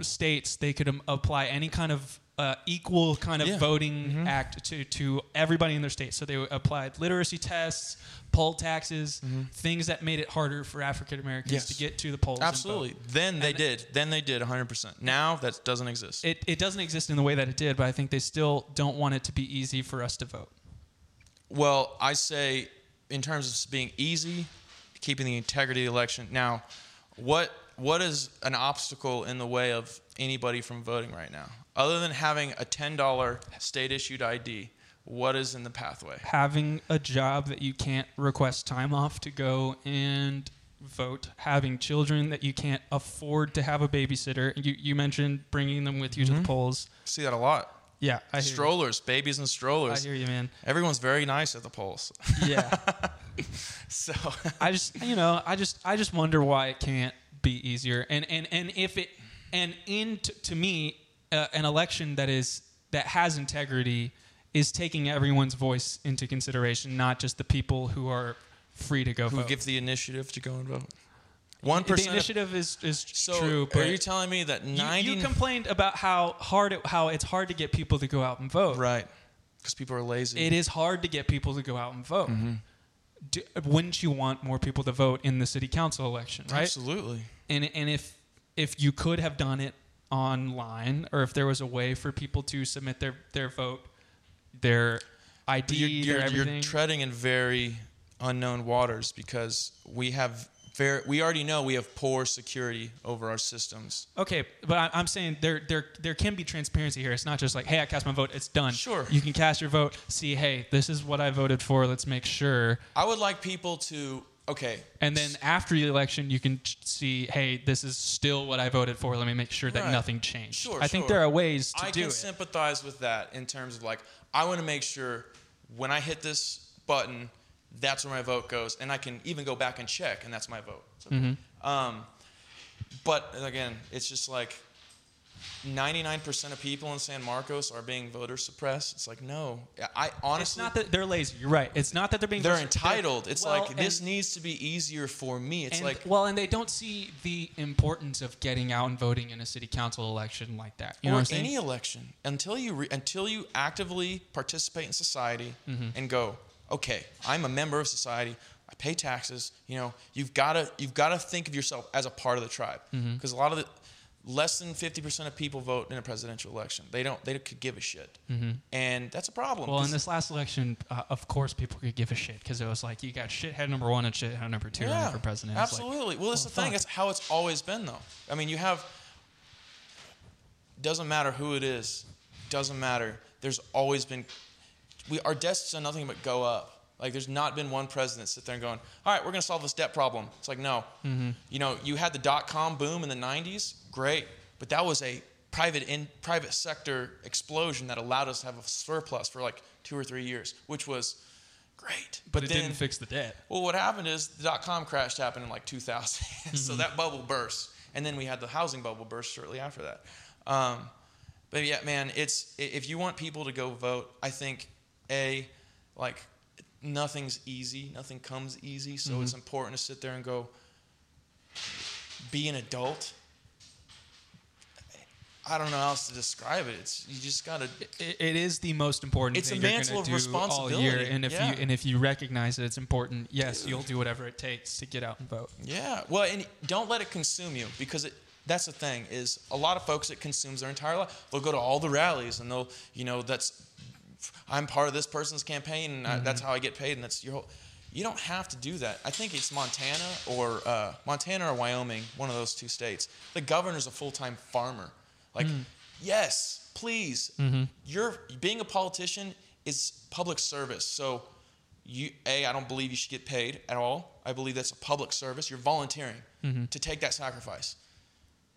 A: states they could um, apply any kind of uh, equal kind of
B: Yeah.
A: voting act to to everybody in their state. So they applied literacy tests, poll taxes, things that made it harder for African Americans
B: Yes.
A: to get to the polls.
B: Absolutely. Then they
A: And-
B: did. Then they did 100%. Now that doesn't exist.
A: It, it doesn't exist in the way that it did, but I think they still don't want it to be easy for us to vote.
B: well, I say in terms of being easy, keeping the integrity of the election. Now, what what is an obstacle in the way of anybody from voting right now, other than having a ten dollar state issued ID? What is in the pathway?
A: Having a job that you can't request time off to go and vote, having children that you can't afford to have a babysitter. You, you mentioned bringing them with you mm-hmm. to the mm-hmm. polls.
B: See that a lot.
A: Yeah,
B: I strollers, babies and strollers.
A: I hear you, man.
B: Everyone's very nice at the polls.
A: Yeah.
B: so
A: I just, you know, I just, I just wonder why it can't be easier, and and and if it, and in t- to me, uh, an election that is that has integrity is taking everyone's voice into consideration, not just the people who are free to go vote.
B: who
A: vote.
B: give the initiative to go and vote. One percent.
A: The initiative is is
B: so
A: true.
B: But are you telling me that ninety?
A: You, you complained about how hard it, how it's hard to get people to go out and vote.
B: Right. Because people are lazy.
A: It is hard to get people to go out and vote.
B: Mm-hmm.
A: Do, wouldn't you want more people to vote in the city council election? Right.
B: Absolutely.
A: And and if if you could have done it online, or if there was a way for people to submit their their vote, their ID,
B: you're, you're,
A: their everything.
B: You're treading in very unknown waters because we have very, we already know we have poor security over our systems.
A: Okay, but I'm saying there there there can be transparency here. It's not just like, hey, I cast my vote, it's done.
B: Sure.
A: You can cast your vote, see, hey, this is what I voted for. Let's make sure.
B: I would like people to okay.
A: And then after the election, you can see, hey, this is still what I voted for. Let me make sure that
B: right.
A: nothing changed.
B: Sure.
A: I
B: sure.
A: think there are ways to
B: I
A: do it.
B: I can sympathize with that in terms of like, I want to make sure when I hit this button that's where my vote goes, and I can even go back and check, and that's my vote.
A: Mm-hmm.
B: um, but again, it's just like 99% of people in San Marcos are being voter suppressed. It's like no, I honestly.
A: It's not that they're lazy. You're right. It's not that they're being.
B: They're entitled. They're, it's well, like this needs to be easier for me. It's
A: and,
B: like
A: well, and they don't see the importance of getting out and voting in a city council election like that. You
B: or
A: know
B: any election until you re, until you actively participate in society
A: mm-hmm.
B: and go okay, I'm a member of society. I pay taxes. You know, you've got to you've got to think of yourself as a part of the tribe because
A: mm-hmm.
B: a lot of the less than 50% of people vote in a presidential election. They don't they could give a shit.
A: Mm-hmm.
B: And that's a problem.
A: Well, in this last election, uh, of course people could give a shit because it was like you got shithead number 1 and shithead number 2
B: yeah,
A: for president.
B: Absolutely.
A: Like,
B: well, that's
A: well,
B: the thing. That's how it's always been though. I mean, you have doesn't matter who it is. Doesn't matter. There's always been we our desks are nothing but go up like, there's not been one president sit there and going, all right, we're going to solve this debt problem. It's like, no.
A: Mm-hmm.
B: You know, you had the dot com boom in the 90s, great. But that was a private in private sector explosion that allowed us to have a surplus for like two or three years, which was great.
A: But, but it then, didn't fix the debt.
B: Well, what happened is the dot com crash happened in like 2000. mm-hmm. so that bubble burst. And then we had the housing bubble burst shortly after that. Um, but yeah, man, it's if you want people to go vote, I think a like nothing's easy. Nothing comes easy. So mm-hmm. it's important to sit there and go, be an adult. I don't know how else to describe it. It's you just gotta.
A: it, it is the most important.
B: It's
A: thing
B: a mantle
A: of
B: responsibility.
A: all year, and if
B: yeah.
A: you and if you recognize that it's important, yes, you'll do whatever it takes to get out and vote.
B: Yeah, well, and don't let it consume you because it. That's the thing is a lot of folks it consumes their entire life. They'll go to all the rallies and they'll you know that's I'm part of this person's campaign, and mm-hmm. I, that's how I get paid, and that's your whole. You don't have to do that. I think it's Montana or uh, Montana or Wyoming, one of those two states. The governor's a full-time farmer. Like, mm. yes, please.
A: Mm-hmm.
B: You're being a politician is public service. So, you a I don't believe you should get paid at all. I believe that's a public service. You're volunteering
A: mm-hmm.
B: to take that sacrifice.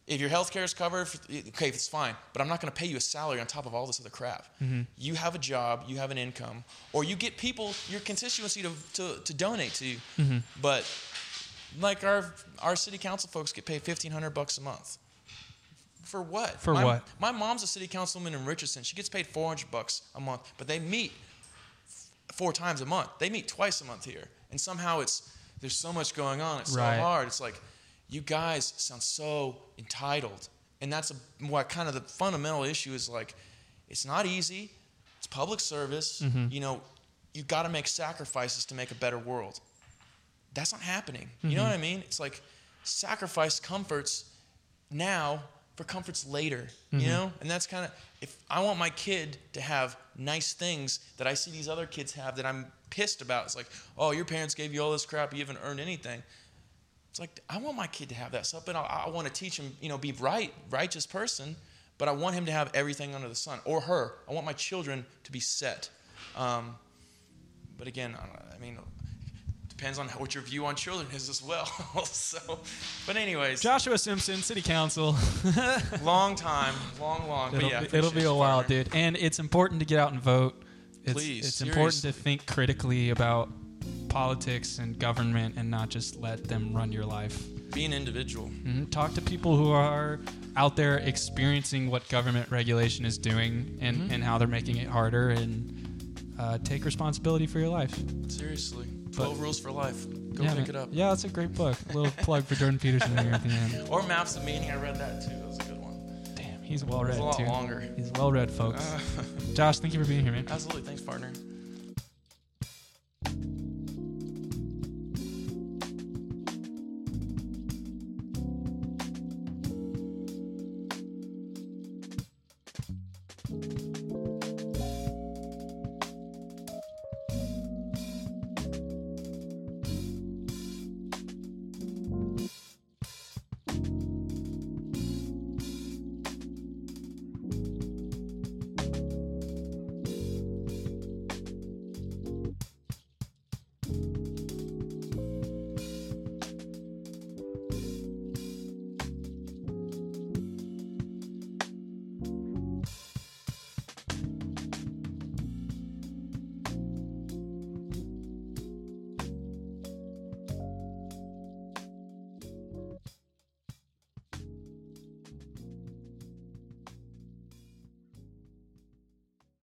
B: If your health care is covered, okay, it's fine. But I'm not going to pay you a salary on top of all this other crap.
A: Mm-hmm.
B: You have a job, you have an income, or you get people, your constituency to, to, to donate to you.
A: Mm-hmm.
B: But like our our city council folks get paid 1500 bucks a month. For what?
A: For
B: my,
A: what?
B: My mom's a city councilwoman in Richardson. She gets paid 400 bucks a month, but they meet four times a month. They meet twice a month here. And somehow it's there's so much going on. It's
A: right.
B: so hard. It's like you guys sound so entitled. And that's a, what kind of the fundamental issue is like, it's not easy. It's public service.
A: Mm-hmm.
B: You know, you got to make sacrifices to make a better world. That's not happening.
A: Mm-hmm.
B: You know what I mean? It's like sacrifice comforts now for comforts later, mm-hmm. you know? And that's kind of, if I want my kid to have nice things that I see these other kids have that I'm pissed about, it's like, oh, your parents gave you all this crap, you haven't earned anything. It's like, I want my kid to have that stuff, but I, I want to teach him, you know, be right, righteous person, but I want him to have everything under the sun, or her. I want my children to be set. Um, but again, I mean, depends on what your view on children is as well. so, but anyways,
A: Joshua Simpson, City Council.
B: long time, long, long.
A: It'll,
B: yeah,
A: be, it'll be a while, dude. And it's important to get out and vote. It's,
B: Please,
A: it's important to think critically about politics and government and not just let them run your life.
B: Be an individual.
A: Mm-hmm. Talk to people who are out there experiencing what government regulation is doing and, mm-hmm. and how they're making it harder and uh, take responsibility for your life.
B: Seriously. 12 Rules for Life. Go
A: yeah,
B: pick man. it up.
A: Yeah, that's a great book. A little plug for Jordan Peterson here at the end.
B: Or Maps of Meaning. I read that too. That was a good one.
A: Damn, he's well read.
B: He's a lot
A: too.
B: longer.
A: He's well read, folks. Josh, thank you for being here, man.
B: Absolutely. Thanks, partner.